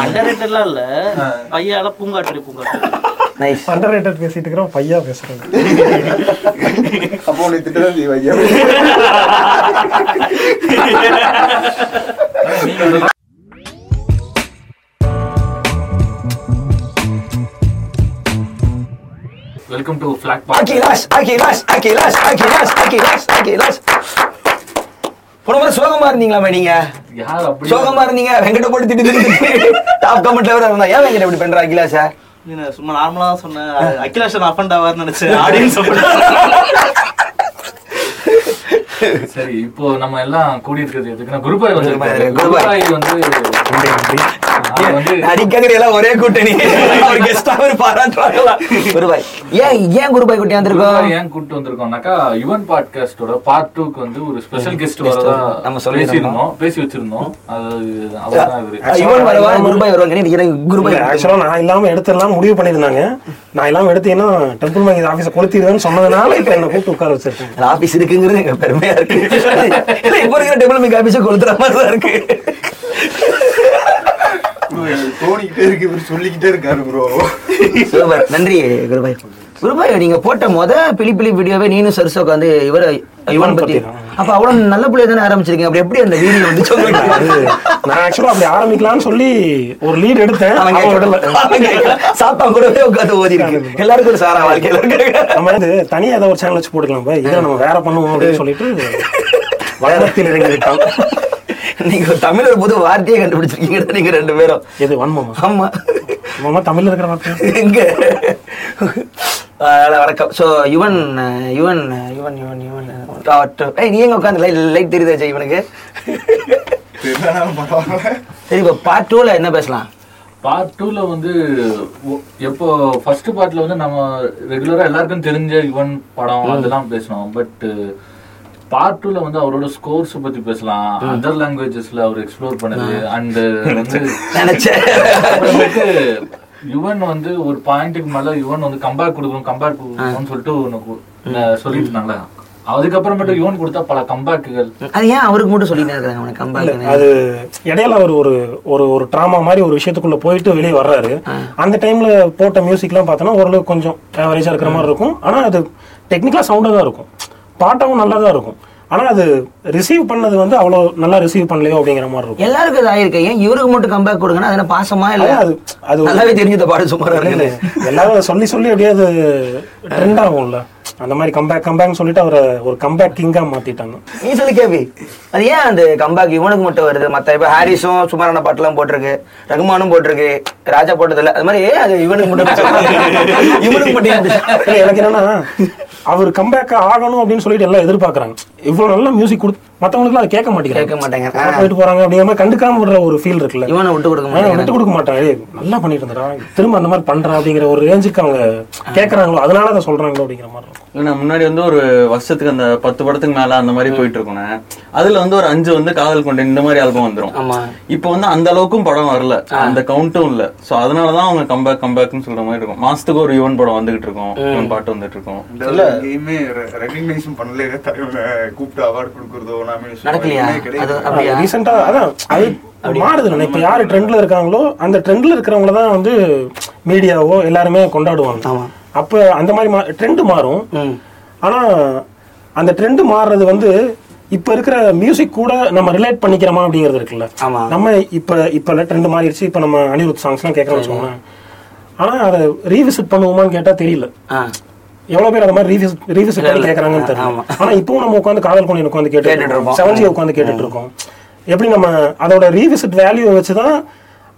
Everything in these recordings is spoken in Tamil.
அண்டர் ரேட்டட்லாம் இல்ல பையால பூங்காட்டு பூங்காட்டு நைஸ் அண்டர் ரேட்டட் பேசிட்டு இருக்கிறோம் பையா பேசுறேன் அப்போ உன்னை திட்டதான் செய்வா ஐயா welcome to flag park Akilash Akilash Akilash Akilash Akilash Akilash போன முறை சோகமா இருந்தீங்களாமே நீங்க? யார் அப்படி? சோகமா இருந்தீங்க? வெங்கட போட்டு திட்டு டாப் கமெண்ட்ல வர இருந்தா ஏன் வெங்கட இப்படி பண்ற அகிலாஷா? நான் சும்மா நார்மலா தான் சொன்னேன். அகிலாஷன் அஃபண்ட் ஆவார்னு நினைச்சேன். ஆடியன்ஸ் சரி இப்போ நம்ம எல்லாம் கூடி இருக்கிறது எதுக்குன்னா குருபாய் வந்து குருபாய். வந்து அடிக்கடி எல்லாம் ஒரே கூட்டணி. ஒரு கெஸ்டா ஒரு பாராட்டுறாங்களா குருபாய் ஏன் ஏன் குருபாய் குட்டி வந்திருக்கோம்? ஏன் கூட்டு வந்திருக்கோம்னாக்கா யுவன் பாட்காஸ்டோட பார்ட் டூக்கு வந்து ஒரு ஸ்பெஷல் கெஸ்ட் வரதா நம்ம சொல்லியிருந்தோம். பேசியிருந்தோம். பேசி வச்சிருந்தோம். அது அவர்தான் இவரு. இவன் வருவா குருபாய் வருவாங்க நீங்க குருபாய் ஆக்சுவலா நான் இல்லாம எடுத்துடலாம் முடிவு பண்ணியிருந்தாங்க. நான் இல்லாம எடுத்தீங்கன்னா டெம்பிள் மங்கி ஆபீஸ கொளுத்திடுவேன்னு சொன்னதுனால இப்ப என்ன கூப்பிட்டு உட்கார வச்சிருக்கேன். ஆபீஸ் இருக்குங்கிறது எங்க பெருமையா இருக்கு. இப்ப இருக்கிற டெவலப் மிக் ஆபீஸ கொளுத்துற மாதிரி தான் இருக்கு. தோணிக்கிட்டே இருக்கு இவர் சொல்லிக்கிட்டே இருக்காரு ப்ரோ சூப்பர். நன்றி குருபாய். குருபாய் நீங்க போட்ட முத பிலி பிலி வீடியோவே நீனும் சரசு உட்காந்து இவர இவன் பத்தி அப்ப அவ்வளவு நல்ல பிள்ளை தானே ஆரம்பிச்சிருக்கீங்க. அப்படி எப்படி அந்த வீடியோ வந்து சொல்லுங்க? நான் ஆக்சுவலா அப்படி ஆரம்பிக்கலாம்னு சொல்லி ஒரு லீட் எடுத்தேன். சாத்தா கூடவே உட்காந்து ஓதி இருக்கு எல்லாருக்கும் ஒரு சாரா வாழ்க்கையில நம்ம வந்து தனியா ஏதாவது ஒரு சேனல் வச்சு போட்டுக்கலாம் இதை நம்ம வேற பண்ணுவோம் அப்படின்னு சொல்லிட்டு வளத்தில் இறங்கி விட்டான் நீங்க ஒரு தமிழ் ஒரு புது வார்த்தையே கண்டுபிடிச்சிருக்கீங்க நீங்க ரெண்டு பேரும். எது வன்மமா ஆமா. மாமா தமிழ்ல இருக்கிற வார்த்தை? எங்க? வணக்கம். ஸோ யுவன் யுவன் யுவன் யுவன் யுவன். ஏய் நீ எங்க உட்காந்து? லைட் லைட் தெரியுதா ஜெய் இவனுக்கு சரி இப்போ பார்ட் டூல என்ன பேசலாம்? பார்ட் டூல வந்து எப்போ ஃபர்ஸ்ட் பார்ட்ல வந்து நம்ம ரெகுலரா எல்லாருக்கும் தெரிஞ்ச யுவன் படம் அதெல்லாம் பேசணும். பட் பார்ட் டூல வந்து அவரோட ஸ்கோர்ஸ் பத்தி பேசலாம். அதர் லாங்குவேஜஸ்ல அவர் எக்ஸ்ப்ளோர் பண்ணது. அண்ட் வந்து யுவன் வந்து ஒரு பாயிண்ட்டுக்கு மேல யுவன் வந்து கம்பேக் கொடுக்கணும் கம்பேக் கொடுக்கணும்னு சொல்லிட்டு ஒண்ணு கு- அஹ் சொல்லிட்டு இருந்தாங்க அதுக்கப்புறமேட்டு யுவன் கொடுத்த பல கம்பேக்குகள் அது ஏன் அவருக்கு மட்டும் சொல்லிட்டு இருக்காங்க கம்பேக் அது இடையில அவர் ஒரு ஒரு ஒரு ட்ராமா மாதிரி ஒரு விஷயத்துக்குள்ள போயிட்டு வெளியே வர்றாரு. அந்த டைம்ல போட்ட மியூசிக்லாம் பார்த்தோன்னா ஓரளவுக்கு கொஞ்சம் ஆவரேஜா இருக்கிற மாதிரி இருக்கும். ஆனா அது டெக்னிக்கலா சவுண்டா தான் இருக்கும். பாட்டாவும் நல்லா தான் இருக்கும். ஆனா அது ரிசீவ் பண்ணது வந்து அவ்வளவு நல்லா ரிசீவ் பண்ணலையோ அப்படிங்கிற மாதிரி இருக்கும். எல்லாருக்கும் இது ஆயிருக்கு. ஏன் இவருக்கு மட்டும் கம்பேக் கொடுங்கன்னா அது என்ன பாசமா இல்ல? அது அது நல்லாவே தெரிஞ்சத பாடு இருக்கு. எல்லாரும் சொல்லி சொல்லி அப்படியே அது ட்ரெண்ட் ஆகும்ல. அந்த மாதிரி கம்பேக் கம்பேக்னு சொல்லிட்டு அவரை ஒரு கம்பேக் கிங்கா மாத்திட்டாங்க. நீ சொல்லி கேபி. அது ஏன் அந்த கம்பேக் இவனுக்கு மட்டும் வருது? மத்த இப்ப ஹாரிஸும் சுமாரான பாட்டுலாம் போட்டிருக்கு. ரகுமானும் போட்டிருக்கு. ராஜா போட்டது இல்ல அது மாதிரி ஏன் அது இவனுக்கு மட்டும் இவனுக்கு மட்டும் எனக்கு என்னன்னா அவர் கம்பேக் ஆகணும் அப்படின்னு சொல்லிட்டு எல்லாம் எதிர்பார்க்கறாங்க. இவ்வளவு நல்ல மியூசிக் கொடு மத்தவங்களுக்கு அதை கேட்க மாட்டேங்கிறாங்க. கேட்க மாட்டாங்க போயிட்டு போறாங்க அப்படிங்கிற மாதிரி கண்டுக்காம விடுற ஒரு ஃபீல் இருக்குல்ல. இவனை விட்டு கொடுக்க மாட்டாங்க விட்டு கொடுக்க மாட்டாங்க நல்லா பண்ணிட்டு இருந்தா திரும்ப அந்த மாதிரி பண்றான் அப்படிங்கிற ஒரு ரேஞ்சுக்கு அவங்க கேக்குறாங்களோ அதனால அதை சொல்றாங்களோ அப்படிங்கிற மாதிரி இருக்கும். இல்ல, நான் முன்னாடி வந்து ஒரு வருஷத்துக்கு அந்த பத்து படத்துக்கு மேல அந்த மாதிரி போயிட்டு இருக்கோண்ணே அதுல வந்து ஒரு அஞ்சு வந்து காதல் கொண்ட இந்த மாதிரி ஆல்பம் வந்துரும். ஆமா. இப்போ வந்து அந்த அளவுக்கும் படம் வரல. அந்த கவுண்ட்டும் இல்ல. சோ அதனாலதான் அவங்க கம்பேக் கம்பேக்னு சொல்ற மாதிரி இருக்கும். மாசத்துக்கு ஒரு யுவன் படம் வந்துகிட்டு இருக்கும். யுவன் பாட்டு வந்துட்டு இருக்கும். எங்கேயுமே ரெகக்னைஸும் பண்ணல கூப்பிட்டு அவார்டு கொடுக்கறதோ நாமினேஷன் ரீசெண்டா அதான் அது மாறுது இப்ப யாரு ட்ரெண்ட்ல இருக்காங்களோ அந்த ட்ரெண்ட்ல இருக்கிறவங்கள தான் வந்து மீடியாவோ எல்லாருமே கொண்டாடுவாங்க. ஆமா. அப்ப அந்த மாதிரி ட்ரெண்ட் மாறும். ஆனா அந்த ட்ரெண்ட் மாறுறது வந்து இப்ப இருக்கிற மியூசிக் கூட நம்ம ரிலேட் பண்ணிக்கிறோமா அப்படிங்கிறது இருக்குல்ல. ஆமா. நம்ம இப்ப இப்ப ட்ரெண்ட் மாறிடுச்சு. இப்ப நம்ம அனிருத் சாங்ஸ் எல்லாம் கேட்கறோம் வச்சுக்கோங்களேன். ஆனா அதை ரீவிசிட் பண்ணுவோமான்னு கேட்டா தெரியல. ஆ. எவ்வளவு பேர் அந்த மாதிரி ரீவிசிட் ரீவிசிட் பண்ணி கேக்குறாங்கன்னு தெரியல ஆமா. ஆனா இப்பவும் நம்ம உட்காந்து காதல் கொண்டு உட்காந்து கேட்டுட்டு கேட்டு இருப்போம். செவன் ஜி உட்காந்து கேட்டுட்டு இருக்கோம் எப்படி நம்ம அதோட ரீவிசிட் வேல்யூ வச்சுதான்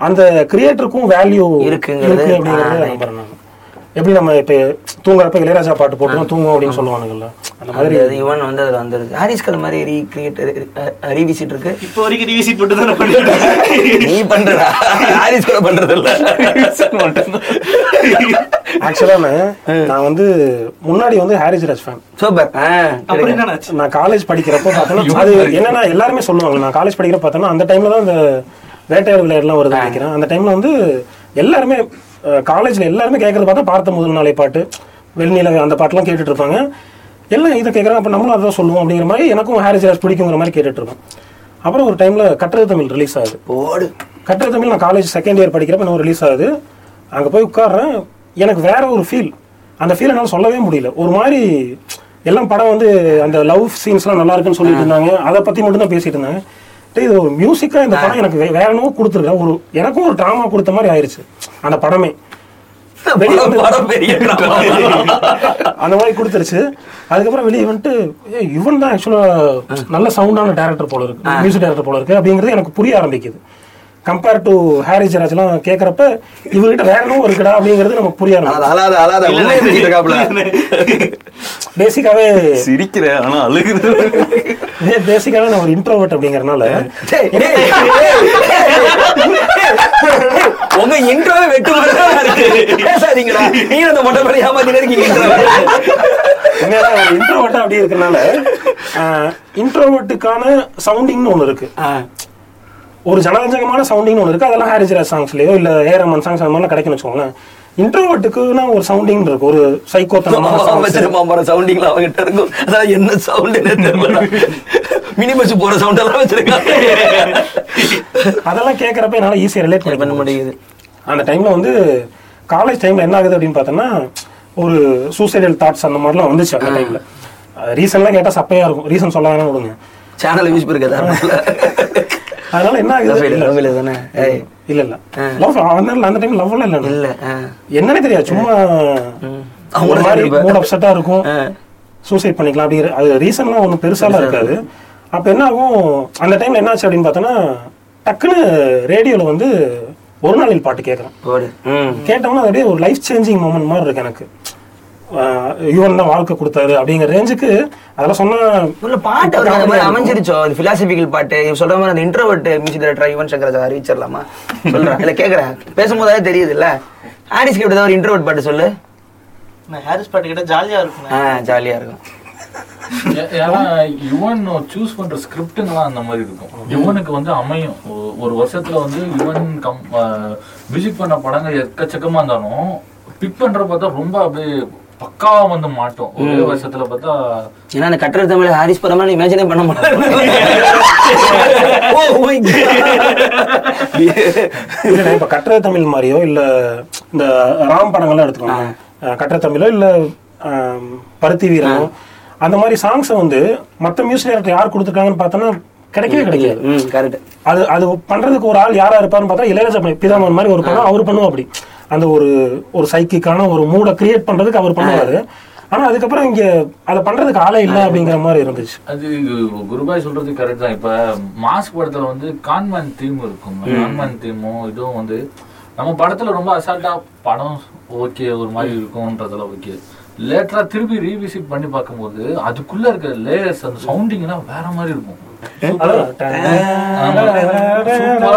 அந்த கிரியேட்டருக்கும் வேல்யூ இருக்குங்கிறது. இருக்கு அப்படிங்கறத நம்புறேன். எப்படி நம்ம இப்ப தூங்குறப்ப இளையராஜா பாட்டு போட்டுரும் தூங்கும் அப்படின்னு சொல்லுவாங்கல்ல அந்த மாதிரி அது இவன் வந்து அதுல வந்துருக்கு ஹாரிஸ் கல் மாதிரி ரீக்ரியேட் ரீவிசிட் இருக்கு. இப்போ வரைக்கும் ரீவிசிட் மட்டும் தானே பண்ணிட்டு நீ பண்றடா. ஹாரிஸ் கூட பண்றது இல்ல ஆக்சுவலா நான் வந்து முன்னாடி வந்து ஹாரிஸ் ராஜ் ஃபேன் சூப்பர். நான் காலேஜ் படிக்கிறப்ப பார்த்தோன்னா அது என்னன்னா எல்லாருமே சொல்லுவாங்க. நான் காலேஜ் படிக்கிறப்ப பார்த்தோன்னா அந்த டைம்ல தான் இந்த வேட்டையாடு விளையாடுலாம் வருது நினைக்கிறேன். அந்த டைம்ல வந்து எல்லாருமே காலேஜ்ல எல்லாருமே கேட்கறது பார்த்தா பார்த்த முதல் நாளை பாட்டு. வெள்ளிநிலவை அந்த பாட்டுலாம் கேட்டுட்டு இருப்பாங்க எல்லாம் இதை கேட்குறாங்க அப்போ நம்மளும் அதான் சொல்லுவோம் அப்படிங்கிற மாதிரி எனக்கும் ஹாரிஸ் ராஜ் பிடிக்குங்கிற மாதிரி கேட்டுட்டு இருக்கோம் அப்புறம் ஒரு டைம்ல கட்டுறது தமிழ் ரிலீஸ் ஆகுது. போடு. கட்டுரை தமிழ் நான் காலேஜ் செகண்ட் இயர் படிக்கிறப்ப நான் ரிலீஸ் ஆகுது. அங்கே போய் உட்கார்றேன். எனக்கு வேற ஒரு ஃபீல் அந்த ஃபீல் என்னால் சொல்லவே முடியல. ஒரு மாதிரி எல்லாம் படம் வந்து அந்த லவ் சீன்ஸ்லாம் நல்லா இருக்குன்னு சொல்லிட்டு இருந்தாங்க. அதை பற்றி மட்டும் தான் பேசிட்டு இருந்தாங்க. இது ஒரு மியூசிக்காக இந்த படம் எனக்கு வேற என்னவோ கொடுத்துருக்கேன். ஒரு எனக்கும் ஒரு ட்ராமா கொடுத்த மாதிரி ஆயிருச்சு. அந்த படமே. அந்த மாதிரி கொடுத்துருச்சு. அதுக்கப்புறம் வெளியே வந்துட்டு இவன் தான் ஆக்சுவலா நல்ல சவுண்டான டேரக்டர் போல இருக்கு. மியூசிக் டேரக்டர் போல இருக்கு. அப்படிங்கிறது எனக்கு புரிய ஆரம்பிக்குது. கம்பேர் டு ஹாரி ஜெராஜ்லாம் கேட்கறப்ப இவர்கிட்ட வேற என்னவோ இருக்குடா அப்படிங்கிறது நமக்கு புரிய அலாத, ஆரம்பிச்சு அலாத, அலாத, உண்மையை பேசிட்டு இருக்காப்புல. பேசிக்காவே சிரிக்கிற ஆனா அழுகுது பேசிக்காவே நான் ஒரு இன்ட்ரோவர்ட் டேய், உங்க இன்ட்ரோவே வெட்டு. பேசாதீங்கடா. நீங்க அந்த மொட்டை மேல ஏமாத்தினே இருக்கீங்க இன்ட்ரோவர்ட்டா அப்படி இருக்கறனால இன்ட்ரோவர்ட்டுக்கான சவுண்டிங்னு ஒண்ணு இருக்கு ஒரு ஜனரஞ்சகமான சவுண்டிங் ஒன்று இருக்கு. அதெல்லாம் ஹாரிஸ் ராஜ் சாங்ஸ்லயோ இல்ல ஏரமன் சாங்ஸ் அந்த மாதிரிலாம் கிடைக்கும்னு வச்சுக்கோங்களேன். இன்ட்ரோவர்ட்டுக்குன்னா ஒரு சவுண்டிங் இருக்கு. ஒரு பாரு, sounding லாம் அவன்கிட்ட இருக்கும். அதான் என்ன sound ன்னே தெரியல. மினி பஸ் போற சவுண்ட் எல்லாம் வச்சிருக்கான் அதெல்லாம் கேட்கறப்ப என்னால ஈஸியா ரிலேட் பண்ண முடியுது. அந்த டைம்ல வந்து காலேஜ் டைம்ல என்ன ஆகுது அப்படின்னு பார்த்தோம்னா ஒரு சூசைடல் தாட்ஸ் அந்த மாதிரிலாம் வந்துச்சு அந்த டைம்ல ரீசன்லாம் கேட்டா சப்பையா இருக்கும். ரீசன் சொல்ல வேணாம் விடுங்க சேனல் யூஸ் பண்ணிருக்கா அதனால என்ன ஆகுது? தானே? ஏய் இல்ல இல்ல. லவ் அந்த அந்த டைம் லவ்ல இல்ல இல்ல. என்னன்னே தெரியாது சும்மா ஒரு மாதிரி. மூட் அப்செட்டா இருக்கும். சூசைட் பண்ணிக்கலாம் அப்படிங்கிற அது ரீசன்லாம் ஒன்றும் பெருசாலாம் இருக்காது. அப்போ என்ன ஆகும்? அந்த டைம்ல என்ன ஆச்சு அப்படின்னு பார்த்தோன்னா டக்குன்னு ரேடியோல வந்து ஒரு நாளில் பாட்டு கேட்குறேன் கேட்டோம்னா அது அப்படியே ஒரு லைஃப் சேஞ்சிங் மூமெண்ட் மாதிரி இருக்கு எனக்கு. யுவன் தான் வாழ்க்கை கொடுத்தாரு அப்படிங்கிற ரேஞ்சுக்கு அதெல்லாம் சொன்னா பாட்டு மாதிரி அமைஞ்சிருச்சோ? அந்த பிலாசபிக்கல் பாட்டு. இவன் சொல்ற மாதிரி அந்த introvert music director Yuvan Shankar அறிவிச்சிடலாமா? சொல்றேன். இல்ல கேக்குறேன். பேசும்போதே தெரியுது இல்ல ஹாரிஸ்க்கு எப்படி ஒரு இன்ட்ரோவர்ட் பாட்டு சொல்லு. நான் ஹாரிஸ் பாட்டு கிட்ட ஜாலியா இருக்கும். ஆ ஜாலியா இருக்கும். யுவன் சூஸ் பண்ற ஸ்கிரிப்டுங்கெல்லாம் அந்த மாதிரி இருக்கும். யுவனுக்கு வந்து அமையும். ஒரு வருஷத்துல வந்து யுவன் கம் விசிட் பண்ண படங்கள் எக்கச்சக்கமா இருந்தாலும் பிக் பண்ற பார்த்தா ரொம்ப அப்படியே பக்காவா வந்து மாட்டோம். ஒரே வருஷத்துல பார்த்தா ஏன்னா அந்த கட்டுரை தமிழ் ஹாரிஸ் படம் இமேஜினே பண்ண மாட்டேன். இல்ல இப்ப கட்டுரை தமிழ் மாதிரியோ இல்ல இந்த ராம் படங்கள்லாம் எடுத்துக்கோங்க. அஹ் கட்டுரை தமிழோ இல்ல பருத்தி வீரனோ அந்த மாதிரி சாங்ஸை வந்து மத்த மியூசிக் டைரக்டர் யார் கொடுத்துருக்காங்கன்னு பார்த்தோன்னா கிடைக்கவே கிடைக்காது. அது அது பண்றதுக்கு ஒரு ஆள் யாரா இருப்பாருன்னு பார்த்தா இளையராஜா பிதாமன் மாதிரி ஒரு படம் அவர் பண்ணுவோம் அப்படி. அந்த ஒரு ஒரு சைக்கிக்கான ஒரு மூடை கிரியேட் பண்றதுக்கு அவர் பண்ணுவாரு. ஆனா அதுக்கப்புறம் இங்க அதை பண்றதுக்கு ஆளே இல்லை அப்படிங்கிற மாதிரி இருந்துச்சு. அது குருபாய் சொல்றது கரெக்ட் தான். இப்ப மாஸ் படத்துல வந்து கான்மேன் தீம் இருக்கும். கான்மேன் தீமும் இதுவும் வந்து நம்ம படத்துல ரொம்ப அசால்ட்டா படம் ஓகே ஒரு மாதிரி இருக்கும்ன்றதெல்லாம் ஓகே லேட்டரா திருப்பி ரீவிசிட் பண்ணி பார்க்கும்போது அதுக்குள்ள இருக்க லேயர்ஸ் அந்த சவுண்டிங்னா வேற மாதிரி இருக்கும். சூப்பரா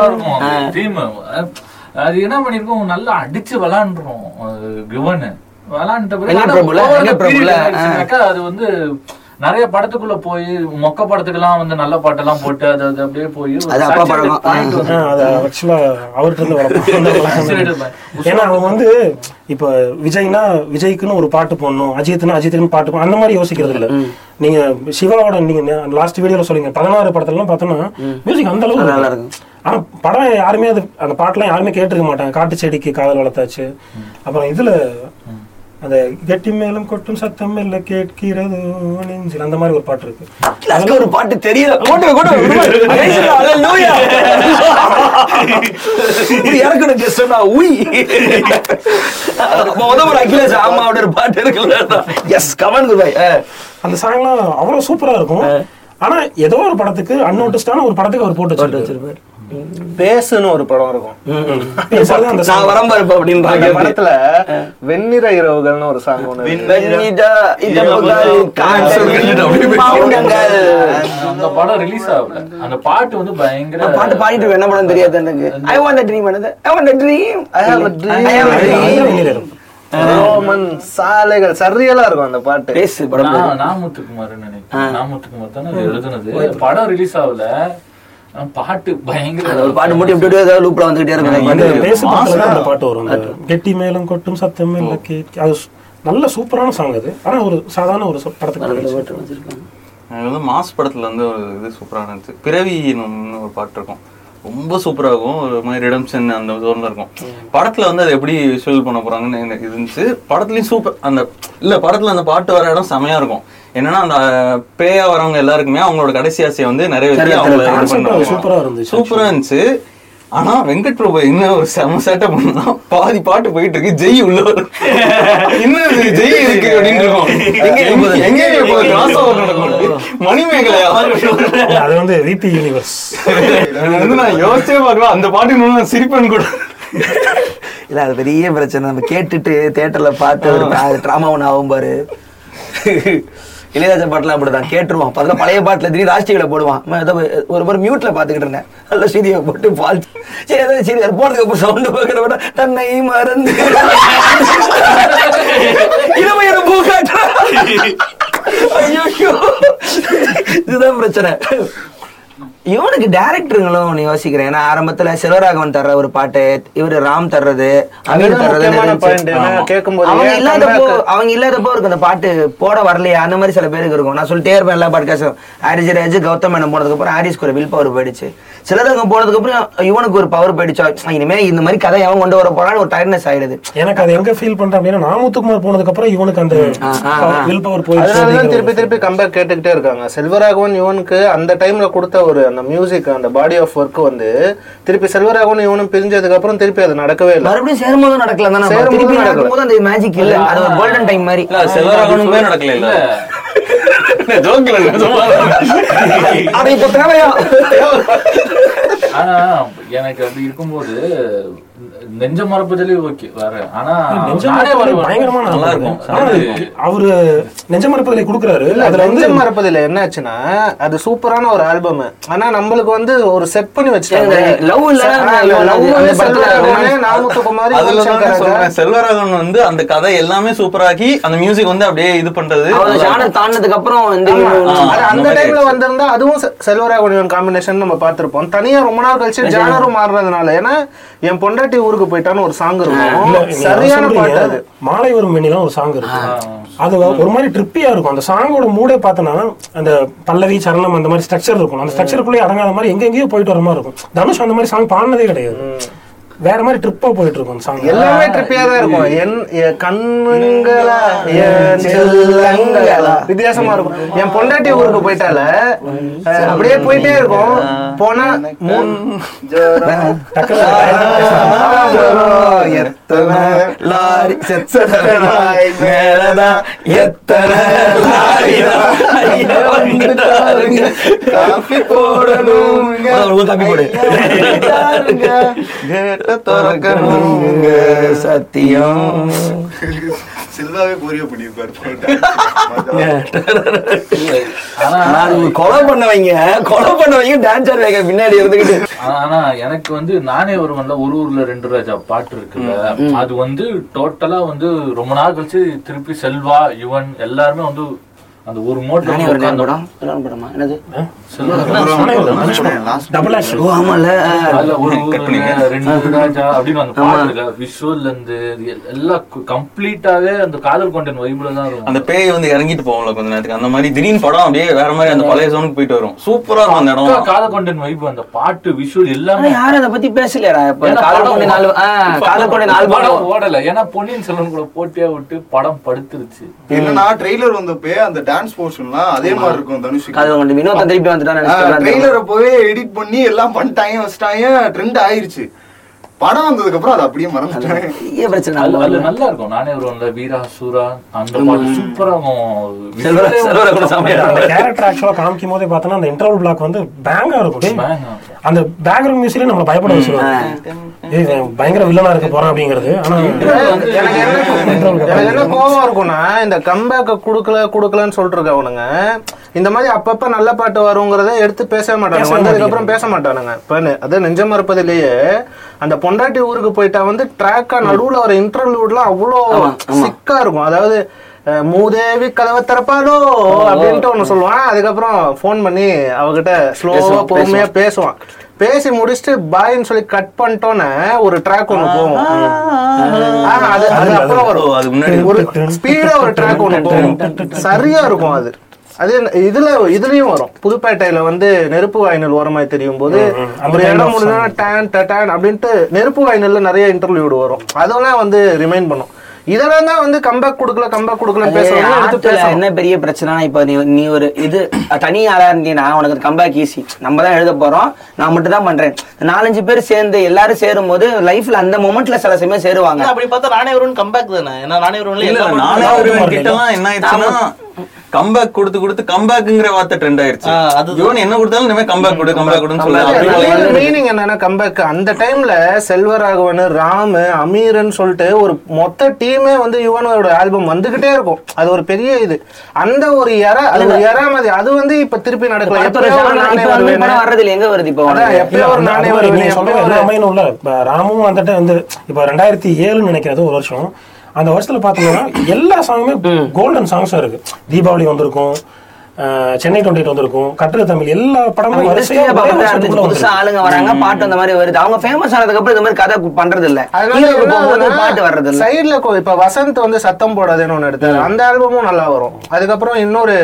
இருக்கும். தீம் அது என்ன பண்ணிருக்கோம்? நல்லா அடிச்சு விளாண்டுரும் கிவன். விளாண்ட வெங்கட் பிரபுல, வெங்கட் பிரபுல, ஆ. அது வந்து நிறைய படத்துக்குள்ள போய் மொக்க படத்துக்கெல்லாம் வந்து நல்ல பாட்டெல்லாம் போட்டு அது அது அப்படியே போய். ஏன்னா அவன் வந்து இப்ப விஜய்னா விஜய்க்குன்னு ஒரு பாட்டு போடணும் அஜித்னா அஜித்துக்குன்னு பாட்டு போடணும் அந்த மாதிரி யோசிக்கிறது இல்ல. நீங்க சிவாவோட நீங்க லாஸ்ட் வீடியோல சொல்லுங்க பதினாறு படத்துல எல்லாம் பார்த்தோம்னா மியூசிக் அந்த அளவுக்கு நல்லா இருக்கும். இருக்கும். ஆனா படம் யாருமே அது அந்த பாட்டுலாம் யாருமே கேட்டிருக்க மாட்டாங்க. காட்டு செடிக்கு காதல் வளர்த்தாச்சு. அப்புறம் இதுல அந்த கெட்டி மேலும் கொட்டும் சத்தம் இல்ல கேட்கிறது நெஞ்சில் அந்த மாதிரி ஒரு பாட்டு இருக்கு. கிளாஸ்க்கு ஒரு பாட்டு தெரியல. அல்லேலூயா இப்படி இறக்கணும் கெஸ்டா உய். முத ஒரு அகிலேஷ் ஆமாவோட ஒரு பாட்டு இருக்குல்ல எஸ் கமன் குருபாய். அந்த சாங்லாம் அவ்வளவு சூப்பரா இருக்கும். ஆனா ஏதோ ஒரு படத்துக்கு அன்னோட்டிஸ்டான ஒரு படத்துக்கு அவர் போட்டு வச்சிருப்பாரு. பேசுன்னு ஒரு படம் இருக்கும். நான் வரம்பா இருப்ப அந்த அப்படின்றாங்க படத்துல வெண்ணிற இரவுகள்னு ஒரு சாங் ஒண்ணு அந்த படம் ரிலீஸ் ஆகல. அந்த பாட்டு வந்து பயங்கர பாட்டு பாடிட்டு என்ன படம் தெரியாது எனக்கு. ஐ வாண்ட் ட்ரீம் என்னது? I want dream I have a dream. I have a dream. அதுதான் வெளியில இருக்கும். ரோமன் சாலைகள் சரியலா இருக்கும் அந்த பாட்டு. பேசு படம் நாமுத்துக்குமார் நினைக்கிறேன். நாமுத்துக்குமார் தானே எழுதுனது. படம் ரிலீஸ் ஆகல. பாட்டு பயங்கர ஒரு பாட்டு மட்டும் எப்படி ஏதாவது லூப்ல வந்துகிட்டே இருக்கும். அந்த பாட்டு வரும் அந்த கெட்டி மேலும் கொட்டும் சத்தம் இல்ல கேட்க அது நல்ல சூப்பரான சாங் அது. ஆனா ஒரு சாதாரண ஒரு படத்துக்கு. எனக்கு வந்து மாஸ் படத்துல வந்து ஒரு இது சூப்பரா இருந்துச்சு பிறவின்னு ஒரு பாட்டு இருக்கும். ரொம்ப சூப்பரா இருக்கும் ஒரு மாதிரி ரிடம்ஷன் அந்த ஜோன்ல இருக்கும். படத்துல வந்து அது எப்படி விஷுவல் பண்ண போறாங்கன்னு எனக்கு இருந்துச்சு. படத்துலயும் சூப்பர் அந்த இல்ல படத்துல அந்த பாட்டு வர இடம் செமையா இருக்கும். என்னன்னா அந்த பேயா வரவங்க எல்லாருக்குமே அவங்களோட கடைசி ஆசையை வந்து நிறைவேற்றி அவங்கள இது concept பண்ணுவாங்க. சூப்பரா இருந்துச்சு சூப்பரா இருந்துச்சு. ஆனா வெங்கட் பிரபு என்ன ஒரு செம சேட்டை பண்ணா பாதி பாட்டு போயிட்டு இருக்கு ஜெய் உள்ள இது ஜெய் இருக்கு அப்படின்னு இருக்கும். எங்க கிராஸ் ஓவர் நடக்கும். மணிமேகலையா? இல்ல, அது வந்து விபி யூனிவர்ஸ் வந்து நான் யோசிச்சே பார்க்கலாம் அந்த பாட்டு இன்னும் நான் சிரிப்பேன் கூட. இல்ல அது பெரிய பிரச்சனை. நம்ம கேட்டுட்டு தியேட்டர்ல பார்த்து ஒரு ட்ராமா ஒன்று ஆகும் பாரு. இளையராஜா பாட்டுலாம் அப்படிதான். கேட்டுருவான். பதில் பழைய பாட்டில் திடீர்னு ராஷ்டிரியில் போடுவான். ஒரு ஒரு மியூட்டில் மியூட்ல பாத்துக்கிட்டு இருந்தேன். நல்ல சீரியை போட்டு பால் சரி அதாவது சரி அது போனதுக்கு அப்புறம் சவுண்ட் பார்க்கற விட தன்னை மறந்து. இளமையான பூக்காட்டா ஐயோ. இதுதான் பிரச்சனை. இவனுக்கு டேரக்டருங்களும் யோசிக்கிறேன். ஏன்னா ஆரம்பத்துல செல்வராகவன் தர்ற ஒரு பாட்டு இவரு ராம் தர்றது அமீர் தர்றது அவங்க இல்லாதப்போ? அவங்க இல்லாதப்போ இருக்கு அந்த பாட்டு போட வரலையா அந்த மாதிரி சில பேருக்கு இருக்கும். நான் சொல்லிட்டே இருப்பேன் எல்லா பாட்காஸ்டும் ஹாரிஸ் ராஜ் கௌதம் மேனம் போனதுக்கு அப்புறம் ஹாரிஸ்க்கு ஒரு வில் பவர் போயிடுச்சு. சிலரங்கம் போனதுக்கு அப்புறம் இவனுக்கு ஒரு பவர் போயிடுச்சா? இனிமே இந்த மாதிரி கதை எவன் கொண்டு வர போறான்னு ஒரு டயர்னஸ் ஆயிடுது. எனக்கு அது எங்க ஃபீல் பண்றேன் அப்படின்னா நாமுத்துக்குமார் போனதுக்கு அப்புறம் இவனுக்கு அந்த. வில் பவர் அதனாலதான் போயிடுச்சு திருப்பி திருப்பி கம்பேக் கேட்டுக்கிட்டே இருக்காங்க. செல்வராகவன் இவனுக்கு அந்த டைம்ல கொடுத்த ஒரு அந்த மியூசிக் அந்த பாடி ஆஃப் ஒர்க் வந்து திருப்பி செல்வராகவன் இவனும் பிரிஞ்சதுக்கு அப்புறம் திருப்பி அது நடக்கவே இல்லை. மறுபடியும் சேரும்போது நடக்கல தானே சேரும்போது திருப்பி. நடக்கும்போது அந்த மேஜிக் இல்ல. அது ஒரு கோல்டன் டைம் மாதிரி. செல்வராகவனுமே நடக்கல இல்ல. அது இப்ப தேவையா? ஆனா எனக்கு அப்படி இருக்கும்போது நெஞ்ச மரப்புதலே ஓகே வேற. ஆனா நெஞ்ச மரப்பதிலே. பயங்கரமான நல்லா. இருக்கும் அவரு நெஞ்ச மரப்பதிலே கொடுக்குறாரு அதுல வந்து நெஞ்சம் மறப்பதில்லை என்ன ஆச்சுன்னா அது சூப்பரான ஒரு ஆல்பம். ஆனா நம்மளுக்கு வந்து ஒரு செட் பண்ணி வச்சுட்டாங்க. லவ் இல்ல செல்வராகவனே வந்து அந்த கதை எல்லாமே சூப்பராக்கி அந்த மியூசிக் வந்து அப்படியே இது பண்றது. ஜானர் தாண்டதுக்கு அப்புறம் அந்த டைம்ல வந்திருந்தா அதுவும் செல்வராகவன் காம்பினேஷன் நம்ம பார்த்திருப்போம். தனியா ரொம்ப நாள் கழிச்சு ஜானரும் மாறுறதுனால ஏன்னா என் பொண்டாட்டி ஊருக்கு போயிட்டான்னு ஒரு சாங் இருக்கும். சரியான பாட்டு அது. மாலை வரும் வெண்ணிலாம் ஒரு சாங் இருக்கு அது ஒரு மாதிரி ட்ரிப்பியா இருக்கும். அந்த சாங்கோட மூடே பார்த்தனா அந்த பல்லவி சரணம் அந்த மாதிரி ஸ்ட்ரக்சர் இருக்கும். அந்த ஸ்ட்ரக்சருக்குள்ளே அடங்காத மாதிரி எங்க எங்கேயோ போயிட்டு வர மாதிரி இருக்கும். தனுஷ் அந்த மாதிரி சாங் பாடினதே கிடையாது. வேற மாதிரி ட்ரிப்பா போயிட்டு இருக்கும் சாங் எல்லாமே ட்ரிப்பியா தான் இருக்கும் என் கண்ணுங்களா வித்தியாசமா இருக்கும் என் பொண்டாட்டி ஊருக்கு போயிட்டால அப்படியே போயிட்டே இருக்கும் போனா எத்தனை லாரி செத்தனை நாய் மேலதான் எத்தனை ஐயா வந்துட்டாருங்க. காப்பி போடணும் காப்பி போடு. கேட்ட திறக்கணுங்க சத்தியம். செல்வாவே கோரியோ பண்ணியிருப்பாரு கொலை பண்ணவங்க கொலை பண்ணவங்க டான்ஸ் ஆடுவாங்க பின்னாடி இருந்துகிட்டு. ஆனா- ஆனா எனக்கு வந்து நானே ஒருவன்ல ஒரு ஊர்ல ரெண்டு ராஜா பாட்டு இருக்குல்ல அது வந்து டோட்டலா வந்து ரொம்ப நாள் கழிச்சு திருப்பி செல்வா யுவன் எல்லாருமே வந்து அந்த ஒரு மோட்ல நானே ஒரு நேரம் படம் இன்னொரு படமா? என்னது? டபுள் ஆக்ஷன் ஓ ஆமால அதுல ஒரு ரெண்டு ராஜா அப்படின்னு அந்த பாட்டுல விஷுவல்ல இருந்து எல்லாம் கம்ப்ளீட்டாவே அந்த காதல் கொண்டன் வைப்ல தான் இருக்கும் அந்த பேய் வந்து இறங்கிட்டு போகும்ல கொஞ்ச நேரத்துக்கு. அந்த மாதிரி திடீர்னு படம் அப்படியே வேற மாதிரி அந்த பழைய சோனுக்கு போயிட்டு வரும். சூப்பரா இருக்கும் அந்த இடம் காதல் கொண்டன் வைப் அந்த பாட்டு விஷுவல் எல்லாமே. யாரும் அதை பத்தி பேசலையாடா இப்ப. ஏன்னா காதல் படம் கொண்ட நாலு காதல் கொண்ட நாலு படம் ஓடல. ஏன்னா பொன்னியின் செல்வன் கூட போட்டியா விட்டு படம் படுத்துருச்சு. என்னன்னா ட்ரெய்லர் வந்தப்பே அந்த டான்ஸ் போர்ஷன்லாம் அதே மாதிரி இருக்கும் தனுஷ் கொண்ட வினோதம் திருப்பி நினைச்சிட்டு ட்ரெய்லர் அப்பவே எடிட் பண்ணி எல்லாம் பண்ணிட்டாங்க வச்சிட்டாங்க ட்ரெண்ட் ஆயிருச்சு. படம் வந்ததுக்கு அப்புறம் அதை அப்படியே மறந்துட்டாங்க பெரிய பிரச்சனை. அதுல அதுல நம்ம நல்லா இருக்கும். நானே ஒரு வீரா சூரா அந்த பாட்டு சூப்பரா கேரக்டர் ஆக்சுவலா காமிக்கும் போதே பார்த்தோன்னா அந்த இன்டர்வல் பிளாக் வந்து பேங்கா இருக்கும். அந்த பேக்ரவுண்ட் மியூசிக்ல நம்மள பயப்பட வச்சிருவாங்க. பயங்கர வில்லனா இருக்க போறான் அப்படிங்கிறது. ஆனா எனக்கு என்ன கோவம் இருக்கும்னா இந்த கம்பேக்க குடுக்கல குடுக்கலன்னு சொல்லிட்டு இருக்கவனுங்க இந்த மாதிரி அப்பப்ப நல்ல பாட்டு வருங்கிறத எடுத்து பேசவே மாட்டானுங்க. வந்ததுக்கு அப்புறம் பேச மாட்டானுங்க. இப்ப அது நெஞ்சம் மறுப்பதிலேயே அந்த பொண்டாட்டி ஊருக்கு போயிட்டா வந்து ட்ராக்கா நடுவுல வர இன்டர்வியூட்லாம் அவ்வளோ சிக்கா இருக்கும். அதாவது மூதேவி கதவை திறப்பாலோ அப்படின்ட்டு ஒண்ணு சொல்லுவான். அதுக்கப்புறம் ஃபோன் பண்ணி அவகிட்ட ஸ்லோவா பொறுமையா பேசுவான். பேசி முடிச்சுட்டு பாய்ன்னு சொல்லி கட் பண்ணிட்டோன்னே ஒரு ட்ராக் ஒண்ணு போகும். அது அது அப்புறம் வரும். அது முன்னாடி ஒரு ஸ்பீடா ஒரு ட்ராக் ஒண்ணு போகும். சரியா இருக்கும் அது. அது இதுல இதுலயும் வரும். புதுப்பேட்டையில வந்து நெருப்பு வாயினல் ஓரமாய் தெரியும் போது ஒரு இடம் முடிஞ்சா டேன் டேன் அப்படின்ட்டு நெருப்பு வாயினல்ல நிறைய இன்டர்வியூ வரும். அதெல்லாம் வந்து ரிமைண்ட் பண்ணும். இதெல்லாம் தான் வந்து கம்பேக் கொடுக்கல கம்பேக் கொடுக்கல பேசணும் என்ன பெரிய பிரச்சனை இப்ப நீ நீ ஒரு இது தனி ஆளா இருந்தீங்கன்னா உனக்கு கம்பேக் ஈஸி நம்ம தான் எழுத போறோம். நான் மட்டும் தான் பண்றேன். நாலஞ்சு பேர் சேர்ந்து எல்லாரும் சேரும் போது லைஃப்ல அந்த மொமெண்ட்ல சில சமயம் சேருவாங்க. அப்படி பார்த்தா நானே வருவன் கம்பேக் தானே? ஏன்னா நானே வருவன்ல இல்ல எல்லா இல்ல, நானே படத்துலயும் ஒரு வரல. கிட்டலாம் என்ன ஆயிடுச்சுன்னா கம்பேக் கொடுத்து கொடுத்து கம்பேக்ங்கிற வார்த்தை ட்ரெண்ட் ஆயிருச்சு. ஆ, அதுதான். இவன் என்ன கொடுத்தாலும் இனிமே கம்பேக் கொடு கம்பேக் கொடுன்னு சொல்ல மீனிங் என்னன்னா கம்பேக் அந்த டைம்ல செல்வராகவன் ராமு அமீர்னு சொல்லிட்டு ஒரு மொத்த டீமே வந்து யுவனோட ஆல்பம் வந்துகிட்டே இருக்கும். அது ஒரு பெரிய இது. அந்த ஒரு இற அது ஒரு இற மாதிரி. அது வந்து இப்ப திருப்பி நடக்கல. வர்றதுல எங்க வருது இப்போ? எப்பயோ ஒரு நானே வருவேனே, ராமும் வந்துட்டு வந்து இப்ப ரெண்டாயிரத்தி ஏழுன்னு நினைக்கிறது ஒரு வருஷம். அந்த வருஷத்துல பாத்தீங்கன்னா எல்லா சாங்குமே கோல்டன் சாங்ஸா இருக்கு. தீபாவளி வந்திருக்கும் சென்னை டுவெண்ட்டி வந்திருக்கும் கட்டுரை தமிழ் எல்லா படமும். புதுசா. ஆளுங்க வராங்க பாட்டு அந்த மாதிரி வருது. அவங்க ஃபேமஸ் ஆனதுக்கு அப்புறம் இந்த மாதிரி கதை பண்றது இல்ல பாட்டு வர்றது இல்ல சைடுல கொ- இப்ப வசந்த் வந்து சத்தம் போடாதேன்னு ஒண்ணு எடுத்தாரு. அந்த ஆல்பமும் நல்லா வரும். அதுக்கப்புறம் இன்னொரு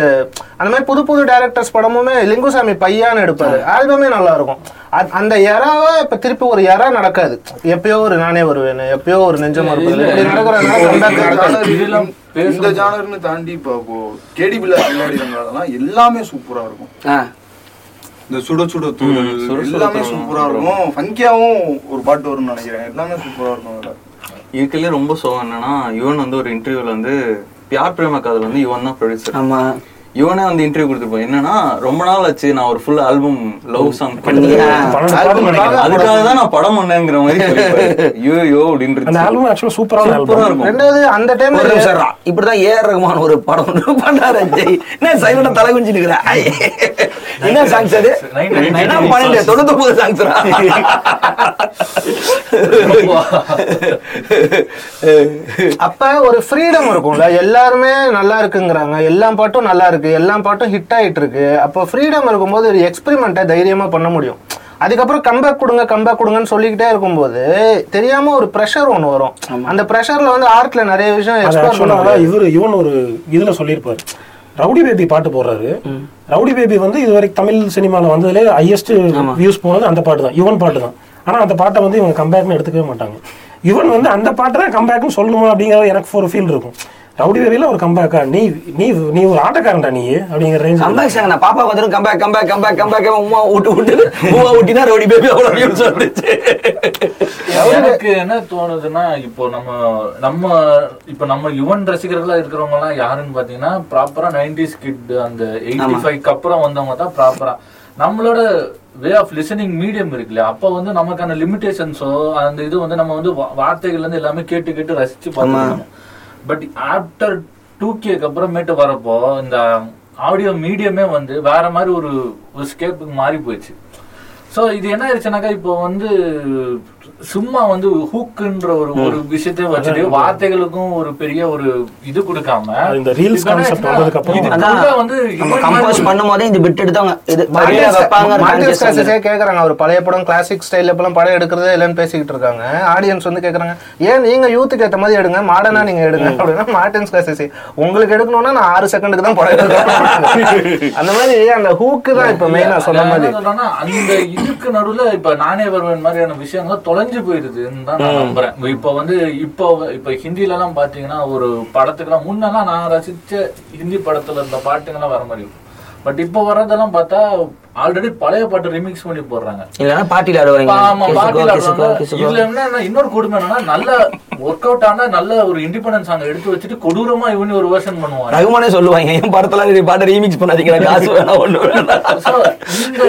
அந்த மாதிரி புது புது டைரக்டர்ஸ் படமுமே லிங்குசாமி பையான்னு எடுப்பாரு. ஆல்பமே நல்லா இருக்கும். அந்த எறாவை இப்ப திருப்பி ஒரு எறா நடக்காது. எப்பயோ ஒரு நானே வருவேன் எப்பயோ ஒரு நெஞ்சம். இதெல்லாம் இந்த. ஜானர்னு தாண்டி இப்போ கேடி பில்லா விளையாடினாலாம் எல்லாமே சூப்பரா இருக்கும். ஆ. இந்த சுட சுட தூள் எல்லாமே சூப்பரா இருக்கும். ஃபங்கியாவும் ஒரு பாட்டு வரும்னு நினைக்கிறேன். எல்லாமே சூப்பரா இருக்கும் அதுல. இதுக்குள்ளே ரொம்ப சோகம் என்னன்னா இவன் வந்து ஒரு இன்டர்வியூல வந்து பியார் பிரேம காதல் வந்து இவன் தான் ப்ரொடியூசர் ஆமா. இவனே வந்து இன்டர்வியூ கொடுத்துருப்போம் என்னன்னா ரொம்ப நாள் ஆச்சு நான் ஒரு ஃபுல் ஆல்பம் லவ் சாங். அதுக்காக தான் நான் படம் பண்ணேங்கிற மாதிரி. ஐயோ அப்படின்னு அந்த ஆல்பம் ஆக்சுவலா சூப்பரான சூப்பரா ஆல்பம் இருக்கும். ரெண்டாவது அந்த நிமிஷம் இருடா. இப்படிதான் ஏஆர் ரகுமான் ஒரு படம் ஒன்று பண்ணாரு. என்ன சைலண்டா தலை குஞ்சு நிக்கிற ஐ. என்ன சாங்ஸ் அது? என்ன பன்னெண்டு? தொண்ணூத்தொன்பது சாங்ஸ் அப்ப ஒரு ஃப்ரீடம் இருக்கும்ல. எல்லாருமே நல்லா இருக்குங்கிறாங்க. எல்லா பாட்டும் நல்லா இருக்கு. எல்லா பாட்டும் ஹிட் ஆயிட்டு இருக்கு அப்போ ஃப்ரீடம் இருக்கும்போது ஒரு எக்ஸ்பெரிமெண்ட்டை தைரியமா பண்ண முடியும். அதுக்கப்புறம் கம்பேக் கொடுங்க கம்பேக் கொடுங்கன்னு சொல்லிக்கிட்டே இருக்கும்போது தெரியாம ஒரு ப்ரெஷர் ஒன்று வரும். அந்த ப்ரெஷர்ல வந்து ஆர்ட்ல நிறைய விஷயம் எக்ஸ்ப்ளோர் பண்ண ஆக்சுவலா முடியும் இவர் இவன் ஒரு இதுல சொல்லியிருப்பாரு. ரவுடி பேபி பாட்டு போடுறாரு. ரவுடி பேபி வந்து இதுவரைக்கும் தமிழ் சினிமால வந்ததுல ஹையஸ்ட் வியூஸ் போனது அந்த பாட்டு தான் யுவன் பாட்டு தான். ஆனா அந்த பாட்டை வந்து இவங்க கம்பேக்னு எடுத்துக்கவே மாட்டாங்க. யுவன் வந்து அந்த பாட்டை தான் கம்பேக்னு சொல்லணுமா அப்படிங்கிற எனக்கு ஒரு ஃபீல் இருக்கும். ரவுடி பேபில ஒரு கம்பேக்கா நீ நீ நீ ஒரு ஆட்டக்காரன்டா நீ அப்படிங்கிற ரேஞ்ச் கம்பேக் சாங் நான் பாப்பா வந்துரும் கம்பேக் கம்பேக் கம்பேக் கம்பேக் உமா விட்டு விட்டு உமா விட்டினா ரோடி பேபி views வந்துச்சு எனக்கு என்ன தோணுதுன்னா இப்போ நம்ம நம்ம இப்போ நம்ம யுவன் ரசிகர்களா இருக்கிறவங்க எல்லாம் யாருன்னு பாத்தீங்கன்னா ப்ராப்பரா நைன்டிஸ் கிட் அந்த எயிட்டி ஃபைவ்க்கு அப்புறம் வந்தவங்க தான் ப்ராப்பரா நம்மளோட வே ஆஃப் லிசனிங் மீடியம் இருக்குல்ல அப்ப வந்து நமக்கான லிமிடேஷன்ஸோ அந்த இது வந்து நம்ம வந்து வார்த்தைகள்ல இருந்து எல்லாமே கேட்டு கேட்டு ரசிச்சு பார்த்துக்கணும். பட் ஆஃப்டர் டூ கேக்கு அப்புறமேட்டு வரப்போ இந்த ஆடியோ மீடியமே வந்து வேற மாதிரி ஒரு ஒரு ஸ்கேப்புக்கு மாறி போயிடுச்சு. ஸோ இது என்ன ஆயிடுச்சுனாக்கா இப்போ வந்து சும்மா வந்து ஹூக்குன்ற ஒரு ஒரு விஷயத்தை வச்சுட்டு வார்த்தைகளுக்கும் ஒரு பெரிய ஒரு இது கொடுக்காம இந்த concept ஆயிடுச்சுன்னா, வந்ததுக்கு அப்புறம் வந்து கம்போஸ் மாதிரி பண்ணும் போதே இந்த பிட் எடுத்தவங்க இது conscious கிளாஸஸே கேக்குறாங்க. அவர் பழைய படம் கிளாசிக் ஸ்டைல் இப்பெல்லாம் படம் எடுக்கிறதே இல்லைன்னு பேசிக்கிட்டு இருக்காங்க. ஆடியன்ஸ் வந்து கேக்குறாங்க ஏன் நீங்க யூத்துக்கு ஏத்த மாதிரி எடுங்க? மாடர்னா நீங்க எடுங்க. அப்படின்னா மார்டின்ஸ் கிளாஸஸ் உங்களுக்கு எடுக்கணும்னா நான் ஆறு செகண்டுக்கு தான் படம் எடுக்கணும். அந்த மாதிரி அந்த ஹூக்கு தான் இப்ப மெயினா சொன்ன மாதிரி. அந்த இதுக்கு நடுவுல இப்ப நானே வருவேன் மாதிரியான விஷயங்கள் தொலைஞ்சு போயிருதுன்னு தான் நான் நம்புறேன். இப்ப வந்து இப்போ இப்ப ஹிந்தில எல்லாம் பாத்தீங்கன்னா ஒரு படத்துக்கெல்லாம் முன்னெல்லாம் நான் ரசிச்ச ஹிந்தி படத்துல இருந்த பாட்டுங்கெல்லாம் வர மாதிரி பட் இப்போ வர்றதெல்லாம் பார்த்தா ஆல்ரெடி பழைய பாட்டு ரிமிக்ஸ் பண்ணி போடுறாங்க. இல்லன்னா பாட்டில ஆடுவாங்க. ஆமா பாட்டில. இதுல என்னன்னா இன்னொரு கொடுமை என்னன்னா நல்ல ஒர்க் அவுட் ஆன நல்ல ஒரு இண்டிபெண்டன்ஸ் சாங் எடுத்து வச்சுட்டு கொடூரமா இவனி ஒரு வெர்ஷன் பண்ணுவாங்க ரகுமானே சொல்லுவாங்க என் படத்துல நீ பாட்டை ரீமிக்ஸ் பண்ணாதீங்க காசு வேணாம் ஒண்ணு இந்த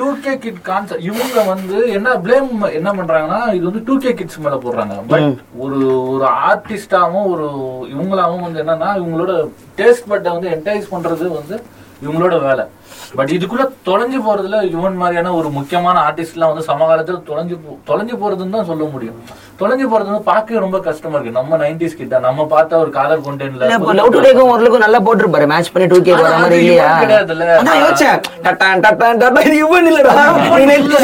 டூ கே கிட் கான்செப்ட் இவங்க வந்து என்ன பிளேம் என்ன பண்றாங்கன்னா இது வந்து டூ கே கிட்ஸ் மேல போடுறாங்க. பட் ஒரு ஒரு ஆர்டிஸ்டாவும் ஒரு இவங்களாவும் வந்து என்னன்னா இவங்களோட டேஸ்ட் பட்டை வந்து என்டைஸ் பண்றது வந்து இவங்களோட வேலை. பட் இதுக்குள்ள தொலைஞ்சு போறதுல இவன் மாதிரியான ஒரு முக்கியமான ஆர்டிஸ்ட்லாம் வந்து சமகாலத்துல தொலைஞ்சு தொலைஞ்சு போறதுன்னு தான் சொல்ல முடியும். தொலைஞ்சு போறது வந்து பார்க்கவே ரொம்ப கஷ்டமா இருக்கு. நம்ம நைன்டிஸ் கிட்ட நம்ம பார்த்த ஒரு இப்ப கொண்டேன்ல லவ் டுடேக்கும் ஒருலுக்கும் நல்லா போட்டிருப்பாரு. மேட்ச் பண்ணி டூ கே ஆனா மாதிரி இல்லையா? கிடையாதுல்ல. யோசிச்சேன். டட்டான் டட்டான் இவன் இல்லடா.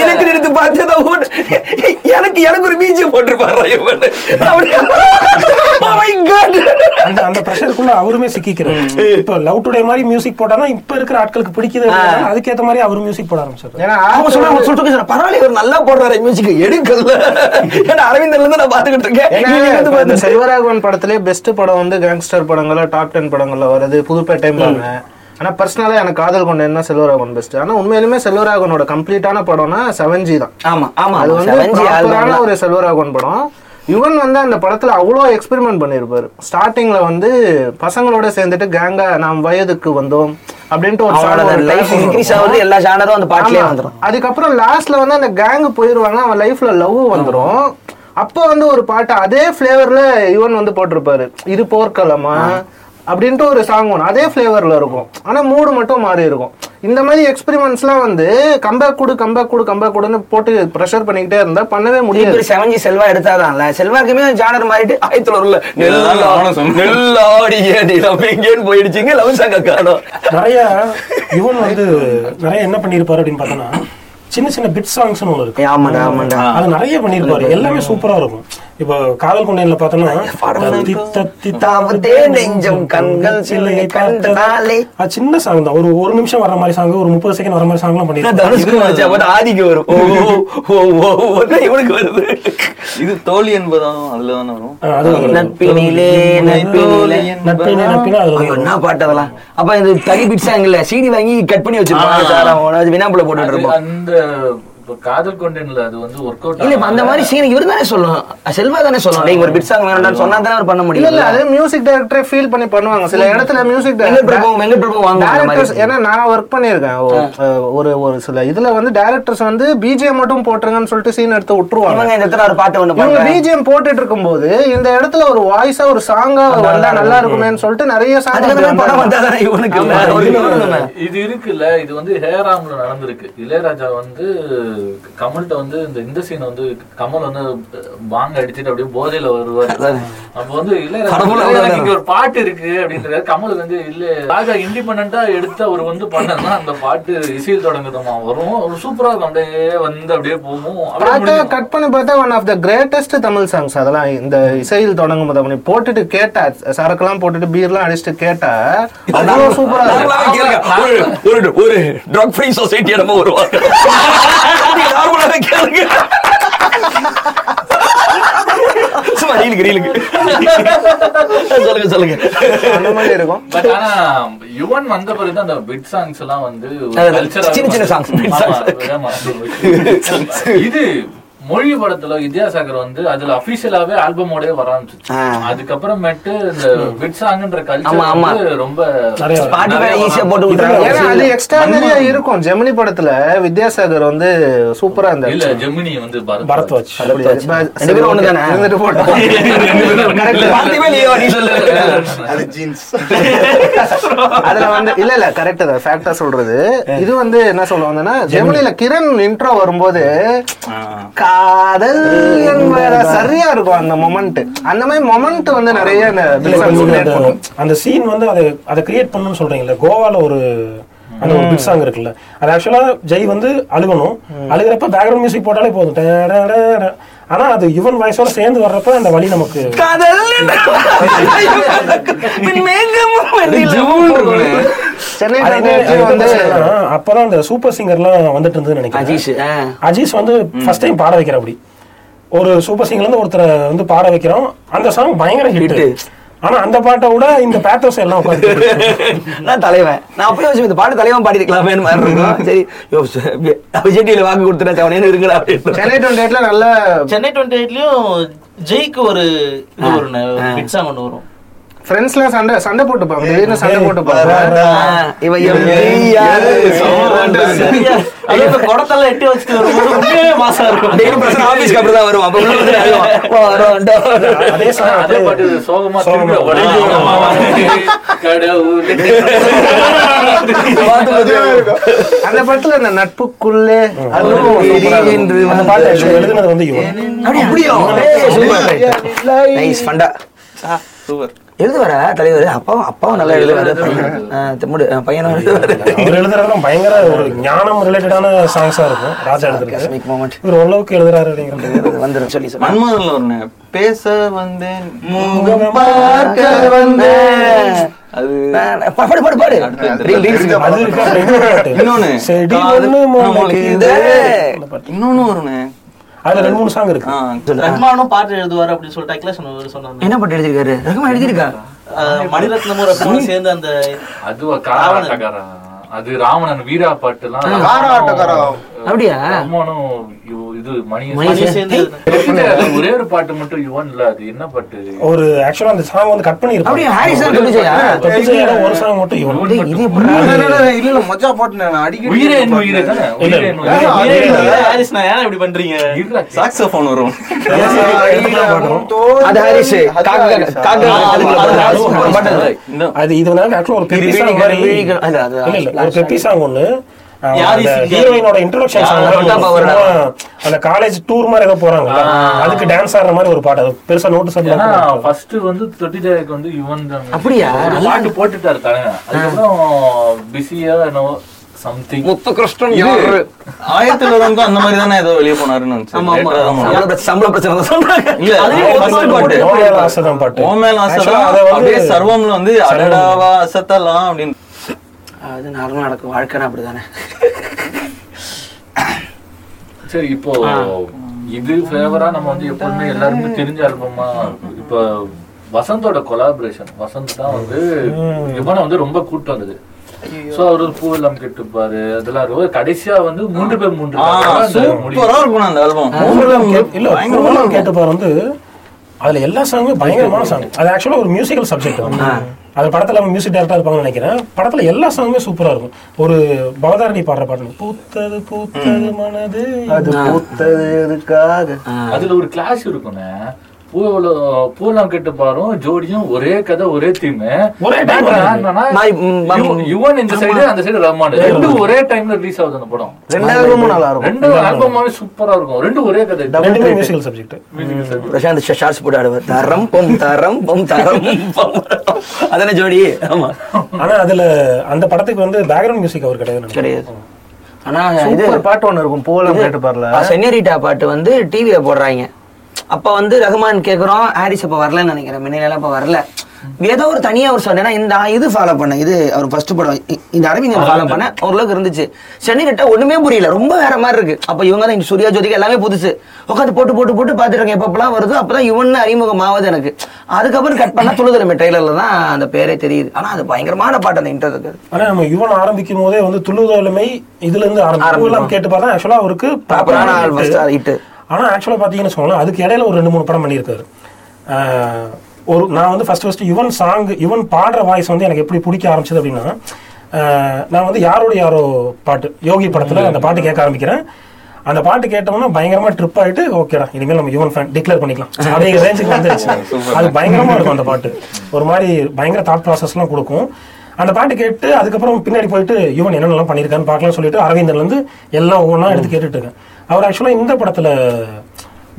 எனக்கு எடுத்து பார்த்ததா எனக்கு எனக்கு ஒரு பீஜ் போட்டிருப்பாரு. அந்த அந்த ப்ரெஷருக்குள்ள அவருமே சிக்கிக்கிறாரு. இப்ப லவ் டுடே மாதிரி மியூசிக் போட்டாதான் இப்ப இருக்கிற ஆட்களுக்கு பிடிக்குது அதுக்கேத்த மாதிரி அவர் மியூசிக் போட ஆரம்பிச்சாரு. ஏன்னா அவங்க சொல்றாங்க சொல்லிட்டு சொல்றாங்க, பரவாயில்ல இவர் நல்லா போடுறாரு மியூசிக் எடுக்கல. ஏன்னா அரவிந்தன்ல இருந்து நான் பாத்துக்கிட்டு இருக்கேன். செல்வராகவன் படத்திலே பெஸ்ட் படம் வந்து கேங்ஸ்டர் படங்கள்ல டாப் டென் படங்கள்ல வருது. புதுப்பேட்டைம்பாங்க ஆனா பர்சனலா எனக்கு காதல் கொண்ட என்ன செல்வராகவன் பெஸ்ட் ஆனா உண்மையிலுமே செல்வராகவனோட கம்ப்ளீட்டான படம்னா செவன் ஜி தான். ஆமா ஆமா அது வந்து ஒரு செல்வராகவன் படம். யுவன் வந்து அந்த படத்துல அவ்வளோ எக்ஸ்பெரிமெண்ட் பண்ணியிருப்பாரு. ஸ்டார்டிங்ல வந்து பசங்களோட சேர்ந்துட்டு கேங்கா நாம் வயதுக்கு வந்தோம் அப்படின்ட்டு ஒரு லைஃப் இன்க்ரீஸ். ஆகுது எல்லா ஜானரும் அந்த பாட்டிலே ஆமா. வந்துரும். அதுக்கப்புறம் லாஸ்ட்ல வந்து அந்த கேங் போயிருவாங்க அவன் லைஃப்ல லவ் வந்துரும். அப்போ வந்து ஒரு பாட்டு அதே ஃபிளேவர்ல இவன் வந்து போட்டிருப்பாரு. இது போர்க்களமா? அப்படின்ட்டு ஒரு சாங் ஒன்று அதே ஃபிளேவர்ல இருக்கும். ஆனா மூடு மட்டும் மாறி இருக்கும். இந்த மாதிரி எக்ஸ்பெரிமெண்ட்ஸ்லாம் வந்து கம்பேக் கொடு கம்பேக் கொடு கம்பேக் கொடுன்னு போட்டு ப்ரெஷர் பண்ணிக்கிட்டே இருந்தா பண்ணவே முடியாது. செவன்ஜி செல்வா எடுத்தாதான்ல. செல்வாக்குமே ஜானர் மாறிட்டு ஆயிரத்தி எங்கேன்னு போயிடுச்சுங்க லவ் சாங்க காணோம். நிறைய இவன் வந்து நிறைய என்ன பண்ணிருப்பாரு அப்படின்னு பார்த்தோன்னா சின்ன சின்ன பிட் சாங்ஸ்னு ஒன்று இருக்கு. ஆமாடா ஆமாடா. அது நிறைய பண்ணிருப்பாரு எல்லாமே சூப்பரா இருக்கும். இப்போ காதல் கொண்டையில பார்த்தோம்னா தித்த தித்த தாவதே நெஞ்சம் கண்கள் சிலையை கண்டனாலே அது சின்ன சாங் தான். ஒரு ஒரு நிமிஷம் வர மாதிரி சாங் ஒரு முப்பது செகண்ட் வர மாதிரி தனுஷ்க்கு வச்சா மட்டும் ஆதிக்கு வரும். ஓ ஓ ஓ ஓ இவனுக்கு வருது. இது தோழி என்பதாம் அதுல தானே வரும். நட்பினிலே நட்பினிலே நட்பினே. என்ன பாட்டு அதெல்லாம்? அப்ப இந்த தனி பிட்ஸ் இல்ல. சிடி வாங்கி கட் பண்ணி வச்சிருப்பாங்க. வினாப்புல போட்டுட்டு அது இருப்பான். அந்த இப்ப காதல் கொண்டேன்ல அது வந்து ஒர்க் அவுட் இல்ல அந்த மாதிரி சீன் இவரு தானே சொல்லணும். செல்வா தானே சொல்லணும். நீங்க ஒரு பிட் சாங் வேணும்னு சொன்னா தானே அவர் பண்ண முடியும். இல்ல அது மியூசிக் டைரக்டரே ஃபீல் பண்ணி பண்ணுவாங்க. சில இடத்துல மியூசிக் வெங்கட் பிரபு வெங்கட் பிரபு வாங்க ஏன்னா நான் ஒர்க் பண்ணியிருக்கேன். ஒரு ஒரு சில இதுல வந்து டேரக்டர்ஸ் வந்து பிஜிஎம் மட்டும் போட்டுருங்கன்னு சொல்லிட்டு சீன் எடுத்து விட்டுருவாங்க. இவங்க இந்த இடத்துல ஒரு பாட்டு ஒண்ணு இவங்க பிஜிஎம் போட்டுட்டு இருக்கும்போது இந்த இடத்துல ஒரு வாய்ஸா ஒரு சாங்கா வந்தா நல்லா இருக்குமேன்னு சொல்லிட்டு நிறைய சாங் படம் வந்தா தானே இவனுக்கு. இது இருக்குல்ல இது வந்து ஹேராம்ல நடந்திருக்கு. இளையராஜா வந்து கமல்கிட்ட வந்து இந்த இந்த சீன் வந்து கமல் வந்து வாங்க அடிச்சிட்டு அப்படியே போதையில வருவாரு. அப்ப வந்து அவ்வளவுதான். இங்க ஒரு பாட்டு இருக்கு அப்படின்றது கமலுக்கு வந்து இல்ல ராஜா இண்டிபெண்டா எடுத்து அவர் வந்து பண்ணனா அந்த பாட்டு இசையில் தொடங்குதமா வரும். ஒரு சூப்பரா இருக்கும். அப்படியே வந்து அப்படியே போகும். கட் பண்ணி பார்த்தா one of the greatest Tamil songs அதெல்லாம் இந்த இசையில் தொடங்கும் போது அப்படி போட்டுட்டு கேட்டா சரக்குலாம் போட்டுட்டு பீர்லாம் அடிச்சுட்டு கேட்டா அவ்வளவு சூப்பரா. ஒரு- ஒரு ஒரு ட்ரக் ஃப்ரீ சொசைட்டி நம்ம வருவாங்க. நார்மலாவே கேளுங்க. சும்மா ரீலுக்கு ரீலுக்கு சொல்லுங்க சொல்லுங்க. அந்த மாதிரி இருக்கும். பட் ஆனா யுவன் வந்த பிறகு அந்த பிட் சாங்ஸ் எல்லாம் வந்து சின்ன சின்ன. ஆமா. இது மொழி படத்துல வித்யாசாகர் வந்து அதுல அபிஷியலாவே ஆல்பமோடய வர ஆரம்பிச்சிச்சு. அதுக்கப்புறமேட்டு இந்த பிட் சாங்ன்ற கல்ச்சர் ரொம்ப அது எக்ஸ்ட்ரானரியா இருக்கும். ஜெமினி படத்துல வித்யாசாகர் வந்து சூப்பரா இல்ல இந்த ஜெமினி வந்து பரத் பரத்வாஜ். அதுல வந்து இல்ல இல்ல கரெக்ட் தான். ஃபேக்டா சொல்றது. இது வந்து என்ன சொல்லுவாங்கன்னா ஜெமினில கிரண் இன்ட்ரோ வரும்போது காதல் என்பத சரியா இருக்கும் அந்த மொமெண்ட் அந்த மாதிரி மொமெண்ட் வந்து நிறைய அந்த- சீன் வந்து அதை அதை கிரியேட் பண்ணணும்னு சொல்றீங்கல்ல? கோவால ஒரு அந்த ஒரு பிட் சாங் இருக்குல்ல? அது ஆக்சுவலா ஜெய் வந்து அழுகணும். அழுகிறப்ப பேக்ரவுண்ட் மியூசிக் போட்டாலே போதும். ஆனா அது யுவன் வாய்ஸோட சேர்ந்து வர்றப்ப அந்த வழி நமக்கு அப்பதான் அந்த சூப்பர் சிங்கர்லாம் வந்துட்டு இருந்ததுன்னு நினைக்கிறேன். அஜீஷ் வந்து ஃபர்ஸ்ட் டைம் பாட வைக்கிற அப்படி ஒரு சூப்பர் சிங்கர்ல இருந்து ஒருத்தரை வந்து பாட வைக்கிறோம். அந்த சாங் பயங்கர ஹிட் Hit. ஆனா அந்த பாட்டை விட இந்த பேத்தோஸ் எல்லாம் நான் தலைவன். நான் அப்பயே வச்சு இந்த பாட்டு தலைவன் பாடி இருக்கலாமே மாதிரி இருக்கும். சரி விஜய் வாக்கு கொடுத்துட்டேன் அவனே இருக்குடா சென்னை டுவெண்ட்டி எயிட்ல நல்ல சென்னை டுவெண்ட்டி எயிட்லயும் ஜெய்க்கு ஒரு இது ஒரு பிட் சாங் ஒன்று வரும். ஃப்ரெண்ட்ஸ்லாம் சண்டை சண்டை போட்டுப்பாங்க. திடீர்னு சண்டை போட்டுப்பாங்க. இவன் குடத்தெல்லாம் எட்டி வச்சுட்டு மாசா இருக்கும் டெய்லி பிரச்சனை ஆபீஸ்க்கு. வரோம். அதே அதே பாட்டு சோகமா. அந்த படத்துல இந்த நட்புக்குள்ளே அந்த பாட்டு எழுதுனது வந்து அப்படியா? சூப்பர். எழுதுவாரா தலைவர்? அப்பாவும் அப்பாவும் நல்லா எழுதுவாரு? பையனும் எழுதுவாரு? அவர் எழுதுறதுலாம் பயங்கர ஒரு ஞானம் ரிலேட்டடான சாங்ஸா இருக்கும். ராஜா எழுதுறது. moment. இவர் ஓரளவுக்கு எழுதுறாரு அப்படிங்கிற வந்துரும் சொல்லி மன்மதன்ல ஒண்ணு பேச வந்தேன் முகம் பார்க்க வந்தேன். அது பாடு பாடு. இன்னொன்னு காது ஒண்ணு அதுல ரெண்டு மூணு சாங் இருக்கு. ரஹ்மானும் பாட்டு எழுதுவாரு அப்படின்னு சொல்லிட்டு சொன்ன சொன்னாங்க. என்ன பாட்டு எழுதிருக்காரு? ரகமா எழுதிருக்கா மணிரத்னமும் ரஹ்மானும் சேர்ந்து அந்த அதுவா காராட்டக்காரா அது ராவணன் வீரா பாட்டுலாம். அப்படியா? ரஹ்மானும் இது மணி ஒரே ஒரு பாட்டு மட்டும் யுவன் இல்ல அது என்ன பாட்டு? ஒரு ஆக்சுவலா அந்த சாங் வந்து கட் பண்ணி அப்படியா ஹாரிஸ் தான் தொட்டுச்சையா ஒரு சாங் மட்டும் இது எப்படி இல்ல, மச்சா பாட்டு நான் அடிக்கடி உயிரே என் உயிரே தானே? உயிரே என். உயிரே. ஹாரிஸ் நான் ஏன் இப்படி பண்றீங்க? சாக்ஸோஃபோன் வரும். அது ஹாரிஸ் காக்க காக்க அது. இது வந்து ஆக்சுவலா ஒரு பெப்பி சாங் மாதிரி இல்ல, ஒரு பெப்பி சாங் ஒண்ணு. ஹீரோயினோட இன்ட்ரோடக்ஷன் அந்த காலேஜ் டூர் மாதிரி ஏதோ போறாங்க அதுக்கு டான்ஸ் ஆடுற மாதிரி ஒரு பாட்டு அது பெருசா நோட்டீஸ் ஏன்னா ஃபர்ஸ்ட் வந்து தொட்டி வந்து யுவன் அப்படியா? பாட்டு போட்டுட்டாரு அதுக்கப்புறம் பிஸியா என்னவோ சம்திங் முத்து கிருஷ்ணன் இது யாரு? ஆயிரத்தி தொள்ளாயிரம் அந்த மாதிரி தானே ஏதோ வெளியே போனாருன்னு நினைச்சேன். சம்பள பிரச்சனை- தான் சொல்றாங்க. இல்ல, பாட்டு. பாட்டு. ஆசைதான் பாட்டு ஓ மேல ஆசை தான். அப்படியே சர்வம்ல வந்து அடடாவா அசத்தலாம் அப்படின்னு. அது நார்மலா நடக்கும். வாழ்க்கைனா அப்படிதானே? சரி இப்போ இது ஃபேவரா நம்ம வந்து எப்பவுமே எல்லாருமே தெரிஞ்ச ஆல்பமா இப்போ வசந்தோட கொலாபரேஷன் வசந்த் தான் வந்து இவனை வந்து ரொம்ப கூட்டு வந்தது. சோ அவரு பூவெல்லாம் கெட்டுப்பாரு. அதெல்லாம் ரொம்ப கடைசியா வந்து மூன்று பேர் மூன்று. சூப்பரா இருக்கும் அந்த ஆல்பம் இல்ல பூவெல்லாம் கேட்டு பாரு வந்து அதுல எல்லா சாங்குமே பயங்கரமான சாங் அது ஆக்சுவலா ஒரு மியூசிக்கல் சப்ஜெக்ட் அது படத்துல மியூசிக் டேரக்டா இருப்பாங்கன்னு நினைக்கிறேன். படத்துல எல்லா சாங்குமே சூப்பரா இருக்கும். ஒரு பவதாரணி பாடுற பாட்டு பூத்தது பூத்தது மனது அது பூத்தது எதுக்காக? அதுல ஒரு கிளாஸ் இருக்குண்ணே பூவல பூவெல்லாம் கெட்டு பாரும் ஜோடியும் ஒரே கதை ஒரே தீம் ஒரே யுவன் இந்த சைடு அந்த சைடு ரஹ்மான் ரெண்டும் ஒரே டைம்ல ரிலீஸ் ஆகுது அந்த படம். ரெண்டு ஆல்பமும் நல்லா இருக்கும். ரெண்டு ஆல்பமாவே சூப்பரா இருக்கும். ரெண்டும் ஒரே கதை. ரெண்டுமே மியூசிக்கல் சப்ஜெக்ட் பிரசாந்த் ஷார்ட்ஸ் போட்டு ஆடுவார். தரம் பொம் தரம் பொம் தரம் பொம். அதானே ஜோடி? ஆமா. ஆனா அதுல அந்த படத்துக்கு வந்து பேக்ரவுண்ட் மியூசிக் அவர் கிடையாது. கிடையாது. ஆனா இது சூப்பர் பாட்டு ஒண்ணு இருக்கும். பூவெல்லாம் கேட்டு பாருல. சென்னிரிட்டா பாட்டு வந்து டிவில போடுறாங்க. அப்ப வந்து ரஹ்மான் கேக்குறோம் ஹாரிஸ் அப்ப வரலன்னு நினைக்கிறேன். முன்னிலாம் அப்ப வரல. ஏதோ ஒரு தனியா ஒரு சொன்னா இந்த இது ஃபாலோ பண்ண இது அவர் ஃபர்ஸ்ட் படம். இந்த அரவிந்தன் ஃபாலோ பண்ண ஓரளவுக்கு இருந்துச்சு. சென்னிரிட்டா ஒண்ணுமே புரியல. ரொம்ப வேற மாதிரி இருக்கு. அப்ப இவங்க தான் சூர்யா ஜோதிக்கு எல்லாமே புதுசு. உட்காந்து போட்டு போட்டு போட்டு பாத்துட்டு இருக்கேன் எப்பப்பெல்லாம் வருது அப்பதான் இவன் அறிமுகம் ஆகுது எனக்கு. அதுக்கப்புறம் கட் பண்ணா துளுதுலமே. ட்ரெய்லர்ல தான் அந்த பேரே தெரியுது. ஆனா அது பயங்கரமான பாட்டு அந்த இன்டர்வியூ ஆனா நம்ம யுவன் ஆரம்பிக்கும் போதே வந்து துள்ளுதோலமை இதுல இருந்து ஆரம்பிக்கும். கேட்டு பார்த்தா ஆக்சுவலா அவருக்கு ப்ராப்பரான ஆள் hit. ஃபர்ஸ்ட் ஹிட் ஆனா ஆக்சுவலா பாத்தீங்கன்னு சொன்னா அதுக்கு இடையில ஒரு ரெண்டு மூணு படம் பண்ணியிருக்காரு. ஒரு நான் வந்து first first Yuvan song Yuvan பாடுற வாய்ஸ் வந்து எனக்கு எப்படி பிடிக்க ஆரம்பிச்சது அப்படின்னா நான் வந்து யாரோட யாரோ பாட்டு யோகி படத்துல அந்த பாட்டு கேட்க ஆரம்பிக்கிறேன். அந்த பாட்டு கேட்டோம்னா பயங்கரமா ட்ரிப் ஆயிட்டு ஓகேடா இனிமேல் நம்ம யுவன் ஃபேன் டிக்ளேர் பண்ணிக்கலாம். அப்படிங்கிற ரேஞ்சுக்கு வந்துருச்சு. அது பயங்கரமா இருக்கும் அந்த பாட்டு. ஒரு மாதிரி பயங்கர தாட் ப்ராசஸ்லாம் கொடுக்கும். அந்த பாட்டு கேட்டு அதுக்கப்புறம் பின்னாடி போயிட்டு யுவன் என்னென்னலாம் பண்ணியிருக்கான்னு பார்க்கலாம் சொல்லிட்டு அரவிந்தன்ல இருந்து எல்லாம் ஒவ்வொன்றா எடுத்து கேட்டுட்டு இருக்கேன். அவர் ஆக்சுவலா இந்த படத்துல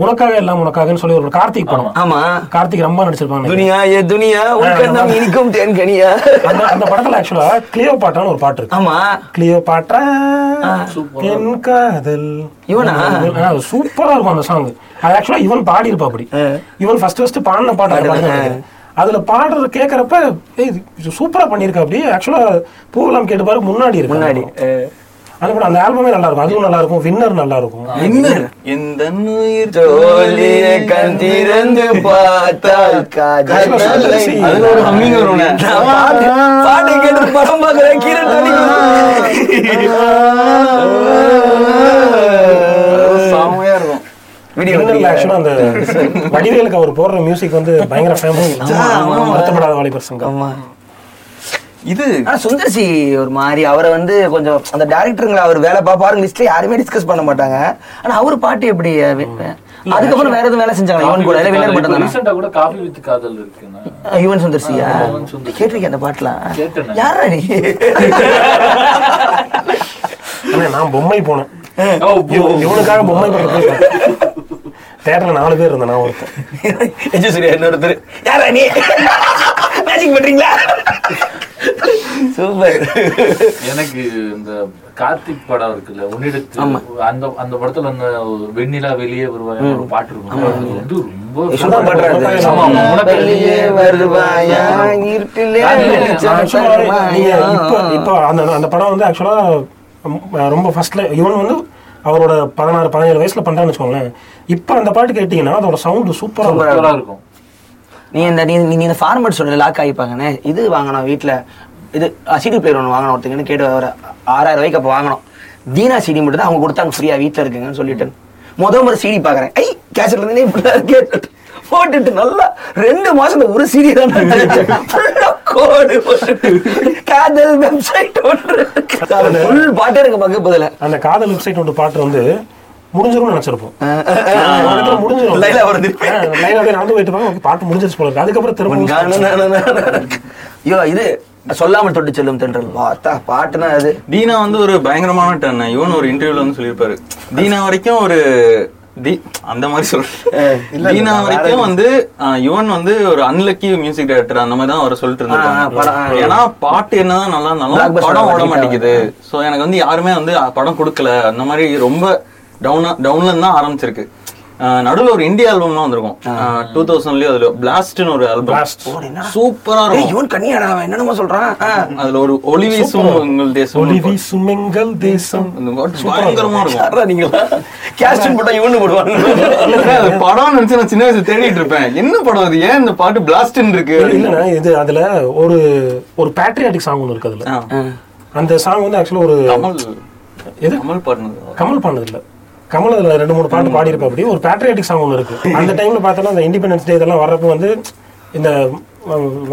உனக்காக எல்லாம் உனக்காகன்னு சொல்லி ஒரு கார்த்திக் படம். ஆமா. கார்த்திக் ரொம்ப நடிச்சிருப்பாங்க துனியா ஏ துனியா உன் கண்ணம் இனிக்கும் தேன்கனியா அந்த அந்த படத்துல ஆக்சுவலா கிளியோ பாட்டான்னு ஒரு பாட்டு இருக்கு. ஆமா. கிளியோ பாட்டா என் காதல். இவனா? சூப்பரா இருக்கும் அந்த சாங் அது ஆக்சுவலா இவன் பாடி இருப்பா அப்படி இவன் ஃபர்ஸ்ட் ஃபர்ஸ்ட் பாடின பாட்டு தான். அதுல பாடுறது கேக்குறப்ப சூப்பரா பண்ணிருக்க அப்படி. ஆக்சுவலா பூவெல்லாம் கேட்டு பாரு முன்னாடி இருக்கு முன்னாடி அது கூட அந்த ஆல்பமே நல்லா இருக்கும் அதுவும் நல்லா இருக்கும் வின்னர். நல்லா இருக்கும் இந்த உயிர் பார்த்தால் காதல். அதுல ஒரு ஹம்மிங் நான் பாட்டு கேட்டு படம் கீரல் செமையா இருக்கும். வடிவேலுக்கு அவர் போடுற மியூசிக் வந்து பயங்கர ஃபேமஸ் வருத்தப்படாத வாலிபர் சங்கம். ஆமா. இது ஆனா சுந்தர்சி ஒரு மாதிரி அவரை வந்து கொஞ்சம் அந்த டேரக்டருங்களை அவர் வேலை பார்ப்பாரு லிஸ்ட்ல யாருமே டிஸ்கஸ் பண்ண மாட்டாங்க. ஆனா அவர் பாட்டு எப்படி அதுக்கப்புறம் வேற எதுவும் வேலை செஞ்சாங்க இவன் கூட? இல்ல வின்னர் மட்டும் தானே ரீசெண்டா கூட காஃபி வித் காதல் இருக்குண்ணே யுவன் சுந்தர்சியா. கேட்டிருக்கேன் அந்த பாட்டுலாம். யாரா நீ? நான் பொம்மை போனேன். இவனுக்காக பொம்மை பார்த்தேன். தேட்டர்ல நாலு பேர் இருந்தேன் நான் ஒருத்தன். எஜு சூர்யா இன்னொருத்தர் யாரா நீ? மேஜிக் பண்றீங்களா? சூப்பர் எனக்கு இந்த கார்த்திக் படம் இருக்குல்ல உன்னிடத்து அந்த அந்த படத்துல அந்த வெண்ணிலா வெளியே வருவாய் ஒரு பாட்டு இருக்கும். அது வந்து ரொம்ப வெளியே வருவாயா இப்போ அந்த அந்த படம் வந்து ஆக்சுவலா ரொம்ப ஃபர்ஸ்ட்ல இவன் வந்து அவரோட பதினாறு பதினேழு வயசுல பண்றான்னு வச்சுக்கோங்களேன். இப்போ அந்த பாட்டு கேட்டீங்கன்னா அதோட சவுண்ட் சூப்பரா இருக்கும். நீ இந்த நீ நீ இந்த ஃபார்மேட் சொல்ற லாக் ஆகிப்பாங்கண்ணே இது வாங்கணும் வீட்ல. இது சிடி பிளேயர் ஒன்று வாங்கணும் ஒருத்தங்கன்னு கேட்டு ஒரு ஆறாயிரம் ரூபாய்க்கு அப்போ வாங்கணும். தீனா சிடி மட்டும் தான் அவங்க கொடுத்தாங்க ஃப்ரீயா வீட்டில் இருக்குங்கன்னு சொல்லிட்டு. முத முறை சிடி பார்க்குறேன் ஐ கேசட்ல இருந்தே இப்படி கேட்டு போட்டுட்டு நல்லா ரெண்டு மாசம் ஒரு தான் கோடு காதல் வெப்சைட் ஒன்று ஃபுல் பாட்டே எனக்கு பக்க பதில அந்த காதல் வெப்சைட் ஒன்று பாட்டு வந்து முடிஞ்சிரும்னு நினைச்சிருப்போம். முடிஞ்சிரும். லைலா வருது. அப்படியே நடந்து போயிட்டு பாட்டு முடிஞ்சிருச்சு போல இருக்கு. அதுக்கப்புறம் திரும்ப ஐயோ இது சொல்லாமல் தொட்டு செல்லும் தென்றல். பார்த்தா பாட்டுனா அது. தீனா வந்து ஒரு பயங்கரமான டர்ன் இவன் ஒரு இன்டர்வியூல வந்து சொல்லியிருப்பாரு. தீனா வரைக்கும் ஒரு தி- அந்த மாதிரி சொல்றேன் தீனா வரைக்கும் வந்து யுவன் வந்து ஒரு அன்லக்கி மியூசிக் டைரக்டர் அந்த மாதிரி தான் அவர் சொல்லிட்டு. இருந்தாங்க ஏன்னா பாட்டு என்னதான் நல்லா இருந்தாலும் Blockbuster படம் ஓட மாட்டேங்குது. சோ எனக்கு வந்து யாருமே வந்து படம் கொடுக்கல. அந்த மாதிரி ரொம்ப டவுனா டவுன்ல இருந்து தான் ஆரம்பிச்சிருக்கு. நடுவுல ஒரு இந்திய ஆல்பம்லாம் வந்திருக்கும். டூ தௌசண்ட்லயே அதுல பிளாஸ்ட்னு ஒரு ஆல்பம். சூப்பரா ஏய், இருக்கும் இவன் கண்ணியாடா அவன் என்னென்னமோ சொல்றான். அதுல ஒரு ஒளி வீசும் உங்கள் தேசம் ஒளிவி சுமெங்கல் தேசம். அந்த பாட்டு பயங்கரமா இருக்கும். நீங்களா கேஸ்டிங் போட்டா இவனு போடுவாங்க படம் நினைச்சு நான் சின்ன வயசுல தேடிட்டு இருப்பேன். என்ன படம் அது? ஏன் இந்த பாட்டு பிளாஸ்ட்னு இருக்கு? இல்லைண்ணா இது அதுல ஒரு ஒரு பேட்ரியாட்டிக் சாங் ஒன்று இருக்கு அதுல. அந்த சாங் வந்து ஆக்சுவலா ஒரு கமல். எது? கமல் பாடினது. கமல் பாடினது இல்ல. கமல் அதுல ரெண்டு மூணு பாட்டு பாடி இருப்பா அப்படி. ஒரு பேட்ரியாட்டிக் சாங் ஒன்று இருக்கு. அந்த டைம்ல பார்த்தோன்னா அந்த இண்டிபெண்டன்ஸ் டே இதெல்லாம் வர்றப்ப வந்து இந்த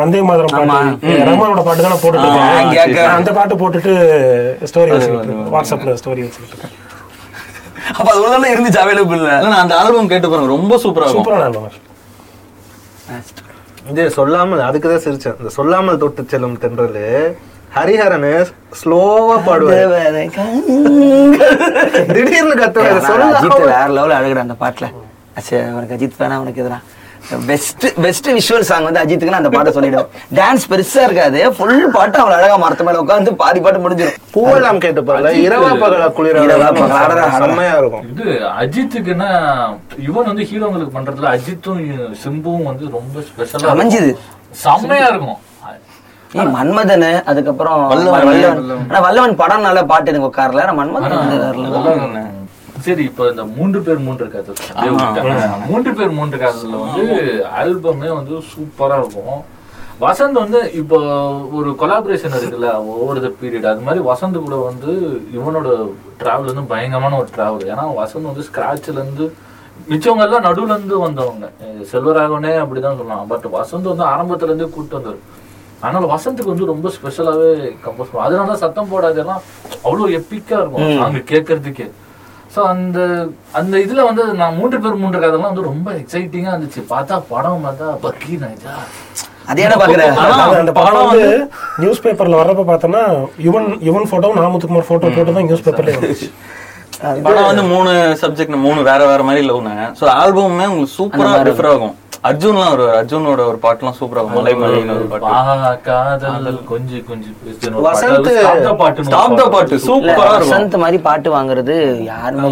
வந்தே மாதரம் பாட்டு ரஹ்மானோட பாட்டு தானே போட்டுட்டு. அந்த பாட்டு போட்டுட்டு ஸ்டோரி வச்சுக்கிட்டு. வாட்ஸ்அப்ல ஸ்டோரி வச்சுக்கிட்டு அப்ப அது உள்ள இருந்துச்சு அவைலபிள் இல்ல, நான் அந்த ஆல்பம் கேட்டு பாருங்க. ரொம்ப சூப்பரா இருக்கும். சூப்பரான ஆல்பம் இது சொல்லாமல் அதுக்கு தான் சிரிச்சேன். இந்த சொல்லாமல் தொட்டு செல்லும் தென்றல் ஹரிஹரன் ஸ்லோவா பாடுவாரு. திடீர்னு கத்துவாரு. அஜித் வேற லெவல் அழகுற அந்த பாட்டுல. அச்சே அவனுக்கு அஜித் வேணா அவனுக்கு எதுனா. பெஸ்ட் பெஸ்ட் விஷுவல் சாங் வந்து அஜித்துக்கு அந்த பாட்டை சொல்லிடுவேன். டான்ஸ் பெருசா இருக்காது. ஃபுல் பாட்டு அவன் அழகா மரத்து மேல உட்காந்து பாதி பாட்டு முடிஞ்சிடும் பூவெல்லாம் கேட்டு பாருல இரவா பகலா குளிர இரவா பகலா. செம்மையா இருக்கும். இது அஜித்துக்குன்னா இவன் வந்து ஹீரோங்களுக்கு பண்றதுல அஜித்தும் சிம்புவும் வந்து ரொம்ப ஸ்பெஷலா அமைஞ்சுது. செம்மையா இருக்கும். ஏய், மன்மதன் அதுக்கப்புறம் வல்லவன். ஆனா வல்லவன் படம் நல்ல பாட்டு எனக்கு உட்காரல. ஆனா மன்மதன் சரி இப்போ இந்த மூன்று பேர் மூன்று காதல் விட்டாங்க. மூன்று பேர் மூன்று காதல்ல வந்து ஆல்பமே வந்து சூப்பரா இருக்கும். வசந்த் வந்து இப்போ ஒரு கொலாபரேஷன் இருக்குல்ல ஒவ்வொரு த பீரியட் அது மாதிரி வசந்த் கூட வந்து இவனோட டிராவல் வந்து பயங்கரமான ஒரு டிராவல் ஏன்னா வசந்த் வந்து ஸ்கிராட்ச்ல இருந்து மிச்சவங்க எல்லாம் நடுவுல இருந்து வந்தவங்க. செல்வராகவனே அப்படிதான் சொல்லலாம் பட் வசந்த் வந்து ஆரம்பத்துல இருந்தே கூப்பிட்டு வந்தாரு. அதனால வசந்துக்கு வந்து ரொம்ப ஸ்பெஷலாவே கம்போஸ் பண்ணுவோம் அதனால சத்தம் போடாதெல்லாம் அவ்வளவு எப்பிக்கா இருக்கும். அங்க கேட்கறதுக்கே. சோ அந்த அந்த இதுல வந்து நான் மூன்று பேர் மூன்று கதைலாம் வந்து ரொம்ப எக்ஸைட்டிங்கா இருந்துச்சு. பார்த்தா படம் பார்த்தா பக்கி அந்த படம் வந்து நியூஸ் பேப்பர்ல வர்றப்ப பார்த்தோன்னா யுவன் யுவன் போட்டோ நாமத்துக்குமார் போட்டோ போட்டு தான் நியூஸ் பேப்பர்ல வந்துச்சு. படம் வந்து மூணு சப்ஜெக்ட் மூணு வேற வேற மாதிரி லவ்னு சோ ஆல்பமுமே உங்களுக்கு சூப்பரா டிஃபர் ஆகும். அர்ஜுன்லாம் ஒரு அர்ஜுனோட ஒரு பாட்டுலாம் சூப்பரா இருக்கும். மலை மலைன்னு ஒரு பாட்டு. காதல். கொஞ்சி வசந்த் பாட்டு. ஸ்டாப் த சூப்பரா இருக்கும். வசந்த் மாதிரி பாட்டு வாங்குறது யாருமே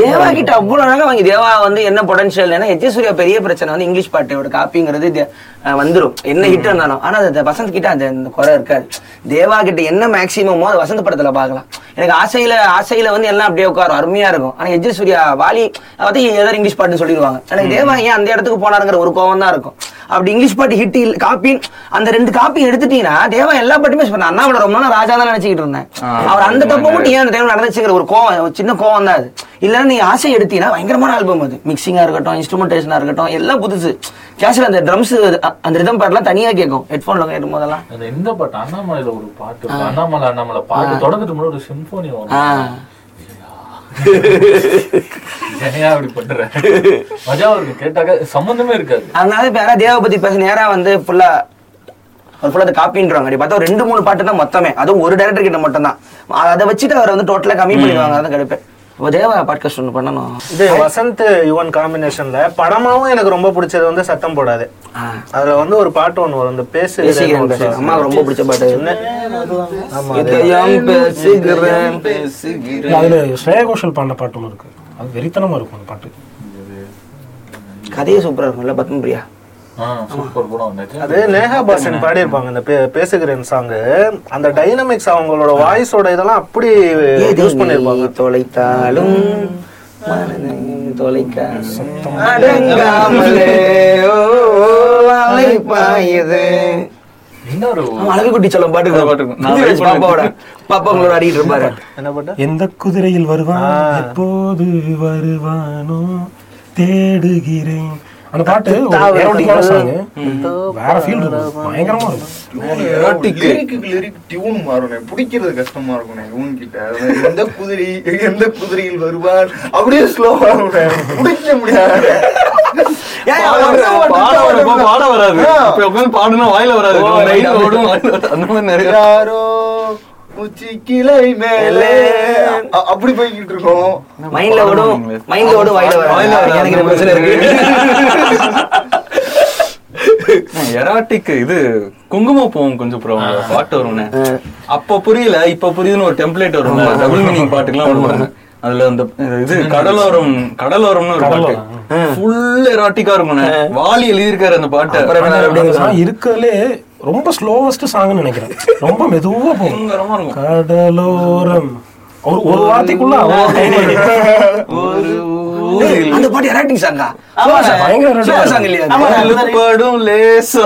தேவா கிட்ட அவ்வளவு அழகா வாங்கி தேவா வந்து என்ன பொட்டன்ஷியல் ஏன்னா எஜ்ஜே சூர்யா பெரிய பிரச்சனை வந்து இங்கிலீஷ் பாட்டோட காப்பிங்கிறது வந்துரும். என்ன ஹிட் இருந்தாலும். ஆனா அது வசந்த் கிட்ட அந்த குறை இருக்காது. தேவா கிட்ட என்ன மேக்சிமமோ அது வசந்த் படத்துல பார்க்கலாம். எனக்கு ஆசையில ஆசையில வந்து எல்லாம் அப்படியே உட்காரும். அருமையா இருக்கும். ஆனா எஜ்ஜே சூர்யா வாலி வந்து ஏதாவது இங்கிலீஷ் பாட்டுன்னு சொல்லிடுவாங்க. எனக்கு தேவா ஏன் அந்த இடத்துக்கு போனாருங்கிற ஒரு கோவம் தான் இருக்கும். அப்படி இங்கிலீஷ் பாட்டு ஹிட் காப்பி அந்த ரெண்டு காப்பி எடுத்துட்டீங்கன்னா தேவா எல்லா பாட்டுமே சொன்ன அண்ணாமலை ரொம்ப நாள் ராஜா தான் நினைச்சுக்கிட்டு இருந்தேன். அவர் அந்த தப்பை மட்டும் ஏன் அந்த டைம்ல நடந்துச்சுங்கிற ஒரு கோவம் சின்ன கோவம் தான் அது. இல்லைன்னா நீ ஆசை எடுத்தீங்கன்னா பயங்கரமான ஆல்பம் அது. மிக்சிங்கா இருக்கட்டும் இன்ஸ்ட்ருமெண்டேஷனா இருக்கட்டும் எல்லாம் புதுசு. கேஷ்ல அந்த ட்ரம்ஸ் அந்த ரிதம் பாட்டுலாம் தனியா கேட்கும். ஹெட்ஃபோன்ல கேட்கும் போதெல்லாம். இந்த பாட்டு? அண்ணாமலையில ஒரு பாட்டு அண்ணாமலை அண்ணாமலை பாட்டு தொடக்கத்துக்கு முன்னாடி ஒரு சிம்போனி அதனால இப்ப யாராவது தேவா பத்தி பேச நேரா வந்து ஃபுல்லா ஒரு ஃபுல்லா காப்பின்றாங்க அப்படி பார்த்தா ஒரு ரெண்டு மூணு பாட்டு தான் மொத்தமே. அதுவும் ஒரு டேரக்டர் கிட்ட மட்டும் தான் அதை வச்சுட்டு அவரை வந்து டோட்டலாக கம்மி பண்ணிடுவாங்க. அதான் கிடைப்பேன் இப்போ தேவா பாட்காஸ்ட் ஒன்று பண்ணணும் இது வசந்த் யுவன் காம்பினேஷன்ல படமாவும் எனக்கு ரொம்ப பிடிச்சது வந்து சத்தம் போடாது. அதுல வந்து ஒரு பாட்டு ஒண்ணு வரும் இந்த பேசு. அம்மாவுக்கு ரொம்ப பிடிச்ச பாட்டு. அதுல ஸ்ரேயா கோஷல் பாடின பாட்டு ஒன்று இருக்கு அது வெறித்தனமா இருக்கும் அந்த பாட்டு கதையே சூப்பரா இருக்கும்ல பத்மபிரியா சூப்பர் படம். அது நேஹா பாசன் பாடியிருப்பாங்க இந்த பே- பேசுகிறேன் சாங் அந்த டைனமிக்ஸ் அவங்களோட வாய்ஸோட இதெல்லாம் அப்படி யூஸ் பண்ணிருப்பாங்க தொலைத்தாலும் அந்த எந்த குதிரையில் வருவான் எப்போது வருவானோ தேடுகிறேன். அந்த பாட்டு erotic-ஆன song. வேற ஃபீல் இருக்கும். பயங்கரமா இருக்கும். லிரிக்கு லிரிக் டியூன் மாறும். பிடிக்கிறது கஷ்டமா இருக்கும் இவன் கிட்ட எந்த குதிரை எந்த குதிரையில் வருவான்? அப்படியே ஸ்லோவா பிடிக்க முடியாது. பாட வராது. பாடுனா வாயில வராது. லைன்ல ஓடும் வாயில வராது. அந்த மாதிரி நிறைய யாரோ உச்சி கிளை மேலே அப்படி போய்கிட்டு இருக்கோம். மைண்ட்ல ஓடும். மைண்ட்ல ஓடும் வாயில வாயில வர வராது. எனக்கு இந்த பிரச்சனை இருக்கு? எராட்டிக் இது குங்குமப்பூவும் கொஞ்சம் பாட்டு வரும்னே. அப்ப புரியல இப்ப புரியுதுன்னு ஒரு டெம்ப்ளேட் வரும் டபுள் மீனிங் பாட்டுக்கெல்லாம் வருவாங்க அதுல அந்த இது கடலோரம் கடலோரம்னு ஒரு பாட்டு. ஃபுல் எராட்டிக்கா இருக்கும்ண்ணே வாலி எழுதியிருக்காரு அந்த பாட்டை. இருக்கறதுலே ரொம்ப ஸ்லோவஸ்ட் சாங்னு நினைக்கிறேன் ரொம்ப மெதுவா போகும் கடலோரம் ஒரு ஒரு வார்த்தைக்குள்ள அந்த பாட்டு எராட்டிக் சாங்கா ஆமா, பயங்கர. சாங் இல்லையா. படும் லேசா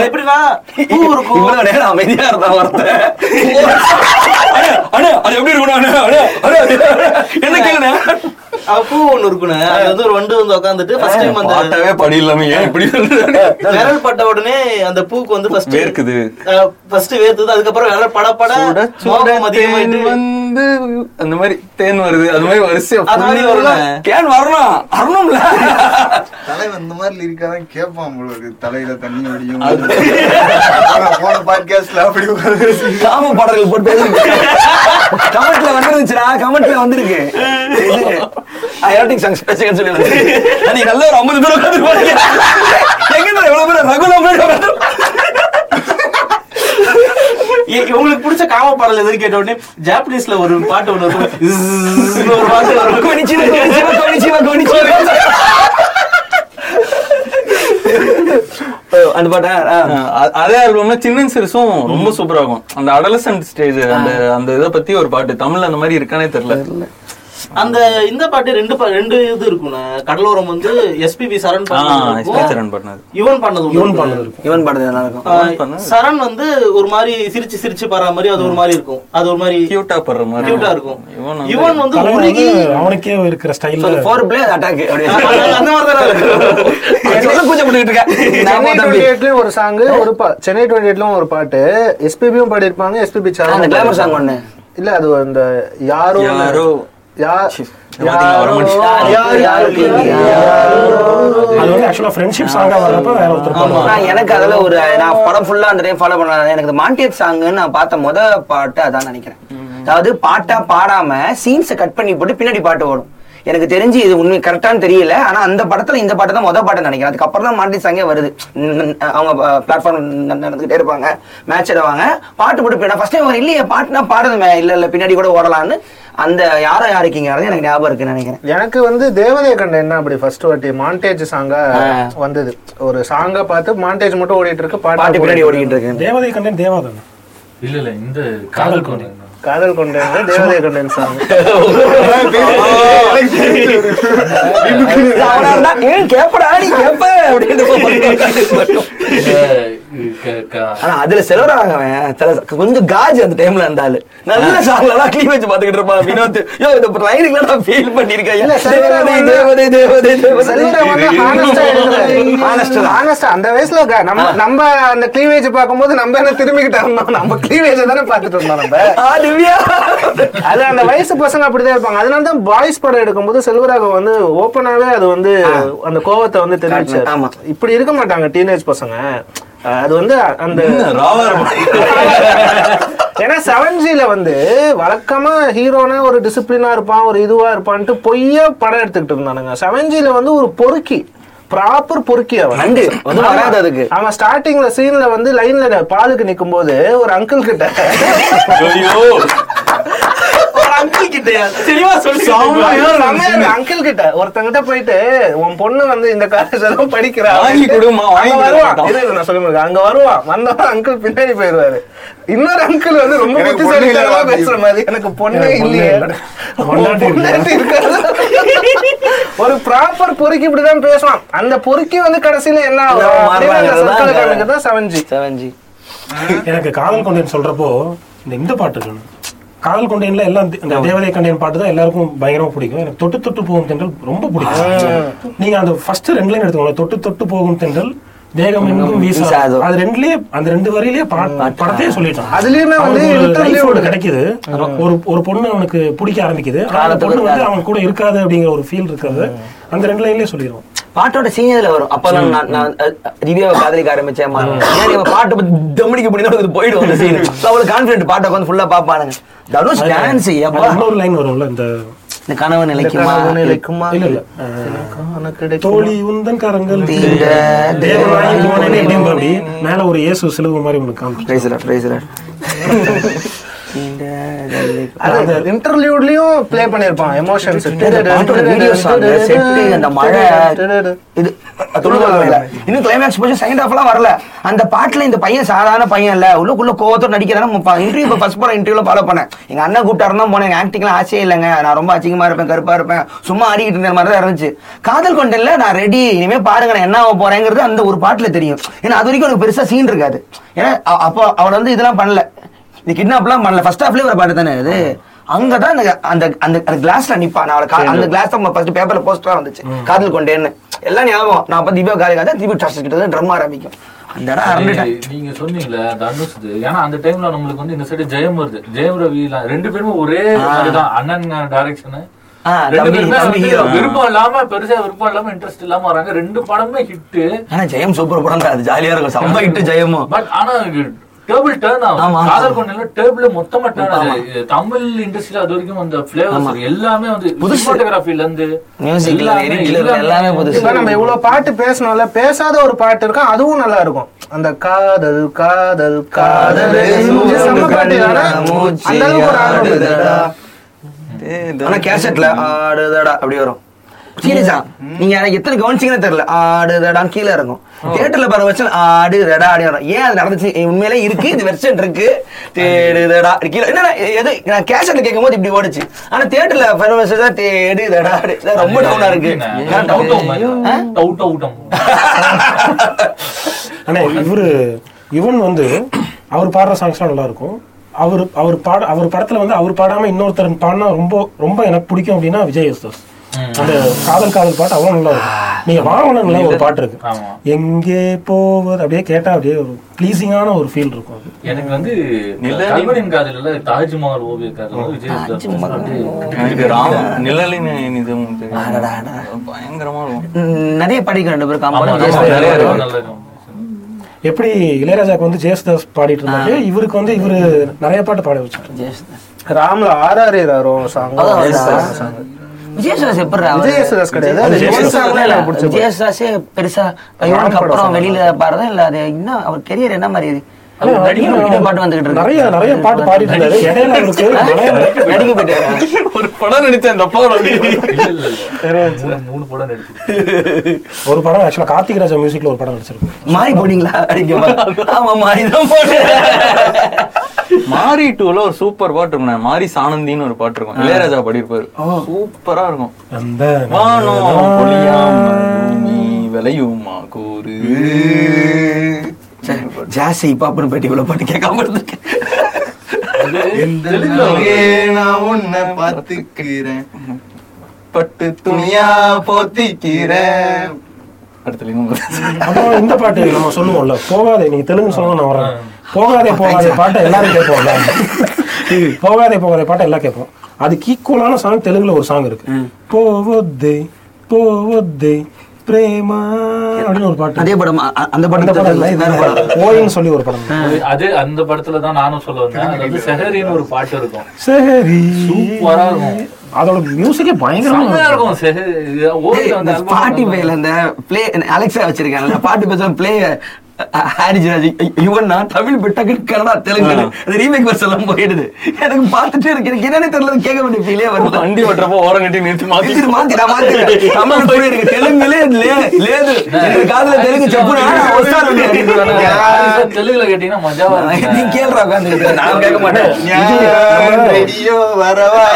எப்படின்னா இவ்வளவு நேரம் அமைதியா இருந்தா ஒருத்தன் அண்ணே, அண்ணே, அது எப்படி இருக்கணும். என்ன கேளுண்ணே பூ ஒண்ணு இருக்குண்ணே அது வந்து ஒரு வண்டு வந்து உட்காந்துட்டு ஃபர்ஸ்ட் டைம் அந்த பாட்டாவே படி இல்லாம ஏன் இப்படி? விரல் பட்ட உடனே அந்த பூக்கு வந்து ஃபர்ஸ்ட் வேர்க்குது. ஃபர்ஸ்ட் வேர்த்தது அதுக்கப்புறம் விரல் பட பட தேன் வந்து அந்த மாதிரி தேன் வருது அது மாதிரி வரிசையா அது மாதிரி வரும்ல. கேன் வரணும் வரணும்ல தலைவன் இந்த மாதிரி லிரிக்காதான் கேட்பான் போல இருக்கு தலையில தண்ணி வடியும் போன பாட்காஸ்ட்ல அப்படி காம பாடல்கள் போட்டு கமெண்ட்ல வந்துருந்துச்சுடா கமெண்ட்ல வந்திருக்கு எரோட்டிக் சாங்ஸ் பேசுங்கன்னு சொல்லி நீ நல்ல ஒரு ஐம்பது பேர் உட்காந்து பாருங்க எங்க எவ்வளவு பேர் பேர் உங்களுக்கு பிடிச்ச காம பாடல் எதுன்னு கேட்ட உடனே ஜாப்பனீஸ்ல ஒரு பாட்டு ஒண்ணு இருக்கும் ஒரு பாட்டு வரும் அந்த பாட்டா அதே ஆல்பம்ல சின்ன சிறுசும் ரொம்ப சூப்பரா இருக்கும் அந்த அடலசன்ட் ஸ்டேஜ் அந்த அந்த இத பத்தி ஒரு பாட்டு தமிழ்ல அந்த மாதிரி இருக்கானே தெரியல அந்த இந்த பாட்டு ரெண்டு பா- ரெண்டு இது இருக்குண்ணே கடலோரம் வந்து எஸ்பிபி சரண் பண்ணது சரண் பண்ணது. யுவன் பண்ணது இருக்கும். பண்ணது இவன் பாடுறது நல்லா இருக்கும். ஆ, சரண் வந்து ஒரு மாதிரி சிரிச்சு சிரிச்சு பாடுற மாதிரி அது ஒரு மாதிரி இருக்கும். அது ஒரு மாதிரி கியூட்டா படுற மாதிரி கியூட்டா இருக்கும். இவன் வந்து- உருகி அவனுக்கே இருக்கிற ஸ்டைல்ல ஃபோர் பிளே அட்டாக் அந்த மாதிரி தானே ஒரு சாங் ஒரு பா- சென்னை டுவெண்ட்டி எயிட்லயும் ஒரு பாட்டு. எஸ்பிபியும் பாடியிருப்பாங்க எஸ்பிபி அந்த கிளாமர் சாங் ஒண்ணு. இல்ல அது அந்த யாரோ யாரோ எனக்கு அதுல ஒரு நான் படம் ஃபுல்லா அந்த டைம் ஃபாலோ பண்ண எனக்கு மாண்டியட் சாங்னு நான் பார்த்த முத பாட்டு அதான் நினைக்கிறேன் அதாவது பாட்டா பாடாம சீன்ஸை கட் பண்ணி போட்டு பின்னாடி பாட்டு ஓடும் எனக்கு தெரிஞ்சு இது உண்மை கரெக்டானு தெரியல ஆனா அந்த படத்துல இந்த பாட்டு தான் முத பாட்டு நினைக்கிறேன் அதுக்கப்புறம் தான் மாண்டி சாங்கே வருது அவங்க பிளாட்ஃபார்ம் நடந்துகிட்டே இருப்பாங்க மேட்ச் இடுவாங்க பாட்டு போட்டு ஃபர்ஸ்ட் டைம் இல்லையே பாட்டுனா பாடுதுமே இல்ல இல்ல பின்னாடி கூட ஓடலான்னு அந்த யாரோ யாருக்கீங்கிறது எனக்கு ஞாபகம் இருக்குன்னு நினைக்கிறேன். எனக்கு வந்து தேவதைய கண்ட என்ன அப்படி ஃபர்ஸ்ட் வாட்டி? மாண்டேஜ் சாங்கா வந்தது. ஒரு சாங்கா பார்த்து மாண்டேஜ் மட்டும் ஓடிட்டு இருக்கு பாட்டு பாட்டு பின்னாடி ஓடிக்கிட்டு இருக்கு. தேவதை கண்டேன் தேவாதான் இல்ல இல்ல இந்த காதல் கொண்டேன். காதல் கொண்டேன் தேவதைய கண்டன் சாங் கேப்படா நீ கேப்ப அப்படின்னு ஆனா அதுல செலவராகவன் சில கொஞ்சம் காஜ் அந்த டைம்ல இருந்தாலு நல்ல சாங்ல எல்லாம் கிளீவேஜ் பாத்துக்கிட்டு இருப்பான் வினோத். யோ இந்த லைனுக்கு நான் ஃபீல் பண்ணிருக்கேன் தேவதை தேவதை தேவதை அந்த வயசுல நம்ம நம்ம அந்த கிளீவேஜ் பார்க்கும்போது நம்ம என்ன திரும்பிக்கிட்டு இருந்தோம்? நம்ம கிளீவேஜ் தானே பார்த்துட்டு இருந்தோம் நம்ம. ஆ, திவ்யா. அது அந்த வயசு பசங்க அப்படிதான் இருப்பாங்க. அதனால தான் பாய்ஸ் படம் எடுக்கும்போது செல்வராக வந்து ஓப்பனாவே அது வந்து அந்த கோவத்தை வந்து ஆமா. தெரிவிச்சாரு இப்படி இருக்க மாட்டாங்க டீனேஜ் பசங்க. அது வந்து அந்த ஏன்னா செவன் ஜில வந்து வழக்கமா ஹீரோனா ஒரு டிசிப்ளினா இருப்பான் ஒரு இதுவா இருப்பான்ட்டு பொய்யா படம் எடுத்துக்கிட்டு இருந்தானுங்க. செவன் ஜில வந்து ஒரு பொறுக்கி ப்ராப்பர் பொறுக்கி அவன். வராது அதுக்கு. அவன் ஸ்டார்டிங்ல சீன்ல வந்து லைன்ல பாலுக்கு நிக்கும் போது ஒரு அங்கிள் கிட்ட அங்கிள் கிட்டயா தெளிவா அங்கிள் கிட்ட. ஒருத்தங்கிட்ட போயிட்டு உன் பொண்ணு வந்து இந்த காலேஜ் தான் படிக்கிறா. வாங்கி கொடுமா, வாங்கி வருவான் நான் சொல்ல முடியாது. அங்க வருவான் வந்தவன் அங்கிள் பின்னாடி போயிருவாரு இன்னொரு அங்கிள் வந்து ரொம்ப புத்திசாலித்தனமா பேசுற மாதிரி எனக்கு பொண்ணே இல்லையே. ஒரு ப்ராப்பர் பொறுக்கி இப்படிதான் பேசுவான். அந்த பொறுக்கி வந்து கடைசியில என்ன ஆகும்? மாறுவாங்க, அப்படின்னு அந்த அதுதான் circle கதை. காமிக்கிறது தான் செவன் ஜி செவன் ஜி எனக்கு காதல் கொண்டேன் சொல்றப்போ இந்த இந்த பாட்டு காதல் கொண்டேன்ல எல்லாம் தி- இந்த தேவதை கண்டேன் பாட்டு தான் எல்லாருக்கும் பயங்கரமா பிடிக்கும். எனக்கு தொட்டு தொட்டு போகும் தென்றல் ரொம்ப பிடிக்கும். நீங்க அந்த ஃபர்ஸ்ட் ரெண்டு லைன் எடுத்துக்கோங்க. தொட்டு தொட்டு போகும் தென்றல் தேகம் எங்கும் வீசாது. அது ரெண்டுலயே அந்த ரெண்டு வரியிலேயே பா- படத்தையே சொல்லிட்டான். அதுலயுமே வந்து கிடைக்குது. ஒரு ஒரு பொண்ணு அவனுக்கு பிடிக்க ஆரம்பிக்குது. அந்த பொண்ணு வந்து அவன் கூட இருக்காது அப்படிங்கிற ஒரு ஃபீல் இருக்காது. அந்த ரெண்டு லைன்லயே சொல்லிடுவோம் பாட்டோட சீனியர்ல வரும்? அப்பெல்லாம் நான் நான் ரிவியாவை காதலிக்க ஆரம்பிச்சேன். இவன் பாட்டு தம்மடிக்க முடியும் போயிடும் அந்த சீன் அவ்வளவு கான்பிடன்ட் பாட்டை வந்து ஃபுல்லா பாப்பானுங்க தனுஷ் டான்ஸ் எப்பா இன்னொரு லைன் வரும்ல இந்த இந்த கனவு நிலைக்குமா? நிலைக்குமா? இல்ல இல்ல? தோழி உந்தன் கரங்கள் தேவனாய் போனேனே மேல ஒரு இயேசு சிலுவை மாதிரி உனக்கு காமிச்சு இன்டர்வியூட்லயும் ப்ளே பண்ணிருப்பான் எமோஷன்ஸ் வீடியோ சாங் செட்டு அந்த மழை. இது. இன்னும் கிளைமேக்ஸ் போச்சு செகண்ட் ஹாஃப் எல்லாம் வரல. அந்த பாட்டுல இந்த பையன் சாதாரண பையன் இல்ல. உள்ளுக்குள்ள கோவத்தோட நடிக்கிறான் இன்டர்வியூ ஃபர்ஸ்ட் படம் இன்டர்வியூல ஃபாலோ பண்ணேன். எங்க அண்ணன் கூப்பிட்டாரு தான் போனேன் ஆக்டிங்லாம் ஆசையே இல்லைங்க. நான் ரொம்ப அசிங்கமா இருப்பேன் கருப்பா இருப்பேன். சும்மா ஆடிக்கிட்டு இருந்த மாதிரி தான் இருந்துச்சு. காதல் கொண்டேன்ல நான் ரெடி இனிமே பாருங்க நான் என்ன ஆக போறேங்கிறது அந்த ஒரு பாட்டுல தெரியும். ஏன்னா அது வரைக்கும் எனக்கு பெருசா சீன் இருக்காது. ஏன்னா அப்போ அவள் வந்து இதெல்லாம் பண்ணல. இந்த கிட்னாப்லாம் பண்ணல. ஃபர்ஸ்ட் ஹாஃப்லயே ஒரு பாட்டு தானே அது அங்கதான் அந்த அந்த அந்த அந்த கிளாஸ்ல நிப்பா. நான் அவளை அந்த கிளாஸ் தான் ஃபர்ஸ்ட் பேப்பர்ல போஸ்டரா வந்துச்சு. காதல் கொண்டேன்னு. எல்லாம் ஞாபகம். நான் அப்ப திவ்யா காலி காதா திவ்யா ட்ரஸ்ட் கிட்ட ட்ரம் ஆரம்பிக்கும். அந்த இடம் அரண்டுட்டேன் அது நீங்க சொன்னீங்கல்ல தனுஷ் இது. ஏன்னா அந்த டைம்ல நம்மளுக்கு வந்து இந்த சைடு ஜெயம் வருது. ஜெயம் ரவி ரெண்டு பேருமே ஒரே மாதிரிதான். அண்ணன் டைரக்ஷன். விருப்பம் இல்லாம பெருசா விருப்பம் இல்லாம இன்ட்ரெஸ்ட் இல்லாம வராங்க. ரெண்டு படமே ஹிட் ஆனா ஜெயம் சூப்பர் படம் தான். அது ஜாலியா இருக்கும். செம்ம இட்டு ஜெயமும். பட் ஆனா டேபிள் டேர்ன் ஆமா, ஆகும். காதல் கொண்டல டேபிள் மொத்தமா டேர்ன் ஆகுது தமிழ் இண்டஸ்ட்ரியில அது வரைக்கும் அந்த பிளேவர்ஸ் எல்லாமே வந்து புதுசு. போட்டோகிராஃபில இருந்து எல்லாமே- புதுசு. நம்ம இவ்வளவு பாட்டு பேசணும்ல பேசாத ஒரு பாட்டு இருக்கும் அதுவும் நல்லா இருக்கும். அந்த காதல் காதல் காதல். அந்த அளவுக்கு ஒரு. ஆனா கேசட்ல ஆடுதடா. அப்படி வரும். சீரியஸா? நீங்க எனக்கு எத்தனை கவனிச்சீங்கன்னு தெரியல. ஆடுதடான்னு கீழே இருக்கும் தியேட்டர்ல பாரு வச்சு ஆடுதடா அப்படி வரும் ஏன் அது நடந்துச்சு? உண்மையிலே இருக்கு இது வெர்ஷன் இருக்கு. தேடுதடா கீழே. என்ன எது நான் கேசட்ல கேட்கும் போது இப்படி ஓடுச்சு. ஆனா தியேட்டர்ல ஃபர்ஸ்ட் தான் தேடுதடா அப்படி. இது ரொம்ப டவுனா இருக்கு. ஆனா இவரு இவன் வந்து அவர் பாடுற சாங்ஸ்லாம் நல்லா இருக்கும் அவர் அவர் பாட அவர் படத்துல வந்து அவர் பாடாம இன்னொருத்தர் பாடினா ரொம்ப ரொம்ப எனக்கு பிடிக்கும் அப்படின்னா விஜய் யேசுதாஸ் அந்த காதல் காதல் பாட்டு அவ்வளவு நல்லா இருக்கும். நீங்க வாங்கணும்ல ஒரு பாட்டு இருக்கு. ஆமா. எங்கே போவது? அப்படியே கேட்டா அப்படியே ஒரு ப்ளீசிங்கான ஒரு ஃபீல் இருக்கும் அது. எனக்கு வந்து கல்வனின் காதல தாஜ்மஹால் ஓவிய காதல் விஜய் எனக்கு ராம நிழலின் அடடா. பயங்கரமா இருக்கும். நிறைய படிக்க ரெண்டு combination. எப்படி இளையராஜாக்கு வந்து ஜேசுதாஸ் பாடிட்டு இருந்தாரு? இவருக்கு வந்து இவரு நிறைய பாட்டு பாட வச்சாரு ராம்ல ஆர்ஆர் வரும் சாங் விஜயசுதாஸ் எப்படி விஜய் யேசுதாஸ் கிடையாது. அது விஜய் ஒரு song தான் எனக்கு பிடிச்ச பாட்டு. விஜயசுதாஸே பெருசா அப்புறம் வெளியில பாடுறதா இல்ல அது இன்னும் அவர் கெரியர் என்ன மாதிரி நிறைய நிறைய பாட்டு பாடிட்டு இருந்தாரு. இடையில அவருக்கு மலையாள- நடிக்க போயிட்டாரு ஒரு படம் நடிச்சேன் அந்த அப்பா இல்ல, இல்ல, இல்ல. மூணு- மூணு படம் நடிச்சிருக்கு ஒரு படம் ஆக்சுவலா கார்த்திக் ராஜா மியூசிக்ல ஒரு படம் நடிச்சிருக்கு மாறி போனீங்களா? ஆமா மாறி தான் போட்டேன் மாரி டூல ஒரு சூப்பர் பாட்டு இருக்கும் மாரி சானந்தின்னு ஒரு பாட்டு இருக்கும். இளையராஜா பாடியிருப்பாரு. சூப்பரா இருக்கும். அந்த வானம் விளையுமா கூறு. ஜாஸ் இப்ப அப்படின்னு போயிட்டு இவ்வளவு பாட்டு கேட்காம இருந்திருக்கேன் நான் உன்னை பாத்துக்கிறேன் பட்டு துணியா போத்திக்கிறேன். இந்த பாட்டு நம்ம சொல்லுவோம்ல போகாதே நீங்க தெலுங்கு சொல்லுங்க நான் வரேன் போகாதே போகாதே பாட்டை எல்லாரும் கேட்போம்ல. போகாதே போகாதே பாட்டை எல்லாம் கேட்போம். அதுக்கு ஈக்குவலான சாங் தெலுங்குல ஒரு சாங் இருக்கு. போவதே போவதே பிரேமா அப்படின்னு ஒரு பாட்டு. அதே படம் அந்த படம் சொல்லி ஒரு படம். அது அந்த படத்துல தான் நானும் சொல்ல வந்தேன். செஹரின்னு ஒரு பாட்டு இருக்கும். சரி சூப்பரா இருக்கும். அதோட மியூசிக்கே பயங்கரமா இருக்கும். செஹரி album ஸ்பாட்டிஃபைல இந்த பிளே அலெக்ஸா வச்சிருக்காங்க பாட்டு பேசுற பிளே இவன் நான் தமிழ் டக்கு கன்னடா தெலுங்கு அது ரீமேக் வருஷம் எல்லாம் போயிடுது. எனக்கு பார்த்துட்டே இருக்கு. எனக்கு என்னன்னு தெரியல கேட்க வேண்டிய ஃபீலே வருது வண்டி ஓட்டுறப்போ ஓரம் கட்டி நிறுத்தி மாத்தி மாத்தி நான். தமிழ் புரிய இருக்கு தெலுங்குலே லேது. எனக்கு காதுல தெலுங்கு. ஹாரிசன் தெலுங்குல கேட்டீங்கன்னா மஜாவா நீ கேள்றா உட்கார்ந்து நான் கேட்க மாட்டேன். ரேடியோ வரவா?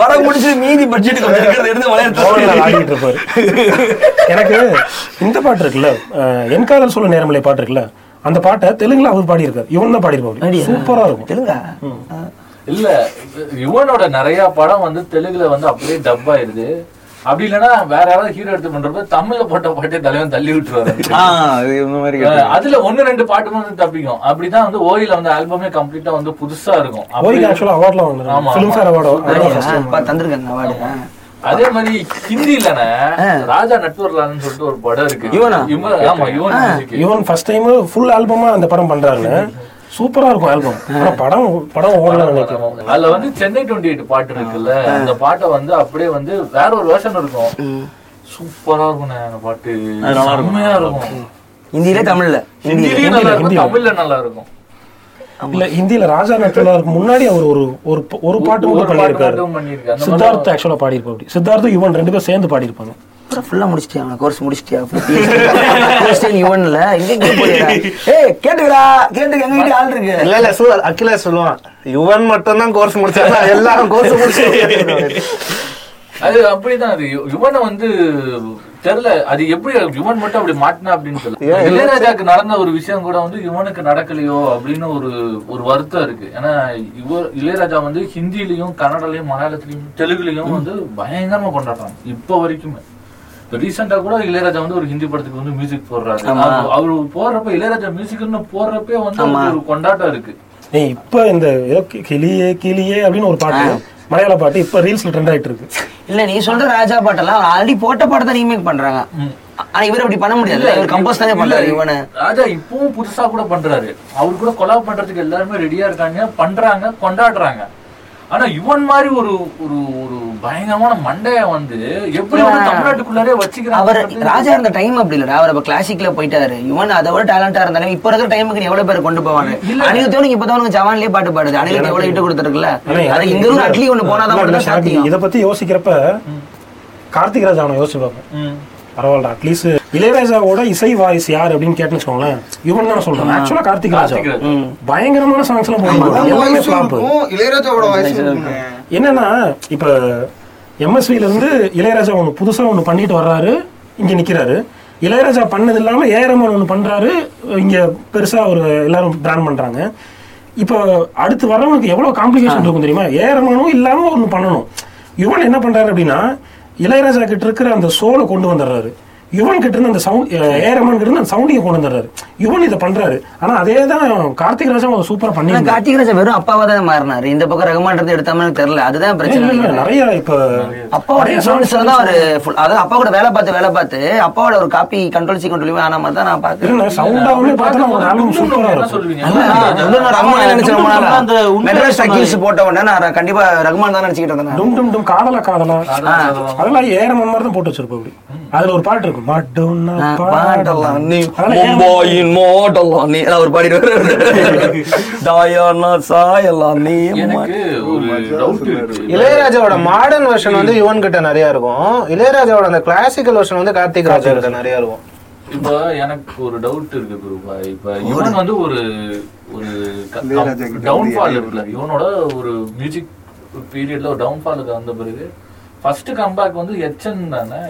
படம் முடிச்சு மீதி பட்ஜெட் எடுத்து விளையாட்டு இருப்பாரு. எனக்கு இந்த பாட்டு இருக்குல்ல என் காதல் சொல்ல நேரமலை பாட்டு இருக்குல்ல அந்த பாட்டை தெலுங்குல அவர் பாடியிருக்காரு. இவன் தான் பாடியிருப்பாரு. சூப்பரா இருக்கும். தெலுங்கா? இல்ல யுவனோட நிறைய படம் வந்து தெலுங்குல வந்து அப்படியே டப் ஆயிருது. அப்படி இல்லைன்னா வேற யாராவது ஹீரோ எடுத்து பண்றப்ப தமிழ்ல போட்ட பாட்டே தலைவன் தள்ளி விட்டுருவாரு. அதுல ஒண்ணு ரெண்டு பாட்டு வந்து தப்பிக்கும். அப்படிதான் வந்து ஓயில வந்து ஆல்பமே கம்ப்ளீட்டா வந்து புதுசா இருக்கும். அதே மாதிரி ஹிந்திலன ராஜா நட்வர்லான்னு சொல்லிட்டு ஒரு படம் இருக்கு. இவனா? இவன் ஆமா இவன். ஈவன் ஃபர்ஸ்ட் டைம் ஃபுல் ஆல்பமா அந்த படம் பண்றாருன்னு. சூப்பரா இருக்கும் ஆல்பம் ஆனா படம் படம் ஓடல நினைக்கிறேன். அதுல வந்து சென்னை டுவெண்ட்டி எயிட் பாட்டு இருக்குல்ல அந்த பாட்டை வந்து அப்படியே வந்து வேற ஒரு வேர்ஷன் இருக்கும். சூப்பரா இருக்கும் அந்த பாட்டு. செம்மையா இருக்கும். ஹிந்தியில தமிழ்ல. ஹிந்திலயும் நல்லா இருக்கும். தமிழ்ல நல்லா இருக்கும். இல்ல ஹிந்தில ராஜா நட்சலாருக்கு முன்னாடி அவர் ஒரு ஒரு ஒரு பாட்டு பாட்டு பண்ணியிருக்காரு. சித்தார்த் ஆக்சுவலா பாடியிருப்பாரு. அப்படி சித்தார்த்தும் யுவன் ரெண்டு பேரும் சேர்ந்து பாடியிருப்பாங்க. ஃபுல்லா முடிச்சிட்டியா? அவன கோர்ஸ் முடிச்சிட்டியா கோர்ஸ் யுவன்ல எங்க எங்க போயிடா ஏய் கேட்டுக்கடா. கேட்டுக்க எங்க வீட்டு ஆள் இருக்கு. இல்ல இல்ல சு அகிலேஷ் சொல்லுவான். யுவன் மட்டும் தான் கோர்ஸ் முடிச்சாங்க எல்லாரும் கோர்ஸ் முடிச்சு அது அப்படிதான். அது யுவனை வந்து தெரியல. அது எப்படி யுவன் மட்டும் அப்படி மாட்டினா அப்படின்னு தெரியல. இளையராஜாக்கு நடந்த ஒரு விஷயம் கூட வந்து யுவனுக்கு நடக்கலையோ அப்படின்னு ஒரு ஒரு வருத்தம் இருக்கு. ஏன்னா இவர் இளையராஜா வந்து ஹிந்திலையும் கன்னடலையும் மலையாளத்திலையும் தெலுங்குலையும் வந்து பயங்கரமா கொண்டாடுறாங்க. இப்போ வரைக்குமே. ரீசெண்டா கூட இளையராஜா வந்து ஒரு ஹிந்தி படத்துக்கு வந்து மியூசிக் போடுறாரு. அவரு- போடுறப்ப இளையராஜா மியூசிக்னு போடுறப்பே வந்து ஒரு கொண்டாட்டம் இருக்கு. ஏய் இப்ப இந்த கிளியே கிளியே அப்படின்னு ஒரு பாட்டு மலையாள பாட்டு இப்ப ரீல்ஸ்ல ட்ரெண்ட் ஆயிட்டு இருக்கு. இல்ல நீ சொல்ற ராஜா பாட்டெல்லாம் ஆல்ரெடி போட்ட பாட்டத்தை ரீமேக் பண்றாங்க. ஆனா இவர் அப்படி பண்ண முடியாது. இவர் கம்போஸ் தானே பண்றாரு இவனை. ராஜா இப்பவும் புதுசா கூட பண்றாரு. அவர் கூட கொலாப் பண்றதுக்கு எல்லாருமே ரெடியா இருக்காங்க பண்றாங்க கொண்டாடுறாங்க. ஆனா இவன் மாதிரி ஒரு ஒரு ஒரு பயங்கரமான மண்டைய வந்து எப்படி வந்து தமிழ்நாட்டுக்குள்ளாரே அவர் வச்சுக்கிறாங்க ராஜா இருந்த டைம் அப்படி இல்லடா. அவர் இப்ப கிளாசிக்ல போயிட்டாரு. இவன் அதை விட டேலண்டா இருந்தாலும் இப்ப இருக்கிற டைமுக்கு எவ்வளவு பேர் கொண்டு போவாங்க அனிருத்தவனுக்கு இப்ப தான் ஜவான்லயே பாட்டு பாடுது. அனிருத் எவ்வளவு இட்டு கொடுத்துருக்குல்ல? அது இங்க இருந்து அட்லி ஒண்ணு போனாதான் இத பத்தி யோசிக்கிறப்ப கார்த்திக் ராஜா அவனை யோசிச்சு பார்ப்பேன் பரவாயில்ல அட்லீஸ்ட் இளையராஜாவோட இசை வாய்ஸ் யார் அப்படின்னு கேட்டுன்னு வச்சுக்கோங்களேன். இவன் தான் சொல்றேன். ஆக்சுவலா கார்த்திக் ராஜா. பயங்கரமான சாங்ஸ் எல்லாம் போடுவாங்க இளையராஜாவோட வாய்ஸ் என்னன்னா இப்ப எம்எஸ்வில இருந்து இளையராஜா ஒண்ணு புதுசா ஒண்ணு பண்ணிட்டு வர்றாரு. இங்க நிக்கிறாரு. இளையராஜா பண்ணது இல்லாம ஏஆர்எம்என் ஒண்ணு பண்றாரு. இங்க பெருசா ஒரு எல்லாரும் பிராண்ட் பண்றாங்க. இப்போ அடுத்து வர்றவங்களுக்கு எவ்வளவு காம்ப்ளிகேஷன் இருக்கும் தெரியுமா? ஏஆர்எம்எனும் இல்லாம ஒண்ணு பண்ணணும். யுவன் என்ன பண்றாரு அப்படின்னா இளையராஜா கிட்ட இருக்கிற அந்த சோலை கொண்டு வந்துடுறாரு. யுவன் கிட்ட இருந்து அந்த சவுண்ட் ஏஆர்எம்என் கிட்ட இருந்து அந்த சவுண்டியை கொண்டு வந்துடுறாரு. யுவன் இதை பண்றாரு. ஆனா அதே தான் கார்த்திக் ராஜா சூப்பரா ஆனா பண்ணி கார்த்திக் ராஜா வெறும் அப்பாவா தான் மாறினாரு. இந்த பக்கம் ரகுமான் இருந்து எடுத்தாமனு தெரியல. அதுதான் பிரச்சனை. நிறைய இப்ப அப்பாவோட songs தான் ஒரு full- அதாவது அப்பா கூட வேலை பார்த்து வேலை பார்த்து அப்பாவோட ஒரு காப்பி கண்ட்ரோல் சி கண்ட்ரோலுமே ஆன மாதிரி தான் நான் பாக்குறேன் இல்ல சவுண்டாவுமே பார்த்தா ஒரு ஆல்பம் சூப்பரா இருக்கும். சொல்லுவீங்க? இன்னும் நான் ரகுமான் நினைச்ச ரொம்ப நாளா. அந்த மெட்ராஸ் டக்கீஸ் போட்ட உடனே நான் கண்டிப்பா ரகுமான் தான் நினைச்சுக்கிட்டு இருந்தேன். டும் டும் டும் காதலா காதலா. அதெல்லாம் மணி நேரம் தான் போட்டு வச்சிருப்போம் அப்படி. அதுல ஒரு பாட்டு இருக்கும். பாடலாம் நீ மும்பாயின் மோடலாம் நீ பாடிடுவாரு சாயலாம் நீ இளையராஜாவோட மாடர்ன் வெர்ஷன் வந்து யுவன் கிட்ட நிறைய இருக்கும். இளையராஜாவோட அந்த கிளாசிக்கல் வெர்ஷன் வந்து கார்த்திக் ராஜா கிட்ட நிறைய இருக்கும். இப்போ எனக்கு ஒரு டவுட் இருக்கு குருபா இப்ப இவன் வந்து ஒரு ஒரு டவுன்ஃபால் இருக்குல்ல. இவனோட ஒரு மியூசிக் பீரியட்ல ஒரு டவுன்ஃபாலுக்கு வந்த பிறகு ஃபர்ஸ்ட் கம்பேக் வந்து எச்என் தானே.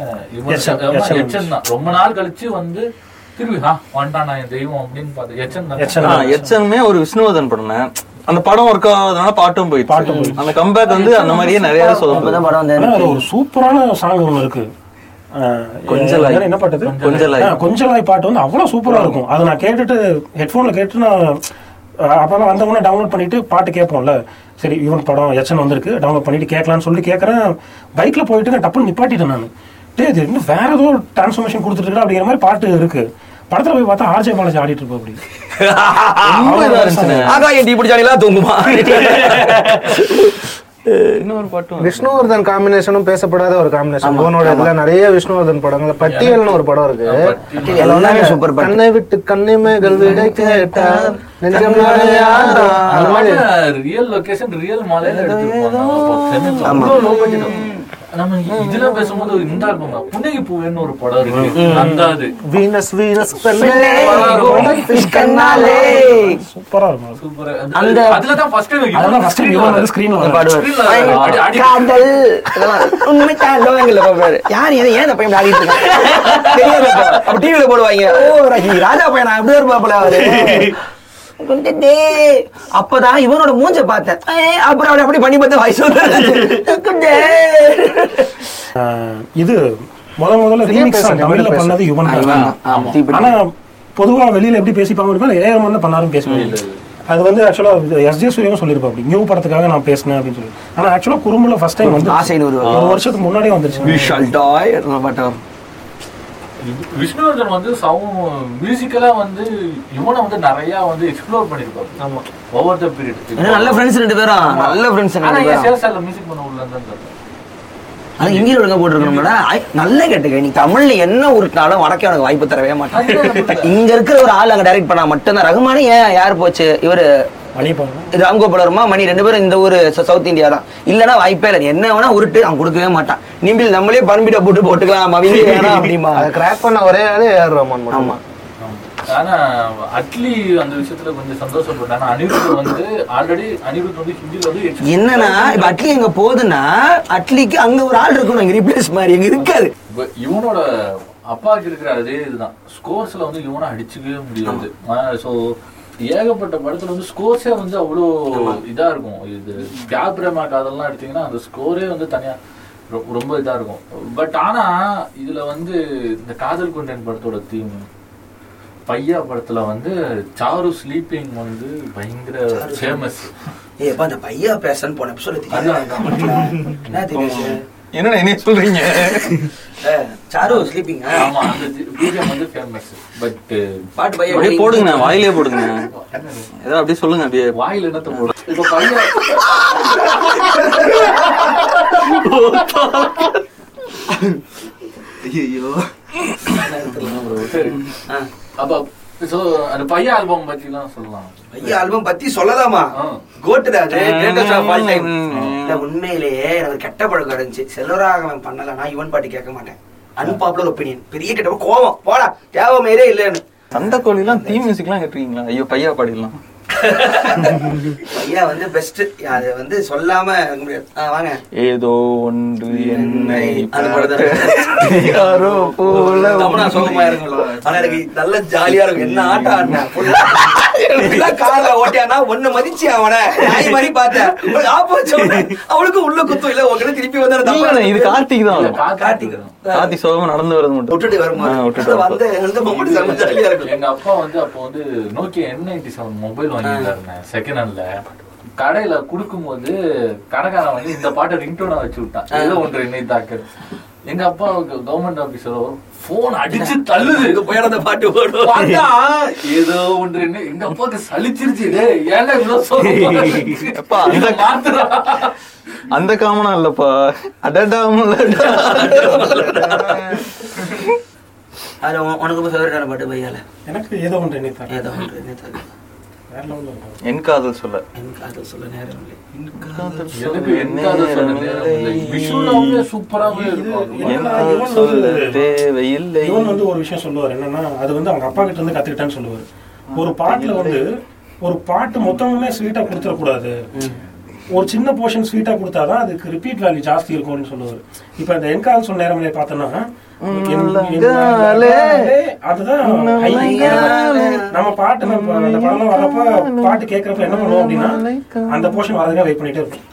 HN தான். ரொம்ப நாள் கழிச்சு வந்து திரும்பி ஹா வந்துட்டானா என் தெய்வம் அப்படின்னு பார்த்தேன் எச்என் HN. தான் எச்சனுமே ஒரு விஷ்ணுவர்தன் படம். அந்த படம் ஒர்க் ஆகாதனால பாட்டும் போயிடுச்சு. பாட்டும். அந்த கம்பேக் வந்து அந்த மாதிரியே நிறைய அப்பதான் சொல்ல படம் வந்து ஆனா அது ஒரு சூப்பரான சாங் ஒண்ணு இருக்கு. ஆஹ் கொஞ்சலாய். என்ன பாட்டு? கொஞ்சலாய். கொஞ்சலாய். பாட்டு வந்து அவ்வளவு சூப்பரா இருக்கும். அதை நான் கேட்டுட்டு ஹெட்போன்ல கேட்டு நான் அப்பதான் வந்த உடனே டவுன்லோட் பண்ணிட்டு பாட்டு கேட்போம்ல. சரி இவன் படம் எச்சன் வந்திருக்கு டவுன்லோட் பண்ணிட்டு கேட்கலாம்னு சொல்லிட்டு கேட்கறேன். பைக்ல போயிட்டு நான் டப்புன்னு நிப்பாட்டிட்டேன் நான். டேய் இது இன்னும் வேற ஏதோ டிரான்ஸ்ஃபர்மேஷன் கொடுத்துட்டு அப்படிங்கிற மாதிரி பாட்டு இருக்கு. படத்துல போய் பார்த்தா ஆர்ஜே பாலாஜி ஆடிட்டு இருப்போம் அப்படி. இருந்துச்சுண்ணே. ஆகாயம் டீ பிடிச்சாலாம் தூங்குமா? இன்னொரு பாட்டு வந்து- விஷ்ணுவர்தன் காம்பினேஷனும் பேசப்படாத ஒரு காம்பினேஷன் போனோட இதுல நிறைய விஷ்ணுவர்தன் படங்கள். பட்டியல்னு ஒரு படம் இருக்கு. எல்லாமே சூப்பர் கண்ணை விட்டு கண்ணிமைகள் விட மாதிரி ரியல் லொகேஷன் ரியல் மலையில நம்ம இதுல பேசும்போது ஒரு இந்த இருக்குங்க புன்னகை பூவேன்னு ஒரு படம் இருக்கு அந்த அது வீனஸ் வீனஸ் சூப்பரா இருக்கும். சூப்பரா அந்த- அதுல தான் ஃபர்ஸ்ட் அதெல்லாம் ஃபர்ஸ்ட் இவன் வந்து ஸ்கிரீன்ல பாடுவார் காதல் உண்மை தாண்டவங்கல்ல பாப்பாரு யார் இது ஏன் இந்த பையன் ஆடிட்டு இருக்கான் தெரியாதப்பா அப்ப டிவில போடுவாங்க ஓ ரஹி ராஜா பையனா அப்படி இருப்பாப்புல அவரு. அப்பதான் இவனோட மூஞ்ச பார்த்தேன். ஏய், அப்புறம் அவன் அப்படி பண்ணி பார்த்து வயசு இது முத முதல்ல ரீமிக்ஸ் தமிழ்ல பண்ணது யுவன். ஆனா பொதுவா வெளியில எப்படி பேசிப்பாங்க தான் பண்ணாரும் பேசுவாங்க. அது வந்து ஆக்சுவலா எஸ் ஜே சூரியவும் சொல்லியிருப்பா அப்படி. நியூ படத்துக்காக நான் பேசினேன் அப்படின்னு சொல்லி ஆனா ஆக்சுவலா குறும்புல ஃபர்ஸ்ட் டைம் வந்து ஒரு வருஷத்துக்கு முன்னாடியே வந்துருச்சு. விஷ்ணுவர்தன் வந்து சவுண்ட் மியூசிக்கலா வந்து இவனை வந்து நிறைய வந்து எக்ஸ்ப்ளோர் பண்ணிருப்பாரு ஆமா. ஓவர் த பீரியட் நல்ல ஃப்ரெண்ட்ஸ் ரெண்டு பேரும் நல்ல ஃப்ரெண்ட்ஸ் ஆனா ரெண்டு ஏன் சேல்ஸ்ல மியூசிக் பண்ண உள்ள இருந்தா அது இங்கிலீஷ் ஒழுங்கா போட்டுருக்கணும்டா நல்லா கேட்டுக்க. நீ தமிழ்ல என்ன உருட்டினாலும் வடக்கே உனக்கு வாய்ப்பு தரவே மாட்டான். இங்க இருக்கிற ஒரு ஆள் அங்க டைரக்ட் பண்ணா மட்டும்தான். ரகுமானே ஏன் யார் போச்சு? இவரு மணி பாருங்க ராம்கோபால் வர்மா? மணி ரெண்டு பேரும் இந்த ஊரு சவுத் இந்தியா தான். இல்லனா வாய்ப்பே இல்லை. என்ன வேணா உருட்டு அவன் கொடுக்கவே மாட்டான். நிம்பில் நம்மளே பண்பிட போட்டு போட்டுக்கலாம். அவங்க வேணாம் அப்படிமா. அதை கிராக் பண்ண ஒரே ஆளு ஏஆர் ரஹ்மான் ஆமா. ஆனா அட்லி அந்த விஷயத்துல கொஞ்சம் சந்தோஷப்பட்டேன் ஆனா அனிருத் வந்து ஆல்ரெடி அனிருத் வந்து ஹிந்தில வந்து ex- என்னன்னா இப்ப அட்லி எங்க போகுதுன்னா அட்லிக்கு அங்க ஒரு ஆள் இருக்கணும். இங்க ரீப்ளேஸ் மாதிரி எங்க இருக்காது. இவனோட அப்பாவுக்கு இருக்கிற அதே இதுதான். ஸ்கோர்ஸ்ல வந்து இவனை அடிச்சுக்கவே முடியாது. சோ ஏகப்பட்ட படத்துல வந்து ஸ்கோர்ஸே வந்து அவ்வளோ இதா இருக்கும். இது தியாக பிரேமா காதல்லாம் எடுத்தீங்கன்னா அந்த ஸ்கோரே வந்து தனியா ரொம்ப இதா இருக்கும். பட் ஆனா இதுல வந்து இந்த காதல் கொண்டேன் படத்தோட தீம் பையா படத்துல வந்து சாரு ஸ்லீப்பிங் வந்து பயங்கர ஃபேமஸ் ஏ அப்ப அந்த பையா பேசன்னு போன எபிசோட. என்ன என்ன சொல்றீங்க? சாரு ஸ்லீப்பிங் ஆமா அந்த பிஜிஎம் வந்து ஃபேமஸ் பட் பாட்டு பையா அப்படியே போடுங்க வாயிலே போடுங்க ஏதோ அப்படியே சொல்லுங்க அப்படியே. வாயில என்னத்த போடும் இப்ப பையன் ஐயோ அப்ப ஆல்பம் பத்தி சொல்லலாம். பையா ஆல்பம் பத்தி சொல்லலாமா? ஆ. கோட்டுடா அது கிரேட்டஸ்ட் ஆஃப் ஆல் டைம் ம், ம். இல்ல உண்மையிலேயே எனக்கு கெட்ட பழக்கம் இருந்துச்சு. செல்வராகவன் பண்ணல நான் யுவன் பாட்டு கேட்க மாட்டேன். அன்பாப்புலர் ஒப்பீனியன் பெரிய கெட்ட. கோவம். போடா தேவமேரே இல்லைன்னு. சண்டை கோழிலாம் தீ மியூசிக்லாம் கேட்டிருக்கீங்களா? ஐயோ பையா பாடிடலாம். பையா வந்து பெஸ்ட் அது வந்து சொல்லாம இருக்க முடியாது. ஆ, வாங்க. ஏதோ ஒன்று என்னை யாரோ போல சோகமா இருக்கும் ஆனா எனக்கு நல்ல ஜாலியா இருக்கும். என்ன ஆட்டம் ஆடினா? கார்ல ஓட்டியானா ஒண்ணு மதிச்சு அவனை. நாய் மாதிரி பார்த்தேன். ஆப்போச்சு அவளுக்கு உள்ள குத்தும். இல்ல உங்களை திருப்பி வந்து இது கார்த்திக் தான். கார்த்திக். கார்த்திக். சோகமா நடந்து வரது மட்டும். விட்டுட்டு வரும்போது ஆ, விட்டுட்டு அது வந்து வந்து மொமெண்ட் செம்ம ஜாலியா இருக்கும். எங்க அப்பா வந்து அப்போ வந்து Nokia N ninety seven mobile வாங்கியிருந்தாருங்க second ஹேண்ட்ல கடையில குடுக்கும்போது கடைக்காரன் வந்து இந்த பாட்டை ரிங்டோனா வச்சு விட்டான். ஏதோ ஒன்று என்னை தாக்கு எங்க அப்பா கவர்மெண்ட் ஆபீசர் போன் அடிச்சு தள்ளுது. போய் அந்த பாட்டு பார்த்தா, ஏதோ ஒன்று என்ன எங்க அப்பாவுக்கு சலிச்சிருச்சு. டேய், ஏன்டா இவ்வளவு அந்த- காமனா இல்லப்பா. அடடா அதுல உன்- உனக்கு ஃபேவரட்டான பாட்டு பையால எனக்கு ஏதோ ஒன்று ஏதோ ஒன்று என் காதல் சொல்ல. எனக்கு அது சொல்ல நேரம் இல்லை. காதல் சொன்ன நேரம் என் இவன் காதல் வந்து- சொல்ல ஒரு விஷயம் சொல்லுவார். என்னன்னா அது வந்து அவங்க அப்பா கிட்ட இருந்து கத்துக்கிட்டேன்னு சொல்லுவார். ஒரு பாட்டுல வந்து ஒரு பாட்டு மொத்தமுமே ஸ்வீட்டா கொடுத்துடக்கூடாது. ஒரு சின்ன போர்ஷன் ஸ்வீட்டா கொடுத்தாதான் அதுக்கு ரிப்பீட் வேல்யூ ஜாஸ்தி இருக்கும்னு சொல்லுவார். இப்ப சொன்ன பார்த்தோன்னா என்- என் உள்ளங்காலே, அதுதான் high. நம்ம பாட்டு நம்ம அந்த படம் வரப்ப பாட்டு கேட்கறப்ப என்ன பண்ணுவோம் அப்படின்னா அந்த போர்ஷன் வரதுக்காக வெயிட் பண்ணிட்டே இருப்போம்.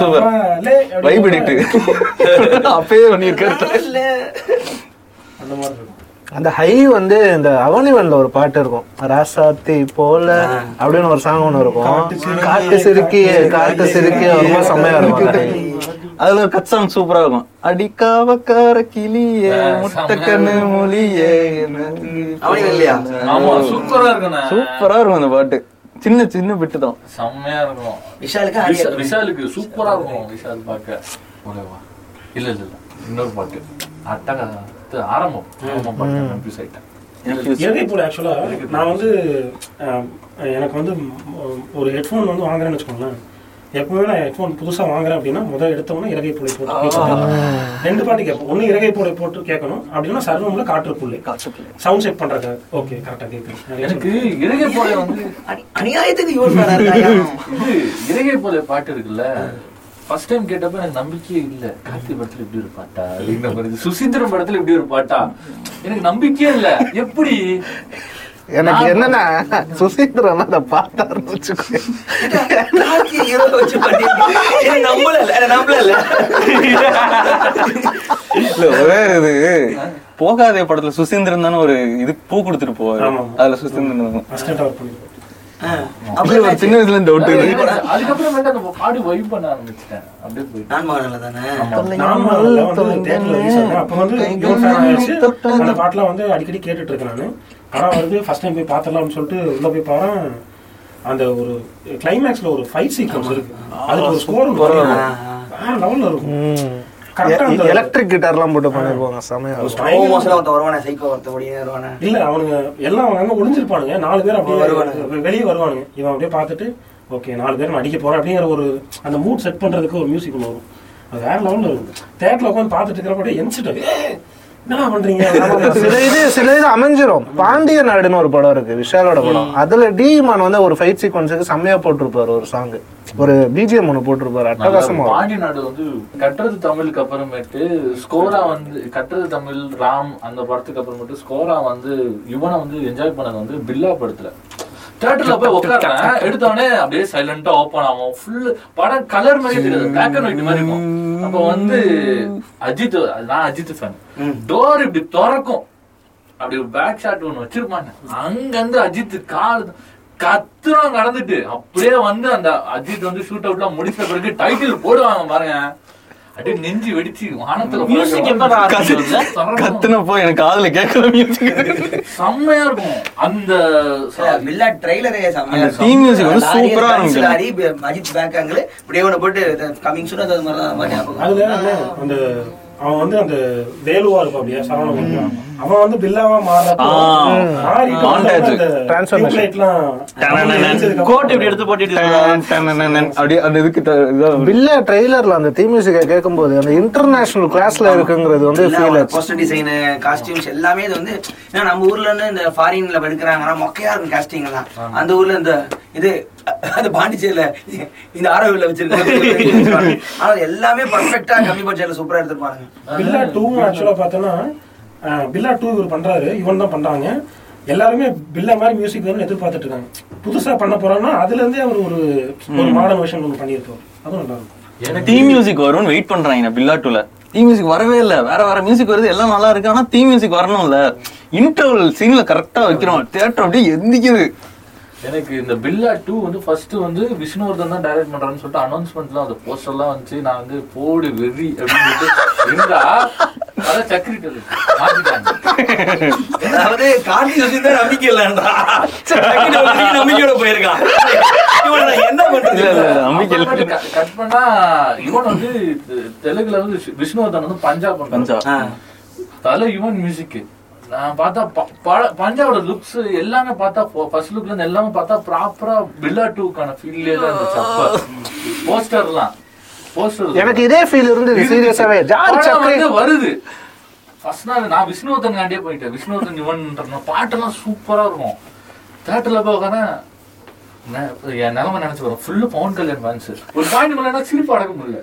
Super. வைப் அடிட்டு அப்பயே பண்ணியிருக்காரு. அந்த மாதிரி இருக்கும். அந்த ஹை வந்து இந்த அவனிவன்ல ஒரு பாட்டு இருக்கும். ராசாத்தி போல அப்படின்னு ஒரு சாங் ஒண்ணு இருக்கும். காட்டு சிறுக்கி காட்டு சிறுக்கி ரொம்ப செம்மையா இருக்கும். அதுல ஒரு கட் சாங் சூப்பரா இருக்கும். அடிக்காவக்கார கிளியே முட்டைக்கண்ணு மொழியே இல்லையா? ஆமா சூப்பரா இருக்குண்ணே. சூப்பரா இருக்கும் அந்த பாட்டு. சின்ன சின்ன பிட்டு தான். செம்மையா இருக்கும். விஷாலுக்கு விஷாலுக்கு சூப்பரா இருக்கும் விஷால் ஓகேவா இல்ல இல்ல இல்ல. இன்னொரு பாட்டு. அட்டகா இது ஆரம்பம். ஆரம்பம் பாட்டு. கன்ஃபியூஸ் ஆயிட்டேன். இறகை போல ஆக்சுவலா நான் வந்து எனக்கு வந்து ஒரு ஹெட்ஃபோன் வந்து வாங்குறேன்னு வச்சுக்கோங்களேன். எப்பவுமே நான் ஹெட்ஃபோன் புதுசா வாங்குறேன் அப்படின்னா முதல் எடுத்தவொடனே இறகை போலை போட்டு. ரெண்டு பாட்டு கேட்போம். ஒண்ணு இறகை போலை போட்டு கேட்கணும். அப்படின்னா சர்வம்ல காற்றுக்குள்ளே சவுண்ட் செக் பண்றதுக்கு. ஓகே கரெக்டா கேட்குறேன். எனக்கு இறகை போல வந்து அநியாயத்துக்கு இருக்காயா? இது இறகை போல பாட்டு இருக்குல்ல? ஃபர்ஸ்ட் டைம் கேட்டப்ப எனக்கு நம்பிக்கையே இல்ல. கார்த்தி படத்துல இப்படி ஒரு பாட்டா? அப்படிங்கிற மாதிரி. சுசீந்திரம் படத்துல இப்படி ஒரு பாட்டா? எனக்கு நம்பிக்கையே இல்ல. எப்படி? எனக்கு என்னன்னா சுசீந்திரன் அதை ஒரே இது போகாதே படத்துல சுசீந்திரன் தானே ஒரு இது பூ கொடுத்துட்டு போவாரு. அதுல சுசீந்திரன் அப்படியே அப்புறம் ஒரு சின்ன வயசுல டவுட் அதுக்கப்புறமேட்டு அந்த பாடி வைப் பண்ண ஆரம்பிச்சிட்டேன். அப்படியே போயிட்டு. நான் மகன்ல தானே? நான் முதல்ல வந்து theatreல release ஆனேன். அப்ப வந்து இவன் fan ஆயாச்சு. அந்த பாட்டுலாம் வந்து அடிக்கடி கேட்டுட்டு இருக்கேன் நானு ஆனா வந்து ஃபர்ஸ்ட் டைம் போய் பாத்திரலாம்னு சொல்லிட்டு உள்ள போய் பாறேன் அந்த ஒரு கிளைமேக்ஸ்ல ஒரு ஃபைட் சீக்வன்ஸ் இருக்கு. அதுக்கு ஒரு ஸ்கோர் வேற லெவல்ல இருக்கும். எலக்ட்ரிக் கிட்டார்லாம் போட்டு பண்ணிருப்பாங்க செமையா வருவானே சைக்கோ ஒருத்தன் இல்ல அவனுங்க எல்லாம் அவங்க அங்க ஒளிஞ்சிருப்பானுங்க. நாலு பேர் அப்படியே வெளியே வருவானுங்க. இவன் அப்படியே பார்த்துட்டு ஓகே நாலு பேர் அடிக்க போறேன் அப்படிங்கிற ஒரு அந்த மூட் செட் பண்றதுக்கு ஒரு மியூசிக் ஒன்று வரும். அது வேற லெவல்ல இருக்கும் தேட்டர்ல உட்காந்து பார்த்துட்டு இருக்கிறப்ப அப்படியே எந்திரிச்சிட்டேன் "ஏய், என்ன பண்றீங்க? சில இது சில இது அமைஞ்சிரும். பாண்டிய நாடுன்னு ஒரு படம் இருக்கு விஷாலோட படம். அதுல டிமான் வந்து ஒரு ஃபைட் சீக்வன்ஸுக்கு செம்மையா போட்டிருப்பாரு ஒரு சாங் ஒரு பிஜிஎம் ஒன்று போட்டிருப்பாரு அட்டகாசமா. இருக்கும். பாண்டி நாடு வந்து கட்டுறது தமிழுக்கு அப்புறமேட்டு ஸ்கோரா வந்து கட்டுறது தமிழ் ராம் அந்த படத்துக்கு அப்புறமேட்டு ஸ்கோரா வந்து இவனை வந்து என்ஜாய் பண்ணது வந்து பில்லா படத்துல. தியேட்டர்ல போய் உட்காரேன் எடுத்தவொடனே அப்படியே சைலண்டா ஓப்பன் ஆகும். ஃபுல் படம் கலர் மாதிரி தெரியாது. பிளாக் அண்ட் ஒயிட் மாதிரி இருக்கும். அப்ப வந்து அஜித் நான் அஜித் ஃபேன் டோர் இப்படி திறக்கும். அப்படி பேக் ஷாட் ஒண்ணு வச்சிருப்பாங்க. அங்க இருந்து அஜித் கால் கத்துறோம் கடந்துட்டு அப்படியே வந்து அந்த அஜித் வந்து ஷூட் அவுட்லாம் முடிச்ச பிறகு டைட்டில் போடுவாங்க பாருங்க. அப்படியே நெஞ்சு வெடிச்சு வானத்துல மியூசிக். கத்துனப்போ எனக்கு காதுல கேட்கல மியூசிக் செம்மையா இருக்கும். அந்த வில்லா ட்ரைலரே அந்த theme music வந்து ஆ இருந்துச்சு. அஜித் பேக் ஆங்கிள் இப்படியே ஒண்ணு போட்டு கமிங் சூன் அது மாதிரி தான். அதுல அந்த அவன் வந்து அந்த வேலுவா இருப்பான் அப்படியே? சரவணன் அவன் வந்து பில்லாவா. பில்ல ட்ரெய்லர்ல அந்த தீ மியூசிக்கை கேட்கும்போது அந்த இன்டர்நேஷனல் கிளாஸ்ல இருக்குங்கிறது வந்து poster design, costumes எல்லாமே இது வந்து ஏன்னா நம்ம ஊர்ல இருந்து இந்த ஃபாரின்ல எடுக்கிறாங்கன்னா மொக்கையா இருக்கும் casting எல்லாம். அந்த ஊர்ல இந்த இது அந்த பாண்டிச்சேரியில இந்த ஆரோவில் வச்சிருக்காங்க ஆனா எல்லாமே பர்ஃபெக்டா கம்மி பட்ஜெட்ல சூப்பரா எடுத்திருப்பாங்க பில்லா டூ ஆக்சுவலா பார்த்தோன்னா பில்லா டூ இவர் பண்றாரு. இவன் தான் பண்றாங்க. எல்லாருமே பில்லா மாதிரி மியூசிக் வேணும்னு எதிர்பார்த்துட்டு இருக்காங்க புதுசா பண்ண போறாங்கன்னா அதுல இருந்தே அவர் ஒரு ஒரு மாடர்ன் வெர்ஷன் ஒன்று பண்ணியிருப்பார். அதுவும் நல்லா இருக்கும் தீ மியூசிக் வரும்னு வெயிட் பண்றாங்க பில்லா டூல தீ மியூசிக் வரவே இல்ல. வேற வேற மியூசிக் வருது. எல்லாம் நல்லா இருக்கு. ஆனா தீ மியூசிக் வரணும்ல. இன்டர்வல் சீன்ல கரெக்டா வைக்கிறோம். தியேட்டர் அப்படியே எந்திக்குது. எனக்கு இந்த பில்லா டூ வந்து ஃபர்ஸ்ட் வந்து விஷ்ணுவர்தன் தான் டைரக்ட் பண்றான்னு சொல்லிட்டு அனௌன்ஸ்மெண்ட்லாம் அந்த போஸ்டர்லாம் வந்துச்சு. நான் வந்து போடு வெறி அப்படின்னு சொல்லிட்டு இருந்தா அதான் சக்கரிட்டு மாத்திட்டாங்க. அதாவது கார்த்தி சுசிந்தா நம்பிக்கை இல்லைன்றா. நம்பிக்கையோட போயிருக்கான். இவனை என்ன பண்றது? cut பண்ணா இவன் வந்து தெலுங்குல வந்து விஷ்ணு- விஷ்ணுவர்தன் வந்து பஞ்சாப் பஞ்சாப். தலை யுவன் மியூசிக் நான் பார்த்தா பஞ்சாவோட லுக்ஸ் எல்லாமே பார்த்தா ஃபர்ஸ்ட் லுக்ல இருந்து எல்லாமே பார்த்தா ப்ராப்பரா பில்லா டூக்கான ஃபீல்லே தான் இருந்துச்சு அப்ப. போஸ்டர்லாம் போஸ்டர் எனக்கு இதே ஃபீல் இருந்தது சீரியஸாவே சக்ரி வந்து வருது. ஃபர்ஸ்ட் நாள் நான் விஷ்ணுவர்தன் காண்டியே போயிட்டேன். விஷ்ணுவர்தன் யுவன் பாட்டெல்லாம் சூப்பரா இருக்கும். தேட்டர்ல நெ- என் நிலைமை நினைச்சு வரும் ஃபுல்லு பவன் கல்யாண் ஃபேன்ஸ் ஒரு பாயிண்ட் மேலே சிரிப்பு அடக்க முடியல.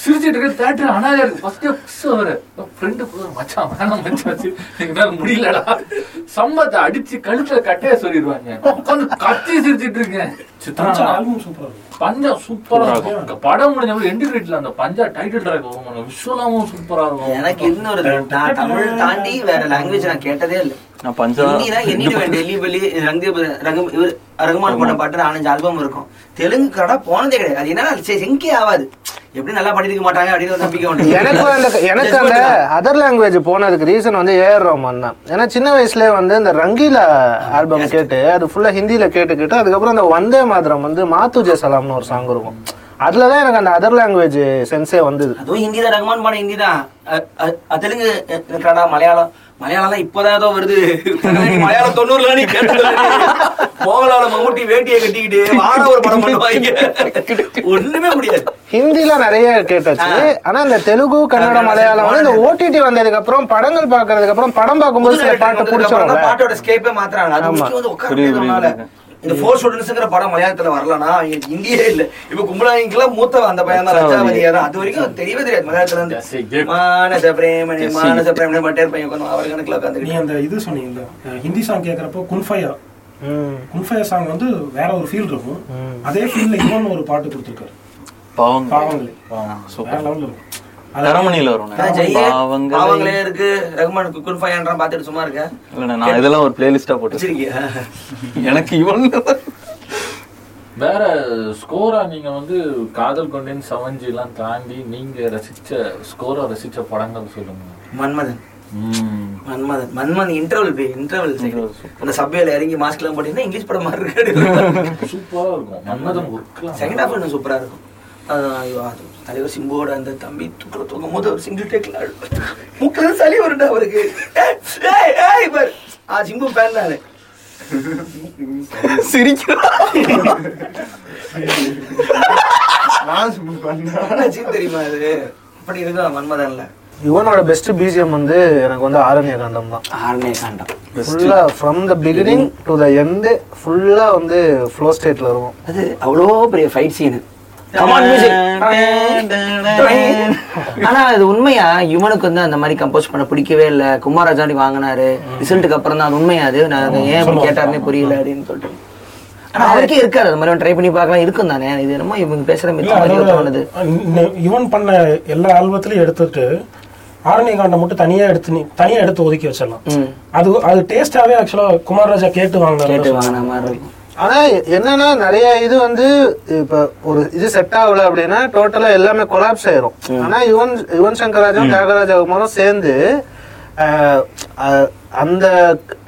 சிரிச்சிட்டு இருக்க தேட்டர் அனாதையா இருக்கு. ஃபர்ஸ்ட் கிஸ் அவரு. ஃப்ரெண்டு மச்சான் வேணாம் மச்சான். எங்களால முடியலடா. சம்பத்தை அடிச்சு கழுத்துல கட்டைய சொல்லிடுவாங்க உட்காந்து கத்தி சிரிச்சிட்டு இருக்கேன். சித்ரா ஆல்பம் சூப்பரா இருக்கும் பஞ்சா சூப்பரா இருக்கும் படம் முடிஞ்ச எண்டு கிரெட்ல அந்த பஞ்சா டைட்டில் ட்ராக் வரும் விஷுவலாவும் சூப்பரா இருக்கும். எனக்கு இன்னொரு தமிழ் தாண்டி வேற லாங்குவேஜ் நான் கேட்டதே இல்லை. நான் பஞ்சா டெல்லி பெல்லி ரங்கம் இவர் ரகுமான் பண்ண பாட்டு நாலஞ்சு ஆல்பம் இருக்கும். தெலுங்கு கடை போனதே கிடையாது. அது என்னன்னா செங்கே ஆகாது. எப்படி நல்லா பண்ணிருக்க மாட்டாங்க அப்படின்னு ஒரு நம்பிக்கை உண்டு. எனக்கு அந்த எனக்கு அந்த அதர் லாங்குவேஜ் போனதுக்கு ரீசன் வந்து ஏஆர் ரஹ்மான் தான். ஏன்னா சின்ன வயசுலயே வந்து இந்த ரங்கீலா ஆல்பம் கேட்டு அது ஃபுல்லா ஹிந்தியில கேட்டு கேட்டு அதுக்கப்புறம் அந்த வந்தே மாதரம் வந்து மாத்துஜே சலாம்னு ஒரு சாங் இருக்கும். அதுலதான் எனக்கு அந்த அதர் லாங்குவேஜ் சென்ஸே வந்தது. அதுவும் ஹிந்தி தான் ரகுமான் பாடம் ஹிந்தி தான் தெலுங்கு கன்னடா மலையாளம் மலையாளம்லாம் இப்போதான் ஏதோ வருது. மலையாளம் தொண்ணூறுல நீ கேட்டது. மோகலால மம்முட்டி வேட்டியை கட்டிக்கிட்டு வாட ஒரு படம் பண்ணுவாங்க. ஒண்ணுமே முடியாது ஹிந்தில நிறைய கேட்டாச்சு. ஆனா இந்த தெலுங்கு கன்னடம் மலையாளம் வந்து இந்த ஓடிடி வந்ததுக்கு அப்புறம் படங்கள் பாக்குறதுக்கு அப்புறம் படம் பார்க்கும்போது சில பாட்டு பிடிச்சவங்க பாட்டோட ஸ்கேப்பே மாத்துறாங்க. அது வந்து. இந்த ஃபோர் ஸ்டூடெண்ட்ஸ்ங்கிற படம் மலையாளத்துல வரலனா இந்தியே இல்ல. இப்ப கும்பலாங்கிக்கெல்லாம் மூத்த அந்த பையன் தான் ரஜாவதியா தான். அது வரைக்கும் தெரியவே தெரியாது மலையாளத்துல இருந்து. மானச பிரேமணி மானச பிரேமணி பட்டே பையன் உட்காந்து அவர் கணக்குல நீ உட்காந்துக்கிட்டு அந்த இது சொன்னீங்கல்ல அஹ் ஹிந்தி சாங் கேட்கறப்போ குன்ஃபையா. ம். குன்ஃபையா சாங் வந்து வேற ஒரு ஃபீல் இருக்கும். அதே ஃபீல்ல இவன் ஒரு பாட்டு கொடுத்துருக்காரு. பாவங்க பாவங்களே. சூப்பர் வேற லெவல்ல இருக்கும். தரமணியில வரும் பாவங்களே. இருக்கு. ரகுமான் குல்ஃபாயான்றான் பாத்துட்டு சும்மா இருக்க. இல்ல நான் இதெல்லாம் ஒரு பிளேலிஸ்டா போட்டு எனக்கு இவன் வேற ஸ்கோரா நீங்க வந்து காதல் கொண்டேன் சவஞ்சி எல்லாம் தாண்டி நீங்க ரசிச்ச ஸ்கோரா ரசிச்ச படங்கள் சொல்லுங்க. மன்மதன். ம். மன்மதன். மன்மதன் இன்டர்வல் பே இன்டர்வல் அந்த சப்வேல இறங்கி மாஸ்க் எல்லாம் போட்டீங்கன்னா இங்கிலீஷ் படம் மாதிரி இருக்கு சூப்பரா இருக்கும். மன்மதன் ஒர்க்லாம் செகண்ட் ஹாஃப் இன்னும் சூப்பரா இருக்கும். அது தலைவர் சிம்புவோட அந்த தம்பி தூக்கில தூக்கும் போது அவர் சிங்கிள் டேக்ல முக்கில சளி வருண்டா அவருக்கு. ஆ சிம்பு ஃபேன் தானே தெரியுமா அது அப்படி இருக்கும் மன்மதன்ல? யுவனோட பெஸ்ட் பிஜிஎம் வந்து எனக்கு வந்து ஆரண்ய காண்டம் தான். ஆர்னே காண்டம். ஃபுல்லா from the beginning to the end ஃபுல்லா வந்து ஃப்ளோ ஸ்டேட்ல இருக்கும் அது அவ்வளோ பெரிய ஃபைட் சீனு ஆனா அது உண்மையா? யுவனுக்கு வந்து அந்த மாதிரி கம்போஸ் பண்ண பிடிக்கவே இல்ல. குமாரஜாண்டி வாங்கினாரு. ரிசல்ட்டுக்கு அப்புறம் தான் அது உண்மையா? அது நான் அதை ஏன் கேட்டாருன்னே புரியல அப்படின்னு சொல்லிட்டு. ஆனா அவருக்கே இருக்காரு அந்த மாதிரி ட்ரை பண்ணி பார்க்கலாம். இருக்கும் தானே? இது என்னமோ இவங்க பேசுற அதோட தோணுது. இவன் பண்ண எல்லா ஆல்பத்திலையும் எடுத்துட்டு ஆரண்ய காண்டம் மட்டும் தனியா எடுத்து நீ- தனியா எடுத்து ஒதுக்கி வச்சிடலாம். அது அது டேஸ்டாவே ஆக்சுவலா குமார் ராஜா கேட்டு கேட்டு வாங்கினாரு. வாங்கின மாதிரி இருக்கும் ஆனா என்னன்னா நிறைய இது வந்து இப்ப ஒரு இது செட் ஆகல அப்படின்னா டோட்டலா எல்லாமே கொலாப்ஸ் ஆயிரும். ஆனா யுவன் யுவன் சங்கர் தியாகராஜ குமாரும் சேர்ந்து அந்த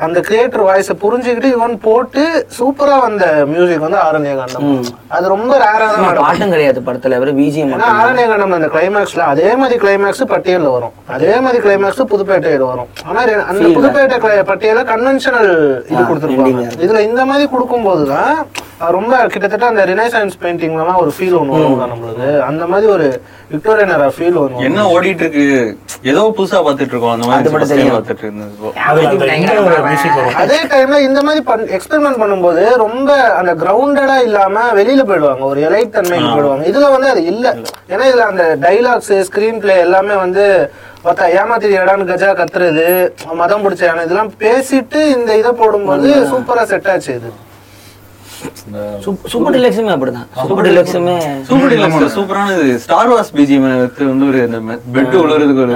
அந்த கிரியேட்டர் வாய்ஸை புரிஞ்சுக்கிட்டு இவன் போட்டு சூப்பரா வந்த மியூசிக் வந்து ஆரண்ய காண்டம் அது ரொம்ப ரேரா தான் பாட்டும் கிடையாது படத்துல. வெறும் பிஜிஎம் ஏன்னா ஆரண்ய காண்டம் அந்த கிளைமேக்ஸ்ல அதே மாதிரி கிளைமேக்ஸ் பட்டியல்ல வரும். அதே மாதிரி கிளைமேக்ஸ் புதுப்பேட்டையில வரும். ஆனா அந்த புதுப்பேட்டை பட்டியல கன்வென்ஷனல் இது கொடுத்துருப்பாங்க. இதுல இந்த மாதிரி கொடுக்கும்போது தான் ரொம்ப கிட்டத்தட்ட அந்த ரினைசன்ஸ் பெயிண்டிங்லாம் ஒரு ஃபீல் ஒன்று வரும் நம்மளுக்கு அந்த மாதிரி ஒரு விக்டோரியன் era ஃபீல் ஒன்று என்ன ஓடிட்டு இருக்கு ஏதோ புதுசா பாத்துட்டு இருக்கோம் அந்த அது மட்டும் மாதிரி தெரியும். இருந்தது வரும் அதே டைம்ல இந்த மாதிரி எக்ஸ்பெரிமெண்ட் பண்ணும்போது ரொம்ப அந்த கிரவுண்டடா இல்லாம வெளியில போயிடுவாங்க. ஒரு எலைட் தன்மைக்கு போயிடுவாங்க. இதுல வந்து அது இல்ல. ஏன்னா இதுல அந்த டைலாக்ஸ் ஸ்கிரீன் பிளே எல்லாமே வந்து பார்த்தா ஏமாத்தி இடான்னு கஜா கத்துறது மதம் பிடிச்ச யானை இதெல்லாம் பேசிட்டு இந்த இதை போடும்போது சூப்பரா செட் ஆச்சு இது. சூப்பர் டிலக்ஸுமே அப்படிதான். சூப்பர் டிலக்ஸுமே சூப்பர் டீலக்ஸ் சூப்பரானது ஸ்டார் வார்ஸ் பிஜிஎம் வந்து ஒரு இந்த பெட் உழுறதுக்கு ஒரு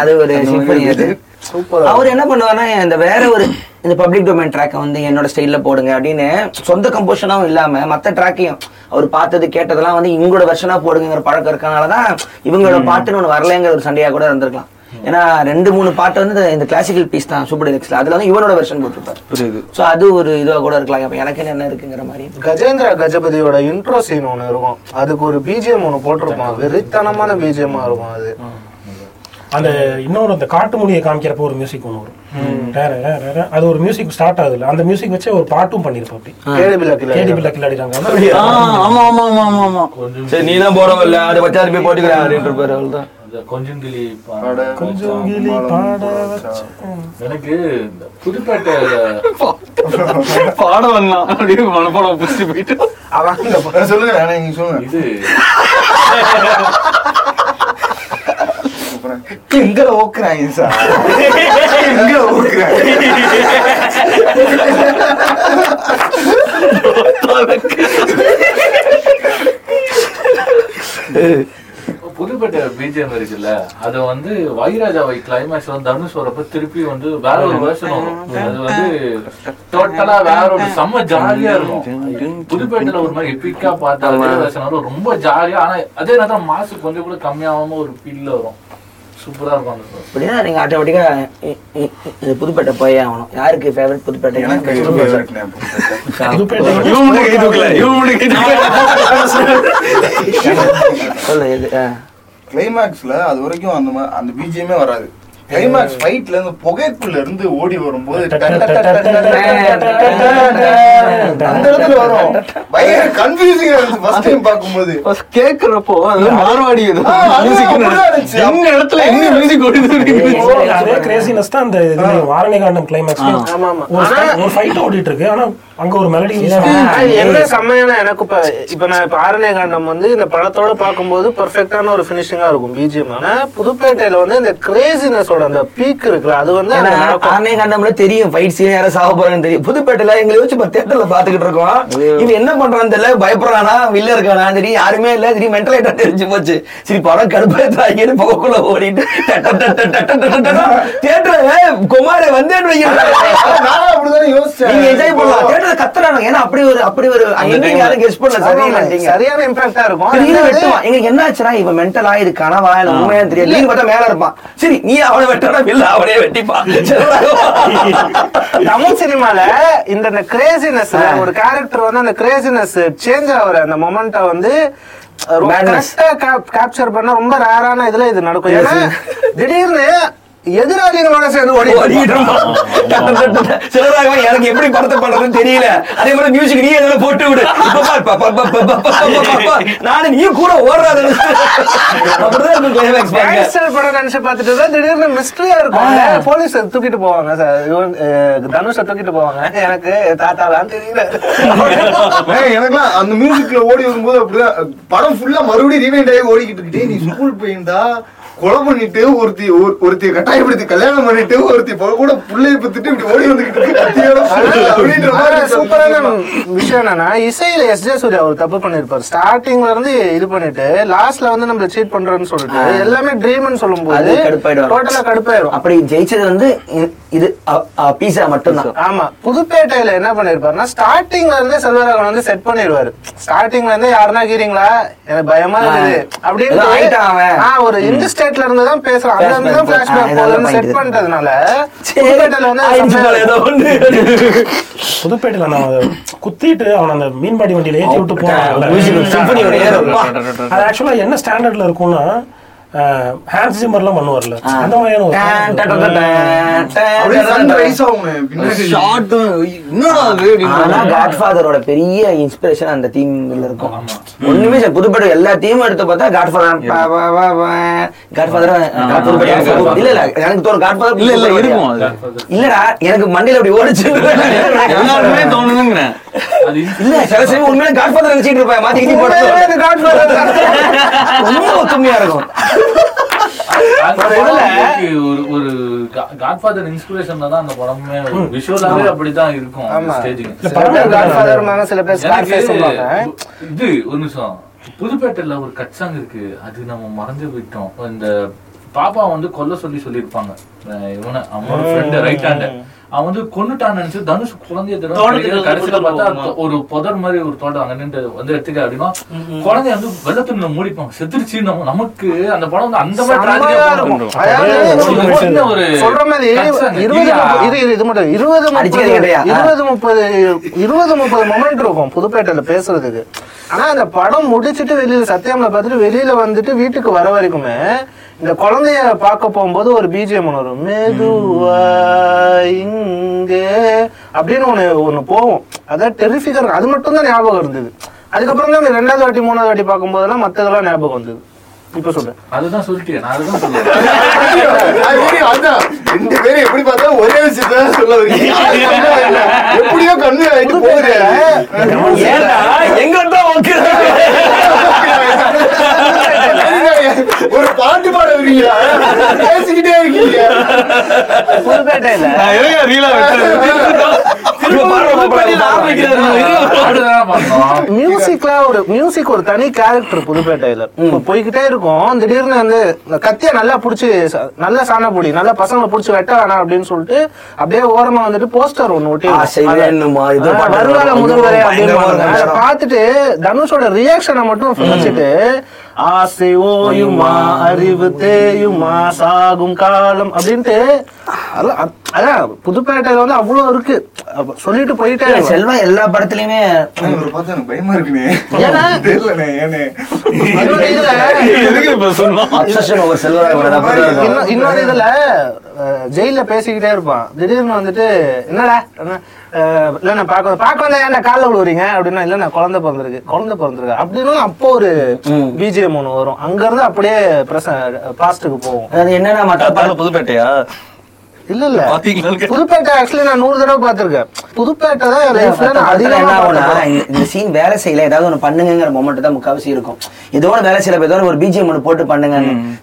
அது ஒரு சிம்பனி அது. அவர் என்ன பண்ணுவாருன்னா இந்த வேற ஒரு இந்த பப்ளிக் டொமைன் ட்ராக்கை வந்து என்னோட ஸ்டைல்ல போடுங்க அப்படின்னு சொந்த கம்போஷனாவும் இல்லாம மத்த ட்ராக்கையும் அவர் பார்த்தது கேட்டதெல்லாம் வந்து இவங்களோட வெர்ஷனா போடுங்கிற பழக்கம் இருக்கனாலதான் இவங்களோட பாட்டுன்னு ஒண்ணு வரலைங்கிற ஒரு சண்டையா கூட இருந்திருக்கலாம். ஏன்னா ரெண்டு மூணு பாட்டு வந்து இந்த- கிளாசிக்கல் பீஸ் தான் சூப்பர் டிலக்ஸ்ல அதுல வந்து இவனோட வெர்ஷன் போட்டிருப்பாரு. புரியுது. சோ அது ஒரு இதுவா கூட இருக்கலாம். அப்ப எனக்கு என்ன இருக்குங்கிற மாதிரி. கஜேந்திரா கஜபதியோட இன்ட்ரோ சீன் ஒன்று இருக்கும். அதுக்கு ஒரு பிஜிஎம் ஒன்று போட்டிருப்பான். வெறித்தனமான பிஜிஎம்மா இருக்கும் அது. அந்த இன்னொரு அந்த காட்டு மொழியை காமிக்கிறப்ப ஒரு மியூசிக் ஒன்று வரும். அது ஒரு மியூசிக் ஸ்டார்ட் ஆகுதுல அந்த மியூசிக் வச்சு ஒரு பாட்டும் பண்ணிருப்போம் அப்படி. கேடி பிள்ளை கில்லாடிறாங்க ஆ, ஆமா ஆமா ஆமா ஆமா ஆமா. சரி நீ தான் போறவல்ல. அதை வச்சா போய் போட்டுக்கிறேன் அப்படின்ற பேர் அவ்வளவுதான் இந்த கொஞ்சம் எனக்கு புதுப்பேட்டை பாட வரலாம் அப்படியே மனப்பாடம் புடிச்சு போயிட்டு. சொல்லுங்க புதுப்பேட்டை பிஜிஎம் இருக்குல்ல அது வந்து வைராஜாவை கிளைமேக்ஸ் வந்து தனுஷ் வரப்ப திருப்பி வந்து வேற ஒரு வேர்ஷன் வரும் அது வந்து டோட்டலா வேற ஒரு செம்ம ஜாலியா இருக்கும். புதுப்பேட்டையில ஒரு மாதிரி எப்பிக்கா பார்த்தா அதே வரும் ரொம்ப ஜாலியா ஆனா அதே நேரத்தில் மாசு கொஞ்சம் கூட கம்மியாகாம ஒரு ஃபீல்ல வரும். சூப்பராக இருக்கும் அந்த அப்படின்னா நீங்கள் ஆட்டோமேட்டிக்காக புதுப்பேட்டை போய் ஆகணும். யாருக்கு ஃபேவரட் புதுப்பேட்டை? எனக்கு சொல்லு கிளைமேக்ஸில் அது வரைக்கும் அந்த அந்த பிஜிஎமே வராது. கிளைமேக்ஸ் ஃபைட்ல இருந்து புகைக்குள்ள இருந்து ஓடி வரும்போது அந்த இடத்துல வரும் பயங்கர கன்ஃபியூசிங்கா இருந்துச்சு ஃபர்ஸ்ட் டைம் பார்க்கும்போது ஃபர்ஸ்ட் கேக்குறப்போ அது மார்வாடி. எங்க இடத்துல எங்க மியூசிக் ஓடுது அதே கிரேசினஸ் தான் அந்த வாரணி காண்டம் கிளைமேக்ஸ் ஒரு ஃபைட் ஓடிட்டு இருக்கு ஆனா அங்க ஒரு மெலடி என்ன செம்மையான எனக்கு இப்ப இப்ப நான் இப்ப ஆரண்ய காண்டம் வந்து இந்த படத்தோட பார்க்கும்போது பெர்ஃபெக்டான ஒரு ஃபினிஷிங்கா இருக்கும் பிஜிஎம் ஆனா புதுப்பேட்டையில வந்து இந்த கிரேசினஸோட அந்த பீக் இருக்குல்ல அது வந்து. ஆர்னே காண்டம்ல தெரியும் ஃபைட் சீன் யாரும் சாக போறான்னு தெரியும். புதுப்பேட்டையில எங்களை வச்சு இப்ப தேட்டர்ல பாத்துக்கிட்டு இருக்கோம். இவன் என்ன பண்றான்னு தெரியல பயப்படுறானா வில்ல இருக்கானா சரி யாருமே இல்ல சரி மென்டல் ஐட்டம் தெரிஞ்சு போச்சு. சரி படம் கடுப்பாயிட்டாங்கன்னு புகக்குள்ள ஓடிட்டு தேட்டர்ல குமாரே வந்தேன்னு வைக்கிறேன் அப்படிதானே யோசிச்சேன். நீங்க என்ஜாய் பண்ணலாம் தேட்டர்ல கத்துறாங்க ஏன்னா அப்படி ஒரு அப்படி ஒரு எங்க யாரும் கெஸ் பண்ணல. சரியில்லைங்க சரியான இம்பாக்டா இருக்கும். திடீர்னு வெட்டுவான். எங்களுக்கு என்ன ஆச்சுன்னா இவன் மென்டலா இது கனவா இல்ல உண்மையா தெரியாது. திடீர்னு பார்த்தா மேல இருப்பான். சரி நீ அவனை வெட்டனா இல்ல அவனே வெட்டிப்பான். தமிழ் சினிமால இந்த கிரேசினஸ் ஒரு கேரக்டர் வந்து அந்த கிரேசினஸ் சேஞ்ச் ஆகுற அந்த மொமெண்ட்டை வந்து Madness. கேப்சர் பண்ண ரொம்ப ரேரான இதுல இது நடக்கும். ஏன்னா திடீர்னு எதிராளிகளோட சேர்ந்து ஓடி ஓடிட்டு இருந்தோம் சிலராக எனக்கு எப்படி படத்தை பண்றதுன்னு தெரியல. அதே மாதிரி மியூசிக் நீ எதாவது போட்டு விடு. நானு நீ கூட ஓடுறாத. படம் நினைச்சு பார்த்துட்டு தான் திடீர்னு மிஸ்டரியா இருக்கும். போலீஸ் தூக்கிட்டு போவாங்க தனுஷ தூக்கிட்டு போவாங்க. எனக்கு தாத்தாதான் தெரியல. எனக்குலாம் அந்த மியூசிக்ல ஓடி வரும்போது அப்படிதான். படம் ஃபுல்லா மறுபடியும் ரீவைண்ட் ஆகி ஓடிக்கிட்டு இருக்கிட்டே நீ ஸ்கூல் போயிருந்தா கொலை பண்ணிட்டு ஒருத்தி ஒரு- ஒருத்திய கட்டாயப்படுத்தி கல்யாணம் பண்ணிட்டு ஒருத்தி கூட புள்ளைய பத்துட்டு இப்படி ஓடி வந்துகிட்டு. சூப்பரான விஷயம் என்னன்னா இசையில எஸ் ஜே சூர்யா ஒரு தப்பு பண்ணிருப்பாரு. ஸ்டார்டிங்ல இருந்து இது பண்ணிட்டு லாஸ்ட்ல வந்து நம்மள சீட் பண்றோம்னு சொல்லிட்டு எல்லாமே ட்ரீம்னு சொல்லும்போது அது கடுப்பாயிடும் டோட்டலா கடுப்பாயிரும். அப்படி ஜெயிச்சது வந்து இது பீஸா மட்டும்தான். ஆமா. புதுப்பேட்டையில என்ன பண்ணிருப்பாருன்னா ஸ்டார்டிங்ல இருந்தே செல்வராகவன் வந்து செட் பண்ணிருவாரு ஸ்டார்டிங்ல இருந்தே யாருன்னா கீறீங்களா? எனக்கு பயமா இருக்குது. ஏதோ ஆயிட்டான் அவன். அப்படின்னு ஒரு இந்த ஸ்டேட்ல இருந்து தான் பேசுறான். அங்க இருந்து தான் பிளாஷ்பேக் செட் சரி, புதுப்பேட்டையில வந்து. புதுப்பேட்டையில நான் குத்திட்டு அவன் அந்த மீன்பாடி வண்டியில ஏத்தி விட்டு ஏறும். அது ஆக்சுவலா என்ன ஸ்டாண்டர்ட்ல இருக்கும்னா ஹேண்ட் சிம்பர்லாம் பண்ணுவார்ல. அந்த மாதிரியான ஒரு பெரிய இன்ஸ்பிரேஷன் அந்த தீம்ல இருக்கும். ஒண்ணுமே சார் புதுப்பேட்டை எல்லா தீமும் எடுத்து பார்த்தா காட்ஃபாதர் காட்ஃபாதர் இல்ல இல்ல எனக்கு தோணும் காட்ஃபாதர் இல்ல இல்ல இருக்கும் இல்லடா எனக்கு மண்டையில அப்படி ஓடிச்சு. எல்லாருமே தோணுதுங்கிறேன். அது இல்ல சில சமயம் உண்மையில காட்ஃபாதர் நினைச்சிட்டு இருப்பேன் மாத்தி கிட்டி போட்டு ரொம்ப ஒத்துமையா இருக்கும். ஒரு காட்ஃபாதர் இன்ஸ்பிரேஷன்ல தான் அந்த படமே விஷுவலாவே அப்படிதான் இருக்கும். இது ஒரு நிமிஷம். புதுப்பேட்டையில ஒரு கட் சாங் இருக்கு. அது நம்ம மறந்து போயிட்டோம். இந்த பாப்பா வந்து கொல்ல சொல்லி சொல்லியிருப்பாங்க. இவனை அவனோட ஃப்ரெண்ட் ரைட் ஹேண்ட் அவன் வந்து கொன்னுட்டான்னு நினைச்சு தனுஷ் குழந்தைய கடைசியில பார்த்தா. ஒரு புதர் மாதிரி ஒரு தோட்டம் அங்க நின்று வந்து எடுத்துக்க அப்படின்னா குழந்தைய வந்து வெள்ளத்துல மூடிப்பாங்க செத்துருச்சு நம்ம நமக்கு அந்த படம் வந்து அந்த மாதிரி ஒரு சொல்ற மாதிரி இது மட்டும் இருபது? இருபது முப்பது இருபது முப்பது மொமெண்ட் இருக்கும் புதுப்பேட்டையில பேசுறதுக்கு. ஆனா அந்த படம் முடிச்சிட்டு வெளியில சத்தியம்ல பார்த்துட்டு வெளியில வந்துட்டு வீட்டுக்கு வர வரைக்குமே இந்த குழந்தைய பார்க்க போகும்போது ஒரு பிஜிஎம் ஒன்று வரும். மெதுவா இங்கே அப்படின்னு ஒண்ணு ஒண்ணு போகும். அதான் டெரிஃபிக்கா இருக்கும். அது மட்டும் தான் ஞாபகம் இருந்தது. அதுக்கப்புறம் தான் ரெண்டாவது வாட்டி மூணாவது வாட்டி பார்க்கும்போதெல்லாம் மத்ததெல்லாம் ஞாபகம் வந்தது. இப்ப சொல்லு. அதுதான் சொல்லிட்டேன். நான் அதுதான் சொல்லுவேன். அது தெரியும், அதான். ரெண்டு பேரும் எப்படி பார்த்தாலும் ஒரே விஷயத்த சொல்ல. எப்படியோ ஆயிட்டு போகுது. ஏன்டா எங்க தான் ஓகே ஒரு பாட்டு பாட வரீங்களா பேசிக்கிட்டே இருக்கீங்க. மியூசிக்ல ஒரு மியூசிக் ஒரு தனி கேரக்டர் புதுப்பேட்டையில. போய்கிட்டே இருக்கும். திடீர்னு வந்து கத்திய நல்லா புடிச்சு நல்ல சாண பொடி நல்ல பசங்களை புடிச்சு வெட்ட வேணாம் அப்படின்னு சொல்லிட்டு அப்படியே ஓரமா வந்துட்டு போஸ்டர் ஒண்ணு ஒட்டி வரும். முதல்வரே அப்படின்னு. பார்த்துட்டு தனுஷோட ரியாக்ஷனை மட்டும் வச்சுட்டு ஆசை ஓயுமா அறிவு தேயுமா சாகும் காலம் அப்படின்ட்டு அதான் புதுப்பேட்டையில வந்து அவ்வளவு இருக்கு. சொல்லிட்டு போயிட்டே. செல்வா எல்லா படத்துலயுமே பயமா இருக்குனே ஏன்னா? தெரியலண்ணே ஏனே இன்னொரு இதுல ஜெயில்ல பேசிக்கிட்டே இருப்பான். திடீர்னு வந்துட்டு என்னடா என்ன, அஹ், இல்ல நான் பாக்க பாக்க வந்தா ஏன்டா காலைல விழுவுறீங்க? அப்படின்னா இல்ல நான் குழந்தை பிறந்திருக்கு. குழந்தை பிறந்திருக்கு. அப்படின்னு அப்போ ஒரு பிஜிஎம் ஒண்ணு வரும். அங்க இருந்து அப்படியே பிரச பாஸ்டுக்கு போவோம் அது என்னன்னா மற்ற புதுப்பேட்டையா? இல்ல இல்ல? புதுப்பேட்டை ஆக்சுவலி நான் நூறு தடவை பாத்திருக்கேன் புதுப்பேட்டை தான் லைஃப்ல நான் அதிகமா. இந்த- சீன் வேலை செய்யல. ஏதாவது ஒண்ணு பண்ணுங்கிற மொமெண்ட் தான் முக்காவசி இருக்கும். ஏதோ ஒண்ணு வேலை செய்யல ஏதோ ஒரு பிஜிஎம் ஒன்று போட்டு பண்ணுங்க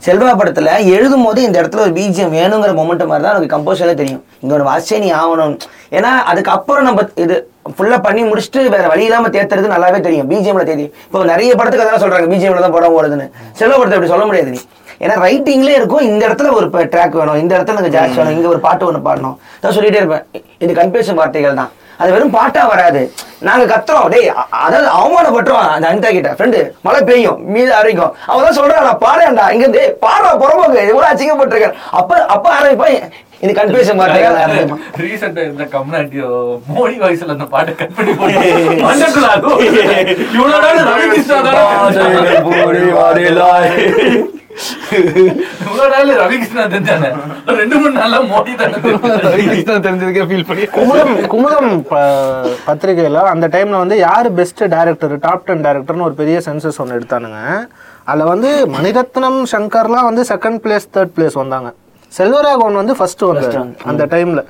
செல்வா படத்துல எழுதும் போது இந்த இடத்துல ஒரு பிஜிஎம் வேணுங்கிற மொமெண்ட் மாதிரி தான் எனக்கு கம்போசரே தெரியும். இங்க ஒரு வாசிச்சே நீ ஆகணும். ஏன்னா அதுக்கப்புறம் நம்ம இது ஃபுல்லா பண்ணி முடிச்சுட்டு வேற வழி இல்லாம தேத்துறது நல்லாவே தெரியும். பிஜிஎம்ல தெரியும் இப்போ நிறைய படத்துக்கு அதான் சொல்றாங்க பிஜிஎம்ல தான் படம் ஓடுதுன்னு. செல்வா படத்தை அப்படி சொல்ல முடியாது நீ. ஏன்னா ரைட்டிங்லேயே இருக்கும் இந்த இடத்துல ஒரு ட்ராக் வேணும் இந்த இடத்துல எனக்கு ஜாஸ் வேணும் இங்க ஒரு பாட்டு ஒன்று பாடணும். தான் சொல்லிட்டே இருப்பேன் இது கன்ஃபியூஷன் வார்த்தைகள் தான். அது வெறும் பாட்டா வராது. நாங்க கத்துறோம். டேய் அதாவது அவமானப்பட்டுறோம் அந்த அனிதா கிட்ட. ஃப்ரெண்டு மழை பெய்யும் மீது அரைக்கும். அவன் தான் சொல்றான் நான் பாடேன்டா இங்க இருந்து பாடுறா புறம்போக்கு. எவ்வளோ அச்சிங்கப்பட்டிருக்கேன் அப்ப அப்போ ஆரம்பிப்பான் இது கன்ஃபியூஷன் ஆரம்பிப்பான் ரீசெண்டா இருந்த கம்னாட்டியோ மோடி வாய்ஸ்ல அந்த பாட்டை கட் பண்ணி போட்டு மண்டக்குள்ள அதுவும் இவ்வளவு நாள் ரவி கிருஷ்ணா தானே இவ்வளவு நாள் ரவி கிருஷ்ணா தெரிஞ்சானே ரெண்டு மூணு நாள்ல மோடி தானே தெரிஞ்சானே. தெரிஞ்சதுக்கே ஃபீல் பண்ணி. குமுதம் குமுதம் பத்திரிகையில அந்த டைம்ல வந்து யாரு பெஸ்ட் டைரக்டர் டாப் டென் டைரக்டர்னு ஒரு பெரிய சென்சஸ் ஒன்று எடுத்தானுங்க. அதுல வந்து மணிரத்னம் சங்கர்லாம் வந்து செகண்ட் பிளேஸ் தேர்ட் பிளேஸ் வந்தாங்க. செல்வராகவன் வந்து ஃபர்ஸ்ட் வந்தாரு அந்த டைம்ல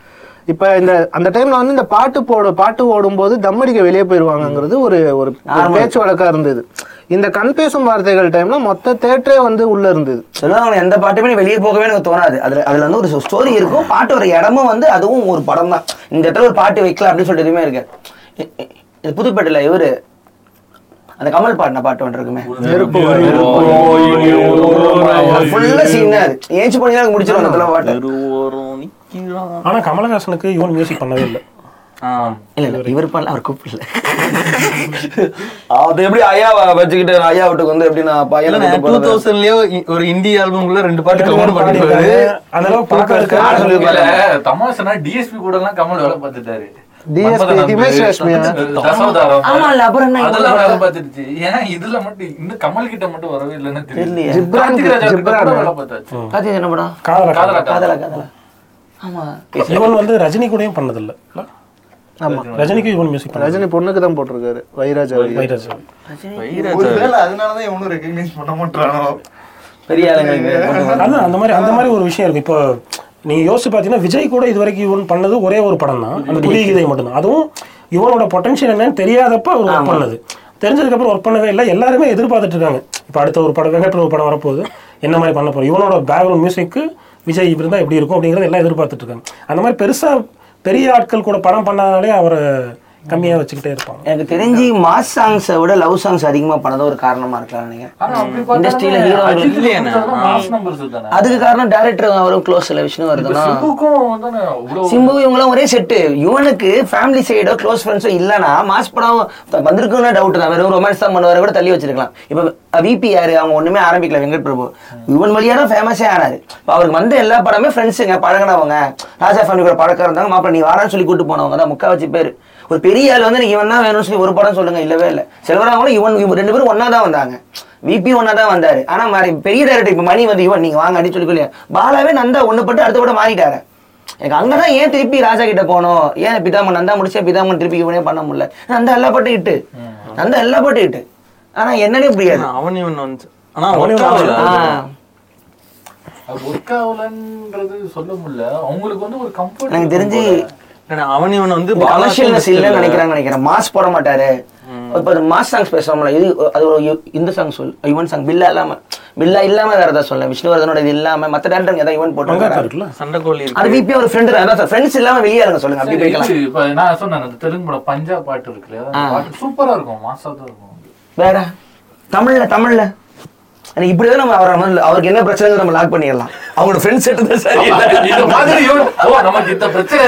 இப்ப இந்த அந்த டைம்ல வந்து இந்த பாட்டு போடு பாட்டு ஓடும்போது தம்மடிக்க வெளியே போயிருவாங்கங்கிறது ஒரு ஒரு பேச்சு வழக்கா இருந்தது. இந்த கண் பேசும் வார்த்தைகள் டைம்ல மொத்த தேட்டரே வந்து உள்ள இருந்தது. சொல்லுவாங்க எந்த பாட்டுமே வெளியே போகவே எனக்கு தோணாது. அதுல அதுல வந்து ஒரு ஸ்டோரி இருக்கும் பாட்டு ஒரு இடமும் வந்து அதுவும் ஒரு படம் தான் இந்த இடத்துல ஒரு பாட்டு வைக்கலாம் அப்படின்னு சொல்லிட்டு எதுவுமே இருக்கு புதுப்பேட்டையில இவரு அந்த கமல் பாடின பாட்டு ஒன்று இருக்குமே. ஃபுல்லா சீன் அது. ஏஞ்சி முடிச்சிருவோம் அந்த பாட்டு. ஆனா கமலஹாசனுக்கு யுவன் மியூசிக் பண்ணவே இல்லை. இல்ல இல்ல இவர் பண்ணல அவர் கூப்பிடல. அது எப்படி ஐயா வச்சுக்கிட்டு ஐயா வீட்டுக்கு வந்து எப்படி நான் பையனை இல்லண்ணே, கூட்டு போறது? 2000 லயோ ஒரு இந்தி ஆல்பம்குள்ள ரெண்டு பாட்டு ரெண்டு கவர் பாட்டு பண்ணிருக்காரு. அந்த அளவுக்கு சொல்லி இல்ல, தமாஷனா டிஎஸ்பி கூட எல்லாம் கமல் வேலை பார்த்துட்டாரு. கமல் கிட்ட மட்டும் வரவே இல்லைன்னு. தெரியல யுவன் வந்து ரஜினி கூடயும் பண்ணதில்ல. ஆமா. ரஜினிக்கு யுவன் மியூசிக் பண்ண ரஜினி பொண்ணுக்கு தான் போட்டிருக்காரு. வைராஜா ஒருவேளை அதனாலதான் இவனும் ரெகக்னைஸ் பண்ண மாட்டானோ? பெரிய அந்த மாதிரி அந்த மாதிரி ஒரு விஷயம் இருக்கு. இப்போ நீங்க யோசிச்சு பாத்தீங்கன்னா விஜய் கூட இது வரைக்கும் யுவன் பண்ணது ஒரே ஒரு படம் தான் அந்த புதிய கீதை மட்டும்தான். அதுவும் யுவனோட பொட்டன்ஷியல் என்னன்னு தெரியாதப்ப அவர் ஒர்க் பண்ணது. தெரிஞ்சதுக்கு அப்புறம் ஒர்க் பண்ணவே இல்லை. எல்லாருமே எதிர்பார்த்துட்டு இருக்காங்க இப்போ அடுத்த ஒரு படம் வெங்கட் ஒரு படம் வரப்போகுது. என்ன மாதிரி பண்ண போறோம்? யுவனோட பேக்ரவுண்ட் மியூசிக்கு விஜய் இப்படி இருந்தா எப்படி இருக்கும் அப்படிங்கறத எல்லாம் எதிர்பார்த்துட்டு இருக்காங்க அந்த மாதிரி பெருசா பெரிய ஆட்கள் கூட படம் பண்ணாலே அவரை கம்மியா வச்சுக்கிட்டே இருப்பாங்க. எனக்கு தெரிஞ்சு மாஸ் சாங்ஸை விட லவ் சாங்ஸ் அதிகமா பண்ணது ஒரு காரணமா இருக்கலாம் mass numbers தானே. அதுக்கு காரணம் டேரக்டர் அவரும் க்ளோஸ் இல்ல விஷ்ணு வருதுன்னா சிம்பு இவங்களாம் ஒரே செட்டு இவனுக்கு ஃபேமிலி சைடோ க்ளோஸ் ஃப்ரெண்ட்ஸோ இல்லனா மாஸ் படம் வந்திருக்குன்னு டவுட் தான். வெறும் ரொமான்ஸ் தான் பண்ணுவாரு கூட தள்ளி வச்சிருக்கலாம். இப்போ விபி யாரு? அவங்க ஒண்ணுமே ஆரம்பிக்கல வெங்கட் பிரபு. இவன் வழியா தான் ஃபேமஸே ஆனாரு. இப்போ அவருக்கு வந்த எல்லா படமே ஃப்ரெண்ட்ஸுங்க பழகினவங்க. ராஜா ஃபேமிலி கூட பழக்கம் இருந்தாங்க. மாப்பிள்ள நீ வாரான்னு சொல்லி கூட்டு போனவங்க தான் முக்கா வச்சு பேரு. ஒரு பெரிய ஆள் வந்து இவன் தான் வேணும்னு சொல்லி ஒரு படம் சொல்லுங்க இல்லவே இல்லை. செல்வராங்களும் இவன் இவன் ரெண்டு பேரும் ஒண்ணா தான் வந்தாங்க. விபி ஒன்னா தான் வந்தாரு. ஆனா மாறி பெரிய டேரக்டர் இப்ப மணி வந்து இவன் நீங்க வாங்க அடி சொல்லி பாலாவே நந்தா ஒண்ணு பட்டு அடுத்த கூட மாறிட்டாரு. எனக்கு அங்கதான் ஏன் திருப்பி ராஜா கிட்ட போனோம்? ஏன் பிதாமன் நந்தா முடிச்சா பிதாமன் திருப்பி இவனே பண்ண முடியல? நந்தா எல்லா பாட்டும் இட்டு. நந்தா எல்லா பாட்டும் இட்டு. ஆனா என்னன்னே புரியாது. அவன் இவன் வந்து ஆனா அவனே ஒர்க் ஆகலன்றது சொல்ல முடியல. அவங்களுக்கு வந்து ஒரு கம்ஃபர்ட் எனக்கு தெரிஞ்சு அவன் இவன் வந்து கமர்ஷியல்னஸ் இல்லைன்னு நினைக்கிறாங்க நினைக்கிறேன். மாஸ் போட மாட்டாரு. இப்ப மாஸ் சாங்ஸ் பேசுறோம்ல இது அது ஒரு இந்த சாங் சொல் யுவன் சாங் பில்லா இல்லாம பில்லா இல்லாம வேற ஏதாவது சொல்ல விஷ்ணுவர்தனோட இது இல்லாம மத்த டேரக்டர் ஏதாவது யுவன் போட்டு இருக்குல்ல? சண்டைக்கோழி அது இருக்கு விபி ஒரு ஃப்ரெண்ட் அதான் சார் ஃப்ரெண்ட்ஸ் இல்லாம வெளியே இருங்க சொல்லுங்க அப்படி போய்க்கலாம். நான் சொன்னேன் அந்த தெலுங்கு படம் பஞ்சாப் பாட்டு இருக்கு இல்லையா? அந்த பாட்டு சூப்பரா இருக்கும் மாசா தான் இருக்கும். வேற? தமிழ்ல தமிழ்ல. எனக்கு இப்படிதான் நம்ம அவரை அவருக்கு என்ன பிரச்சனை நம்ம லாக் பண்ணிடலாம். அவங்களோட ஃப்ரெண்ட்ஸ் செட்டு தான் சரி. மாதிரி ஓ நமக்கு இந்த பிரச்சனை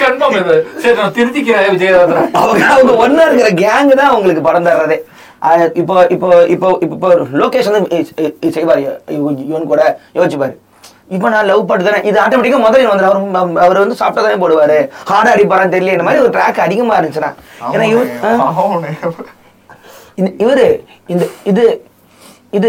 கன்ஃபார்ம் இது. சரி நான் திருத்திக்கிறேன் விஜயதாதன் அவங்க அவங்க ஒன்னா இருக்கிற கேங் தான் அவங்களுக்கு படம் தர்றதே. இப்போ இப்போ இப்போ இப்போ லோகேஷ் வந்து செய்வார். இவ- இவன் கூட யோசிச்சு பாரு இப்போ நான் லவ் பாட்டு தானே? இது ஆட்டோமேட்டிக்கா முதல்ல வந்து அவர் அவர் வந்து சாப்பிட்டா தான் போடுவாரு. ஹார்டா அடிப்பாரான்னு தெரியல. இந்த மாதிரி ஒரு ட்ராக் அதிகமா இருந்துச்சுன்னா. ஏன்னா இவர் இவரு இந்த இது இது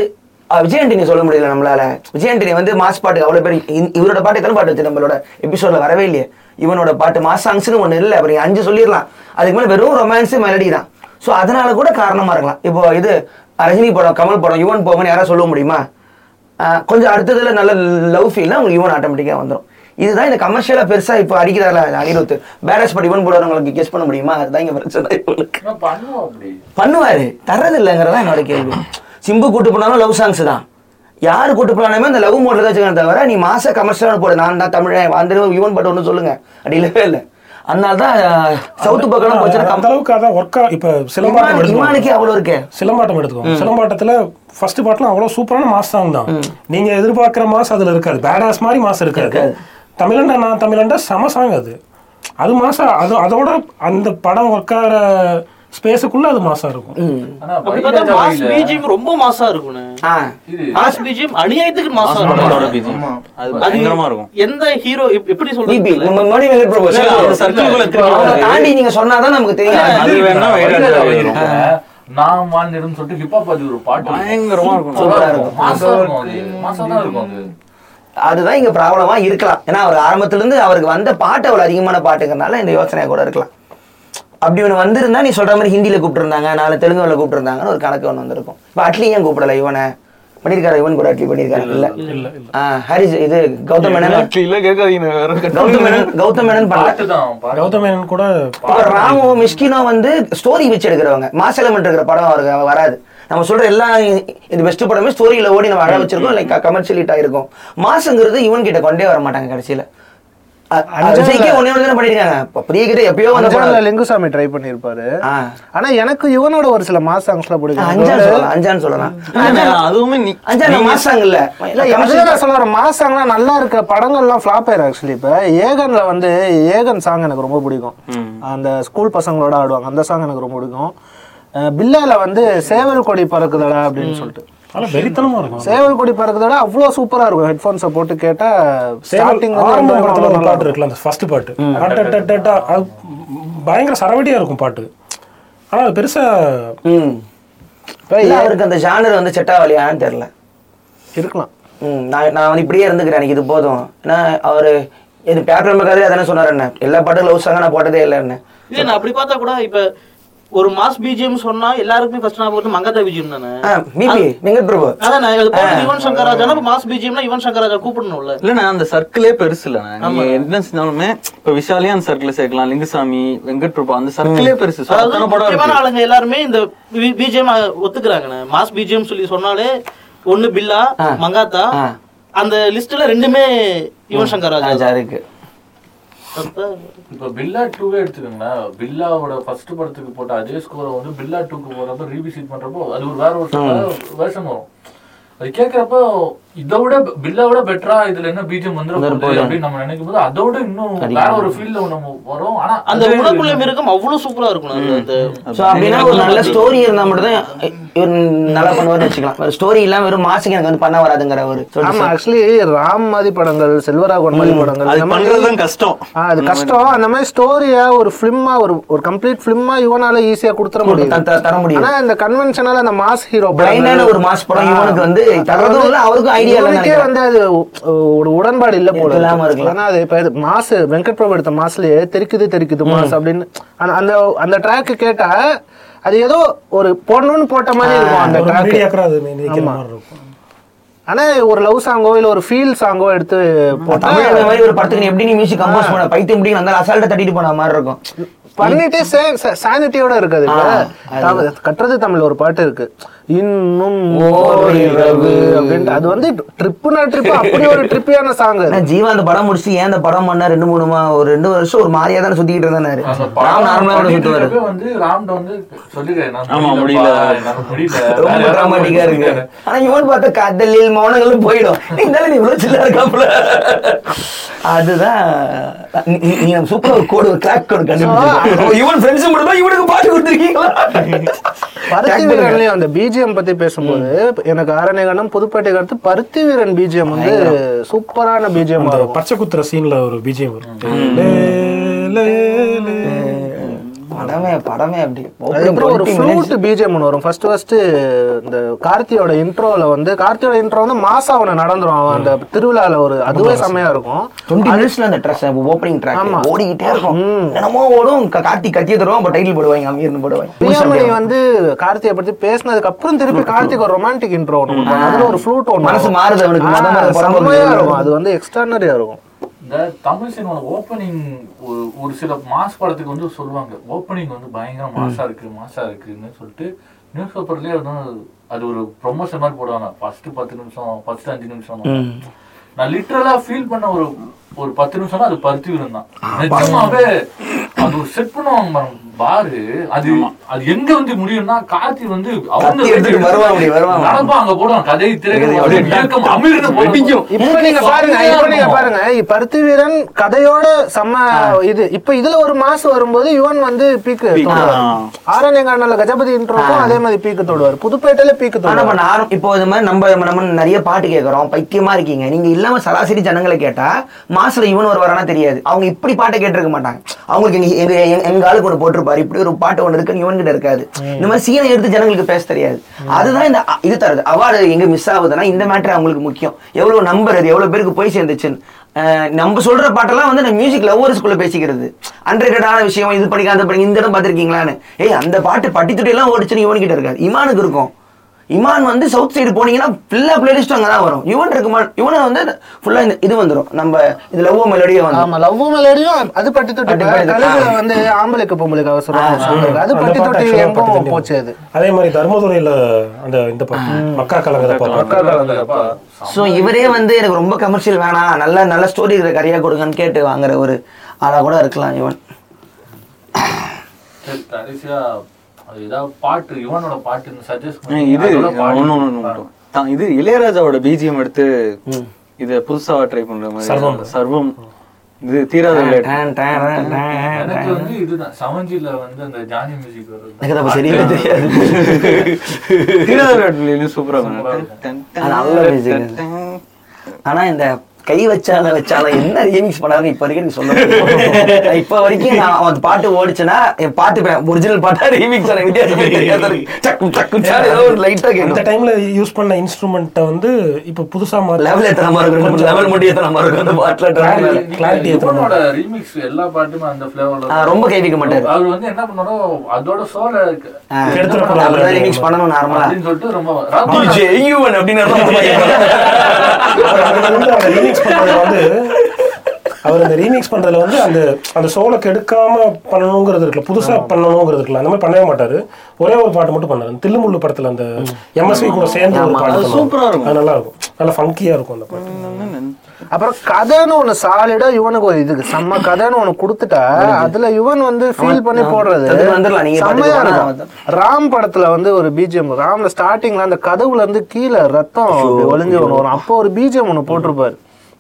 அஹ், விஜய் ஆண்டனி சொல்ல முடியல நம்மளால. விஜய் ஆண்டனி வந்து மாஸ் பாட்டுக்கு அவ்வளவு பேர் இவரோட பாட்டு எத்தனை பாட்டு வச்சு நம்மளோட எபிசோட்ல வரவே இல்லையே. இவனோட பாட்டு மாஸ் சாங்ஸ்னு ஒண்ணு இல்லை. அப்புறம் அஞ்சு சொல்லிடலாம். அதுக்கு மேல வெறும் ரொமான்ஸ் மெலடி தான். ஸோ அதனால கூட காரணமா இருக்கலாம். இப்போ இது ரஜினி படம் கமல் படம் யுவன் போகணும்னு யாராவது சொல்ல முடியுமா? கொஞ்சம் அடுத்ததுல நல்ல லவ் ஃபீல்னா உங்களுக்கு யுவன் ஆட்டோமேட்டிக்கா வந்துடும் இதுதான் இந்த கமர்ஷியலா பெருசா இப்போ அடிக்கிறாரு அனிருத். பேரஸ் பட் யுவன் போடுறவங்களுக்கு கெஸ் பண்ண முடியுமா? அதுதான் இங்க பிரச்சனை. பண்ணுவாரு. தர்றது இல்லைங்கிறதா என்னோட கேள்வி. சிம்பு கூட்டு போனாலும் லவ் சாங்ஸ் தான். யாரு கூட்டு போனாலுமே அந்த லவ் மோட்ல தான் வச்சுக்கணும் தவிர நீ மாச கமர்ஷியல் போடு. நான் தான் தமிழன் வந்து யுவன் பட் ஒன்று சொல்லுங்க. அப்படி இல்லவே இல்லை. அதனால தான் சவுத்து பக்கம் போச்சுன்னா அந்த அளவுக்கு அதான் ஒர்க்கா இப்ப சிலம்பாட்டம் இமானுக்கே அவ்வளோ இருக்கே. சிலம்பாட்டம் எடுத்துக்கோங்க. சிலம்பாட்டத்துல ஃபர்ஸ்ட் பாட்டுலாம் அவ்வளவு சூப்பரான மாஸ் சாங் தான். நீங்க எதிர்பார்க்கிற மாஸ் அதுல இருக்காது. பேடாஸ் மாதிரி மாஸ் இருக்காது. தமிழண்டா நான் தமிழண்டா செம சாங் அது. அது மாசா அது அதோட அந்த படம் ஒர்க்கார ஸ்பேஸுக்குள்ள அது மாசா இருக்கும். மாஸ் பிஜிஎம் ரொம்ப மாசா மாஸ் பிஜிஎம் அநியாயத்துக்கு மாசா இருக்கும். பயங்கரமா இருக்கும். எந்த ஹீரோ எப்படி வராது. தாண்டி நீங்க சொன்னாதான் நமக்கு தெரியும். அது வேணா நான் வாழ்ந்திடும் சொல்லிட்டு ஹிப்ஹாப் அது ஒரு பாட்டு. பயங்கரமா இருக்கும். சூப்பரா இருக்கும். மாசா இருக்கும் மாசா தான் இருக்கும் அது. அதுதான் இங்க ப்ராப்ளமா இருக்கலாம். ஏன்னா அவர் ஆரம்பத்துல இருந்து அவருக்கு வந்த பாட்டு அவ்வளவு அதிகமான பாட்டுங்கிறனால இந்த யோசனையா கூட இருக்கலாம். அப்படி ஒன்று வந்திருந்தா நீ சொல்ற மாதிரி ஹிந்தியில கூப்பிட்டுருந்தாங்க நாலு தெலுங்குல கூப்பிட்டுருந்தாங்கன்னு ஒரு கணக்கு ஒன்று வந்திருக்கும். இப்போ அட்லி ஏன் கூப்பிடல இவனை? பண்ணியிருக்காரு? இவன் கூட அட்லி பண்ணியிருக்காரு? ஆ, ஹரிஸ் இது கௌதம் மேனன்? கேட்காதீங்க கௌதம் மேனன் கௌதம் மேனன் பண்ணல. கௌதம் மேனன் கூட ராமு மிஷ்கினோ வந்து ஸ்டோரி வச்சு எடுக்கிறவங்க. மாஸ் எலமெண்ட் இருக்கிற படம் அவருக்கு வராது. நம்ம சொல்ற எல்லா இந்த பெஸ்ட் படமே ஸ்டோரியில ஓடி நம்ம அழ வச்சிருக்கோம் லைக் கமர்ஷியல் ஹிட் ஆயிருக்கும் மாசுங்கிறது இவன் கிட்ட கொண்டே வர மாட்டாங்க கடைசியில. ஒன்று பண்ணிருக்காங்க. கிட்ட எப்பயோ வந்த படம். லிங்குசாமி ட்ரை பண்ணிருப்பாரு. ஆனா எனக்கு இவனோட ஒரு சில மாஸ் சாங்ஸ்லாம் பிடிக்கும். அஞ்சான் சொல்லலாம் அஞ்சான் சொல்லலாம். அதுவுமே அஞ்சான் நீங்க- மாசாங்க இல்ல. வரேன். மாஸ் சாங்லாம் நல்லா இருக்க படங்கள்லாம் ஃபிளாப் ஆயிரும் ஆக்சுவலி இப்ப ஏகன்ல வந்து ஏகன் சாங் எனக்கு ரொம்ப பிடிக்கும். அந்த ஸ்கூல் பசங்களோட ஆடுவாங்க அந்த சாங் எனக்கு ரொம்ப பிடிக்கும். பில்லால வந்து சேவல் கொடி பறக்குதடா அப்படின்னு சொல்லிட்டு. வெறித்தனமா இருக்கும். சேவல் கொடி பறக்குதடா அவ்வளோ சூப்பரா இருக்கும். ஹெட்ஃபோன்ஸை போட்டு கேட்டா ஸ்டார்டிங் ஆரம்ப வந்து படத்துல ஒரு நல்லா பாட்டு இருக்குல்ல அந்த ஃபர்ஸ்ட் பாட்டு. அது பயங்கர சரவடியா இருக்கும் பாட்டு. ஆனா அது பெருசா ம். இல்ல, அவருக்கு அந்த ஜானர் வந்து செட் ஆகலையான்னு தெரியல. இருக்கலாம். நான் நான் வந்து இப்படியே இருந்துக்கிறேன் எனக்கு இது போதும். ஏன்னா அவரு இது பேப்பர் கதையில அதானே சொன்னார் என்ன? எல்லா பாட்டும் லவ் சாங்க நான் போட்டதே இல்லை என்ன அப்படி பார்த்தா கூட இப்ப ஒரு மாஸ் பிஜிஎம் சொன்னா எல்லாருக்குமே ஃபர்ஸ்ட் ஞாபகம் வருது மங்காத்தா பிஜிஎம் தானே? மிபி வெங்கட் பிரபு அதான் நான் யுவன் சங்கர் ராஜா மாஸ் பிஜிஎம்னா யுவன் சங்கர் ராஜா கூப்பிடணும்ல இல்லண்ணா அந்த சர்க்கிளே பெருசு இல்லண்ணா நீங்க என்ன செஞ்சாலுமே இப்ப விஷாலே அந்த சர்க்கிள் சேர்க்கலாம் லிங்குசாமி வெங்கட் பிரபு அந்த சர்க்கிளே பெருசு. முக்கியமான ஆளுங்க எல்லாருமே இந்த பிஜிஎம் ஒத்துக்கிறாங்கண்ணே. மாஸ் பிஜிஎம் சொல்லி சொன்னாலே ஒண்ணு பில்லா. மங்காத்தா. அந்த லிஸ்ட்ல ரெண்டுமே யுவன் சங்கர் ராஜா இருக்கு இப்ப பில்லா டூவே எடுத்துக்கோங்களேன் பில்லாவோட ஃபர்ஸ்ட் படத்துக்கு போட்ட அதே ஸ்கோரை வந்து பில்லா டூக்கு போறப்ப ரீவிசிட் பண்றப்போ அது ஒரு வேற ஒரு வேர்ஷன் வரும். அது கேக்குறப்போ இதை விட பில்லா விட பெட்டரா இதுல என்ன பீஜம் போகுது அப்படின்னு நம்ம நினைக்கும் போது அதை விட இன்னும் வேற ஒரு ஃபீல்ட்ல நம்ம வரும். ஆனா அந்த உணக்குள்ள மிருகம் அவ்வளவு சூப்பரா இருக்கும் அது அந்த ஸோ அப்படின்னா ஒரு நல்ல ஸ்டோரி இருந்தா மட்டும் தான் இவர் நல்லா பண்ணுவார்னு வச்சுக்கலாம். ஸ்டோரி இல்லாம வெறும் மாசுக்கு எனக்கு வந்து பண்ண வராதுங்கிற ஒரு ஆமா ஆக்சுவலி ராம் மாதிரி படங்கள் செல்வராகவன் மாதிரி படங்கள் அது பண்றதுதான் கஷ்டம். அது கஷ்டம். அந்த மாதிரி ஸ்டோரியா ஒரு ஃபிலிமா ஒரு ஒரு கம்ப்ளீட் ஃபிலிமா இவனால ஈஸியா கொடுத்துட முடியும் தர முடியும் ஆனா இந்த கன்வென்ஷனல் அந்த மாஸ் ஹீரோ பிளைண்டான ஒரு மாஸ் படம் இவனுக்கு வந்து தர்றதும் இல்ல அவருக்கும் ஐடியா வந்து அது ஒரு உடன்பாடு இல்ல போல. ஆனா அது இப்ப மாஸ் வெங்கட் பிரபு எடுத்த மாஸ்லயே தெரிக்குது தெரிக்குது மாஸ் அப்படின்னு. அந்த- அந்த ட்ராக் கேட்டா அது ஏதோ ஒரு போடணும்னு போட்ட மாதிரி இருக்கும் அந்த இருக்கும். ஆனா ஒரு லவ் சாங்கோ இல்ல ஒரு ஃபீல் சாங்கோ எடுத்து போட்டா மாதிரி ஒரு படத்துக்கு நீ எப்படி நீ மியூசிக் கம்போஸ் பண்ண? பைத்தியம் முடியும் அந்த அசால்ட்டை தட்டிட்டு போன மாதிரி இருக்கும். பண்ணிட்டே சானிட்டியோட இருக்காது கட்டுறது தமிழ் ஒரு பாட்டு இருக்கு. இன்னும் ஓரிரவு. அப்படின்ட்டு. அது வந்து ட்ரிப்புனா ட்ரிப் அப்படி ஒரு ட்ரிப்பியான சாங் ஜீவா அந்த படம் முடிச்சு ஏன் அந்த படம் பண்ண ரெண்டு மூணு மா- ஒரு ரெண்டு வருஷம் ஒரு மாதிரியா தானே சுத்திக்கிட்டு இருந்தாரு. ராம் நார்மலா சுத்துவாரு. வந்து வந்து ரொம்ப டிராமாட்டிக்கா இருக்கு. ஆனா இவன் பார்த்த காதலில் மௌனங்களும் போயிடும். இருந்தாலும் நீ இவ்வளவு சில்லா இருக்காப்புல. அதுதான். நீ- சூப்பர் ஒரு கோடு ஒரு கோடு இவன் ஃப்ரெண்ட்ஸ் மட்டும் தான் இவனுக்கு பாட்டு கொடுத்துருக்கீங்களா? அந்த பிஜிஎம் பத்தி பேசும்போது எனக்கு ஆரணிகண்டம் புதுப்பேட்டை அடுத்து பருத்தி வீரன் பிஜிஎம் வந்து சூப்பரான பிஜிஎம் பச்சை குத்துற சீன்ல ஒரு பிஜிஎம் வரும். லே, லே, லே. படமே படமே அப்படி. அதுக்கப்புறம் ஒரு 20 minutes. ஃப்ளூட் பிஜிஎம் ஒன்று வரும். ஃபர்ஸ்ட் ஃபர்ஸ்ட் இந்த கார்த்தியோட இன்ட்ரோல வந்து கார்த்தியோட இன்ட்ரோ வந்து மாசா அவனை நடந்துரும். அவன் அந்த திருவிழால ஒரு அதுவே செம்மையா இருக்கும். 20 மினிட்ஸ்ல அந்த ட்ரெஸ் ஓப்பனிங் ட்ராக். ஓடிக்கிட்டே இருக்கும். என்னமோ ஓடும். கார்த்தி கத்திய தருவோம் அப்ப டைட்டில் போடுவாங்க அமீர்னு போடுவாங்க. பிரியாமணி வந்து கார்த்தியை பத்தி பேசினதுக்கு அப்புறம் திருப்பி கார்த்திக் ஒரு ரொமான்டிக் இன்ட்ரோ ஒன்று. அதுல ஒரு ஃப்ளூட் ஒன்று மனசு மாறுது அவனுக்கு. செம்மையா. இருக்கும். அது வந்து எக்ஸ்ட்ரானரியா இருக்கும். இந்த தமிழ் சினிமால ஓப்பனிங் ஒரு சில மாஸ் படத்துக்கு வந்து சொல்லுவாங்க. ஓப்பனிங் வந்து பயங்கர மாசா இருக்கு மாசா இருக்குன்னு சொல்லிட்டு நியூஸ் பேப்பர்லயே வந்து அது ஒரு ப்ரொமோஷன் மாதிரி போடுவாங்க. ஃபர்ஸ்ட் பத்து நிமிஷம் ஃபர்ஸ்ட் அஞ்சு நிமிஷம். நான் லிட்டரலா ஃபீல் பண்ண ஒரு ஒரு பத்து நிமிஷம் அது பருத்தி விடும் தான் நிஜமாவே அது ஒரு செட் பண்ணுவாங்க பாரு அது அது எங்க வந்து முடியும்னா கார்த்தி வந்து அவங்க கத்தி எடுத்துட்டு வருவான் அப்படி, வருவான். நடப்பா அங்க போடுவான் கதை இயக்கம் அமீர்னு வெடிக்கும். இப்ப நீங்க பாருங்க இப்ப நீங்க பாருங்க. பருத்தி வீரன் கதையோட செம்ம இது. இப்ப இதுல ஒரு மாசு வரும்போது யுவன் வந்து பீக்கு ஆரண்ய கண்ணல கஜபதி இன்ட்ரோக்கும் அதே மாதிரி பீக்கு தொடுவார். புதுப்பேட்டையில பீக்கு தொடுவார். இப்போ இது மாதிரி நம்ம நம்ம- நம்ம நிறைய பாட்டு கேட்கறோம் பைத்தியமா இருக்கீங்க. நீங்க இல்லாம சராசரி ஜனங்களை கேட்டா மாசுல இவன் ஒரு வரானா தெரியாது. அவங்க இப்படி பாட்டை கேட்டிருக்க மாட்டாங்க. அவங்களுக்கு எங்க எங்க ஆளுக்கு ஒன்று போட்டிருப்பாரு. இப்படி ஒரு பாட்டு ஒன்று இருக்கு இவன் கிட்ட இருக்காது. இந்த மாதிரி சீனை எடுத்து ஜனங்களுக்கு பேச தெரியாது. அதுதான் இந்த இது தருது. அவார்டு எங்க மிஸ் ஆகுதுன்னா இந்த மேட்டர் அவங்களுக்கு முக்கியம். எவ்வளவு நம்பர் அது எவ்வளவு பேருக்கு போய் சேர்ந்துச்சுன்னு. நம்ம சொல்ற பாட்டெல்லாம் வந்து நம்ம மியூசிக் லவ்வர்ஸ்குள்ள பேசிக்கிறது. அன்ரெகடான விஷயம் இது படிக்க அந்த படிக்க இந்த இடம் பார்த்திருக்கீங்களான்னு. ஏய் அந்த பாட்டு பட்டித்துட்டி எல்லாம் ஓடிச்சுன்னு இவன் கிட்ட இருக்காது. இமானுக்கு இருக்கும். இமான் வந்து சவுத் சைடு போனீங்கன்னா ஃபுல்லா பிளேலிஸ்ட் அங்கே தான் வரும். யுவன் இருக்குமா யுவனை வந்து ஃபுல்லா இந்த இது வந்துரும். நம்ம இது லவ் மெலடியே வந்து ஆமா லவ் மெலடியும் அது பட்டி தொட்டி. கழுகுல வந்து ஆம்பளைக்கு பொம்பளைக்கு அவசரம். அது பட்டி தொட்டி எங்கும். போச்சு அது. அதே மாதிரி தர்மதுரையில அந்த இந்த மக்கா கலகத பாட்டு. ஸோ இவரே வந்து எனக்கு ரொம்ப கமர்ஷியல் வேணாம் நல்ல நல்ல ஸ்டோரி இருக்கிற கரையா கொடுங்கன்னு கேட்டு வாங்குற ஒரு ஆளா கூட இருக்கலாம் இவன். சரி, கடைசியா அது ஏதாவது பாட்டு இவனோட பாட்டு சஜஸ்ட் இது தான் இது இளையராஜாவோட பிஜிஎம் எடுத்து இத புதுசா ட்ரை பண்ற மாதிரி. சர்வம். இது தீராத விளையாட்டு டேன், டேன், டேன், டேன், எனக்கு. வந்து இதுதான். செவன்ஜில வந்து அந்த ஜானி மியூசிக் வருது எனக்கு அது அப்ப சரியாவே தெரியாது. தீராத விளையாட்டு சூப்பரா இருக்கும். அது நல்ல music. அது. ஆனா இந்த கை வச்சால வச்சால என்ன ரீமிக்ஸ் பண்ணாருன்னு இப்ப வரைக்கும் எனக்கு சொல்ல. இப்ப வரைக்கும் நான் அவன் பாட்டு ஓடிச்சுன்னா என் பாட்டு ஒரிஜினல் பாட்டா ரீமிக்ஸ் ஆன வித்தியாசம் தெரியாத இருக்கு சக்கு சக்கு சார் ஏதோ ஒரு லைட்டா அந்த கேட்கும் டைம்ல யூஸ் பண்ண இன்ஸ்ட்ருமெண்ட்டை வந்து இப்ப புதுசா மாத்தி லெவல் ஏத்துற மாதிரி இருக்கும் லெவல் மட்டும் ஏத்துற மாதிரி இருக்கும் அந்த பாட்டுல மாதிரி. இவனோட ரீமிக்ஸ் எல்லா பாட்டுமே அந்த ஃபிளேவர்ல ரொம்ப கை வைக்க மாட்டாரு. அவர் வந்து என்ன பண்ணாரோ அதோட சோல. அப்படிதான் remix பண்ணணும் நார்மலா அப்படின்னு சொல்லிட்டு ரொம்ப ராமா- DJ யுவன் அப்படின்னு ரீமிக்ஸ் பண்றதுல வந்து அவர் அந்த ரீமிக்ஸ் பண்றதுல வந்து அந்த அந்த சோலை கெடுக்காம பண்ணணுங்கிறது இருக்குல்ல புதுசா பண்ணணுங்கிறது இருக்குல்ல அந்த மாதிரி பண்ணவே மாட்டாரு. ஒரே ஒரு பாட்டு மட்டும் பண்ணாரு. தில்லுமுள்ளு படத்துல அந்த எம்எஸ்வி கூட சேர்ந்து ஒரு பாட்டு அது பண்ணுவாரு. சூப்பரா இருக்கும். அது நல்லா இருக்கும். நல்லா ஃபங்கியா இருக்கும் அந்த பாட்டு. அப்புறம் கதைன்னு ஒண்ணு சாலிடா யுவனுக்கு ஒரு இதுக்கு செம்ம கதைன்னு ஒண்ணு கொடுத்துட்டா அதுல யுவன் வந்து ஃபீல் பண்ணி போடுறது செம்மையா இருக்கும். ராம் படத்துல வந்து ஒரு பிஜிஎம் ராம்ல ஸ்டார்டிங்ல அந்த கதவுல இருந்து கீழே ரத்தம் ஒளிஞ்சு ஒண்ணு வரும். அப்போ ஒரு பிஜிஎம் ஒண்ணு போட்டிருப்பாரு.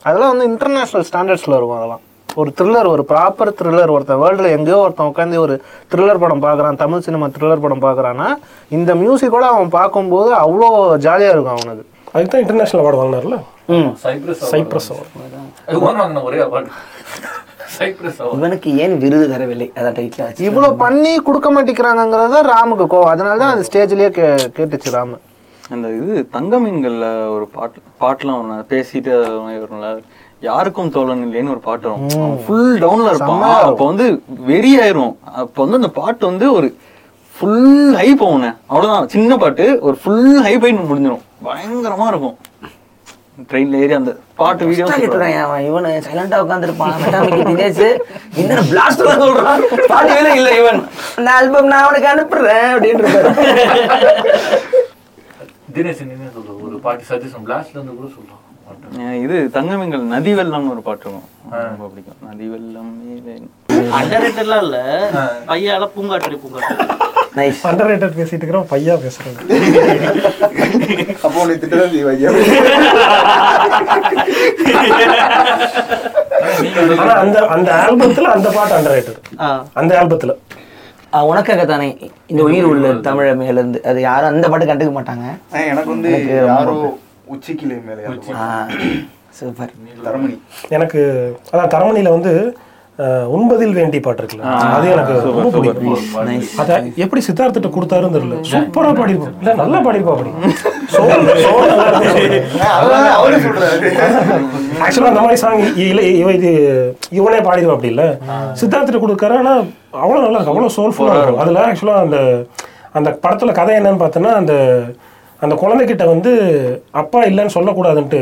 அதெல்லாம் வந்து இன்டர்நேஷனல் ஸ்டாண்டர்ட்ஸ்ல இருக்கும் அதெல்லாம். ஒரு த்ரில்லர் ஒரு ப்ராப்பர் த்ரில்லர் ஒருத்தன் வேர்ல்டுல எங்கேயோ ஒருத்தன் உட்காந்து ஒரு த்ரில்லர் படம் பார்க்கறான் தமிழ் சினிமா த்ரில்லர் படம் பார்க்கறான்னா இந்த மியூசிக்கோட அவன் பார்க்கும்போது அவ்வளோ ஜாலியா இருக்கும் அவனுக்கு. அதுக்கு தான் இன்டர்நேஷனல் அவார்டு வாங்கினார்ல சைப்ரஸ் சைப்ரஸ் ஒன்று வாங்கின ஒரே அவார்டு சைப்ரஸ். இவனுக்கு ஏன் விருது தரவில்லை? அதான் டைட்டில் ஆச்சு இவ்வளவு பண்ணி கொடுக்க மாட்டேங்கிறாங்கிறது ராமுக்கு கோவம். அதனால தான் அது ஸ்டேஜ்லயே கே கேட்டுச்சு ராமு. அந்த இது தங்க மீன்கள்ல ஒரு பாட்டு பாட்டுலாம் அது பேசிட்டு வரும்ல. யாருக்கும் தோழன் இல்லைன்னு ஒரு பாட்டு வரும். ஃபுல் டவுன்ல இருப்பான். அப்போ வந்து வெறி ஆயிரும். அப்போ வந்து அந்த பாட்டு வந்து ஒரு ஃபுல் ஹை போகுண்ணே அவ்வளவுதான். சின்ன பாட்டு ஒரு ஃபுல் ஹை போய் முடிஞ்சிடும் பயங்கரமா இருக்கும். ட்ரெயின்ல ஏறி அந்த பாட்டு வீடியோ கேட்டுறான். இவனு சைலண்டா உட்காந்துருப்பான் தினேஷ். இந்த பிளாஸ்ட் சொல்றான். பாட்டு வேலை இல்ல இவன். அந்த ஆல்பம் நான் அவனுக்கு அனுப்புறேன் அப்படின்னு இருப்பாரு தினேஷ் நீங்க சொல்ற ஒரு பாட்டு சஜஷன் பிளாஸ்ட்ல இருந்து கூட சொல்றான் பாட்டு. இது தங்கமீன்கள் நதி வெள்ளம்னு ஒரு பாட்டு ரொம்ப பிடிக்கும். நதி வெள்ளம் அண்டர்ரேட்டட்லாம் இல்ல. பையால பூங்காற்று. நைஸ் அண்டர் ரேட்டட் பேசிட்டு இருக்கிறோம் பையா அப்போ உன்னை ஆனா அந்த அந்த ஆல்பத்துல அந்த பாட்டு அண்டர் ரேட்டட். அந்த ஆல்பத்துல உனக்காக தானே இந்த உயிர் உள்ள தமிழ மேல இருந்து அது யாரும் அந்த பாட்டு கண்டுக்க மாட்டாங்க. எனக்கு வந்து யாரோ உச்சிக்கிளை மேலே சூப்பர். தரமணி. எனக்கு அதான் தரமணியில வந்து உண்பதில் வேண்டி பாட்டு இருக்குல்ல அது எனக்கு ரொம்ப பிடிக்கும். நைஸ் அத எப்படி சித்தார்த்திட்ட கொடுத்தாருன்னு தெரியல. சூப்பரா பாடிருப்போம் இல்ல நல்லா பாடிருப்பா அப்படி. ஆக்சுவலா அந்த மாதிரி சாங் இல்ல இவ இது இவனே பாடிடுவா அப்படி இல்ல. சித்தார்த்திட்ட கொடுக்காரு ஆனா அவ்வளவு நல்லா இருக்கும். அவ்வளவு சோல்ஃபுல்லா இருக்கும். அதுல ஆக்சுவலா அந்த அந்த படத்துல கதை என்னன்னு பார்த்தோன்னா அந்த அந்த குழந்தைகிட்ட வந்து அப்பா இல்லைன்னு சொல்லக்கூடாதுன்ட்டு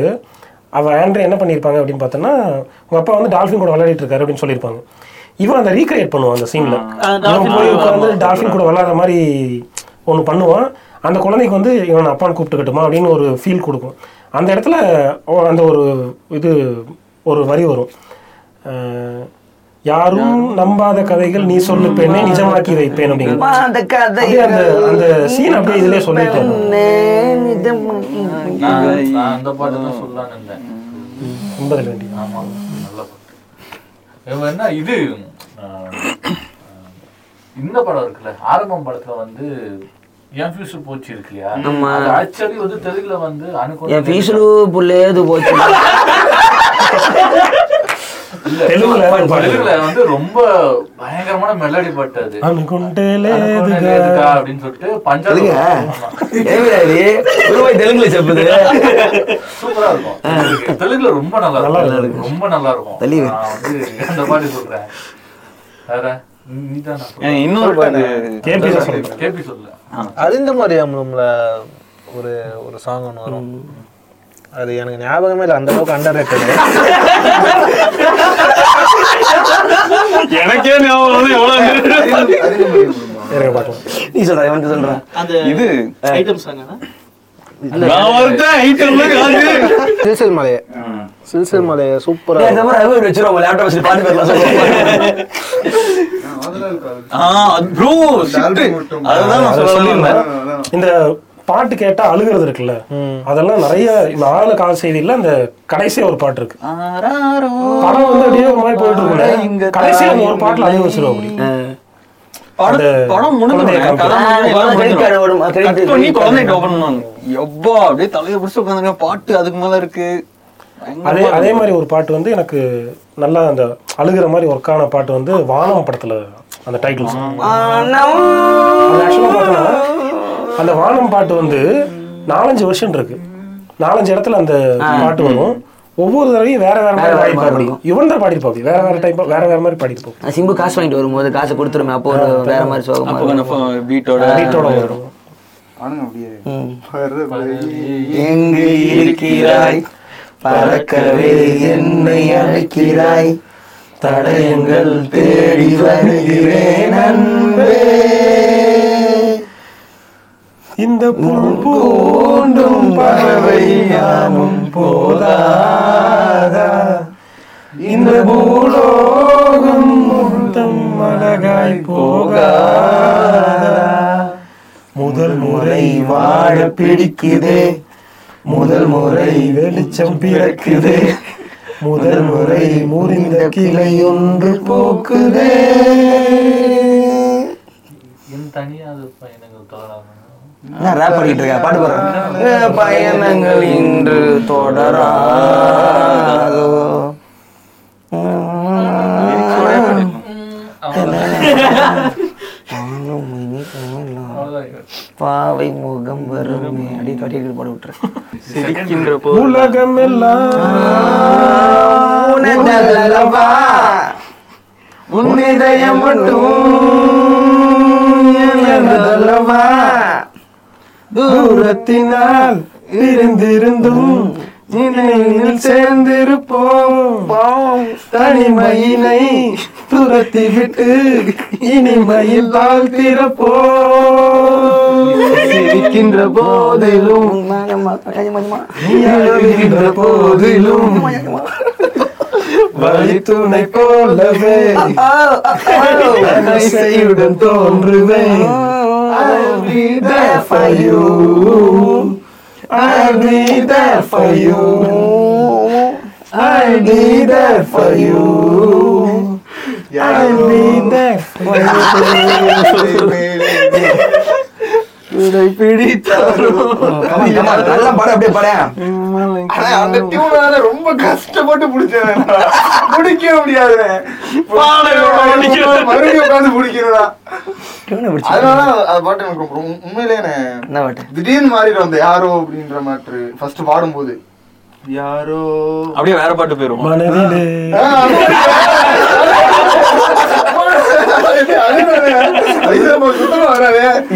அவ ஆண்ட்ரே என்ன பண்ணியிருப்பாங்க அப்படின்னு பார்த்தோன்னா உங்க அப்பா வந்து டால்ஃபின் கூட விளையாடிட்டு இருக்காரு அப்படின்னு சொல்லியிருப்பாங்க. இவன் அந்த ரீக்ரியேட் பண்ணுவான் அந்த சீன்ல இவன் போய் உட்காந்து டால்ஃபின் கூட விளையாடுற மாதிரி ஒன்று பண்ணுவான். அந்த குழந்தைக்கு வந்து இவன் அப்பான்னு கூப்பிட்டுக்கட்டுமா அப்படின்னு ஒரு ஃபீல் கொடுக்கும். அந்த இடத்துல அந்த ஒரு இது ஒரு வரி வரும். யாரும் நம்பாத கதைகள் நீ சொல்லு பெண்ணே நிஜமாக்கி வைப்பேன் அப்படிங்கிற அந்த கதை அந்த அந்த சீன் அப்படியே இதுலயே சொல்லிட்டு நான் நான் அந்த பாட்டு தான் சொல்லலாம்னு இருந்தேன். ஒன்பதில் வேண்டி ஆமா நல்ல இது? இந்த படம் இருக்குல்ல ஆரம்பம் படத்துல வந்து என் ஃபியூச்சர் போச்சு இருக்கு இல்லையா ஆக்சுவலி வந்து தெலுங்குல வந்து என் அனுகூல ஃபீஸுலு புள்ளேது போச்சு. தெலுங்குல வந்து ரொம்ப பயங்கரமான மெலடி பாட்டு அது அப்படின்னு தெலுங்குல ரொம்ப நல்லா ரொம்ப நல்லா இருக்கும். வந்து அந்த இன்னொரு பாட்டு. கேபி கேபி சொல்லு அறிந்த மாதிரி ஒரு ஒரு சாங் ஒன்று வரும். அது எனக்கு ஞாபகமே இல்லை அந்த அளவுக்கு அண்டர் ரேட்டட் எனக்கே ஞாபகம் வந்து எவ்வளவு இருங்க பார்க்கலாம். நீ சொல்ற இவன்ட்டு சொல்றேன் அந்த இது ஐட்டம் சாங் நான் ஒருத்தன் ஐட்டம்ல காசு சில்சில் மலையை. சில்சில் மலையை சூப்பரா இந்த பாட்டு கேட்டா அழுகிறது இருக்குல்ல? அதெல்லாம் நிறைய இந்த ஆளு கால் செய்தியில அந்த கடைசியா ஒரு பாட்டு இருக்கு. படம் வந்து அப்படியே ஒரு மாதிரி போயிட்டு இங்க இருக்குல்ல கடைசியா அந்த ஒரு பாட்டுல அழுக வச்சிருவோம் அப்படி. பாட்டு அதுக்கு மேல இருக்கு. அதே அதே மாதிரி ஒரு பாட்டு வந்து எனக்கு நல்லா அந்த அழுகிற மாதிரி ஒர்க் ஆன பாட்டு வந்து வானம் படத்துல அந்த டைட்டில் அது ஆக்சுவலா பார்த்தோன்னா அந்த வானம் பாட்டு வந்து நாலஞ்சு வருஷம் இருக்கு. நாலஞ்சு இடத்துல அந்த பாட்டு வரும். ஒவ்வொரு தடவையும் வேற வேற மாதிரி பாடிப்பா அப்படி இவன் தான் பாடிப்பா அப்படி வேற வேற டைப் வேற வேற மாதிரி பாடிப்போம் சிம்பு காசு வாங்கிட்டு வரும்போது காசை கொடுத்துருமே அப்போ ஒரு வேற மாதிரி சோகமா பீட்டோட பீட்டோட வரும். எங்கு இருக்கிறாய்? பறக்கவே என்னை அழைக்கிறாய்? தடயங்கள் தேடி வருகிறேன் அன்பே. இந்த பூண்டும் பறவை யாமும் போதாதா? இந்த பூலோகம் முழுதும் அழகாய் போகாதா? முதல் முறை வாழ பிடிக்குதே முதல் முறை வெளிச்சம் பிறக்குதே முதல் முறை முறிந்த கிளை ஒன்று போக்குதே. என் தனியாக பயணங்கள் தொடராம நான் ரேப் பண்ணிட்டு இருக்கேன் பாட்டு பாடுறேன் பயணங்கள் இன்று தொடராதோ பாவை முகம் வருமே. அடி கட்டி பாட விட்டுறேன் சிரிக்கின்ற உலகம் எல்லாம் உன் இதயம் மட்டும் தூரத்தினால் இருந்திருந்தும் நினைவில் சேர்ந்திருப்போம். தனிமையினை துரத்தி விட்டு இனிமையில் தாழ்த்திருப்போம் சிரிக்கின்ற போதிலும் போதிலும் வழி துணை போலவே தோன்றுவேன். I'll be there for you. I'll be there for you. I'll be there for you. I'll be there for you. நல்ல படம் அப்படியே படம் ஆனா அந்த டியூனால ரொம்ப கஷ்டப்பட்டு பிடிச்சேன் பிடிக்க முடியாது. மறுபடியும் உட்காந்து பிடிக்கிறதா அதனால அது பாட்டு எனக்கு ரொம்ப உண்- உண்மையிலேயே நான் என்ன பாட்டு? திடீர்னு மாறிடும் அந்த யாரோ அப்படின்ற மாற்று. ஃபர்ஸ்ட் பாடும்போது. யாரோ? அப்படியே வேற பாட்டு போயிருவோம் மனதிலே ஆ, அதுதான் நம்ம சுத்தமா வராதே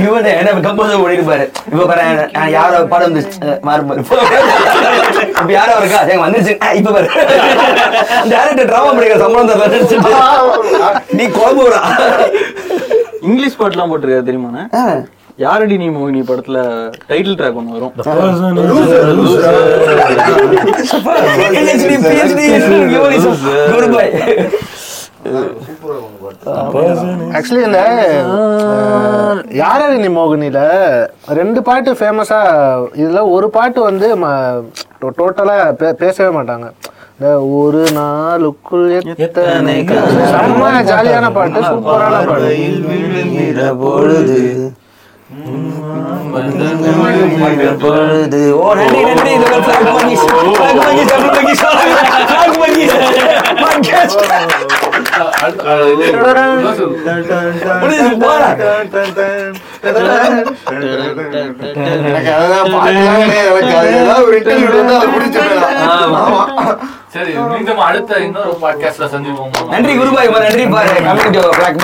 இவனே என்ன கம்போசர் ஓடிருப்பாரு இப்ப பாரு நான் யாரோ படம் வந்து மாறு மாறு இப்ப யாரோ இருக்கா சரி வந்துருச்சு. இப்ப பாரு. டேரக்டர் டிராமா படிக்கிற சம்பளம் தர நீ இங்கிலீஷ் பாட்டுலாம் போட்டிருக்காரு தெரியுமாண்ணே யாரடி நீ மோகினி படத்துல டைட்டில் ட்ராக் ஒன்று வரும். ஆக்சுவலி இந்த யாரடி நீ மோகினில ரெண்டு பாட்டு ஃபேமஸா இதுல ஒரு பாட்டு வந்து டோட்டலா பேசவே மாட்டாங்க இந்த ஒரு நாளுக்குள் எத்தனை. செம்ம ஜாலியான பாட்டு சூப்பரான பாட்டு பொழுது பொழுது ஓ நன்றி நன்றி இது interview வந்து அதை பிடிச்சிருக்கலாம். ஆமா. சரி மீண்டும் அடுத்த இன்னொரு பாட்காஸ்ட்ல சந்திப்போம் நன்றி குருபாய் நன்றி பாரு கம்யூனிட்டி பிளாக்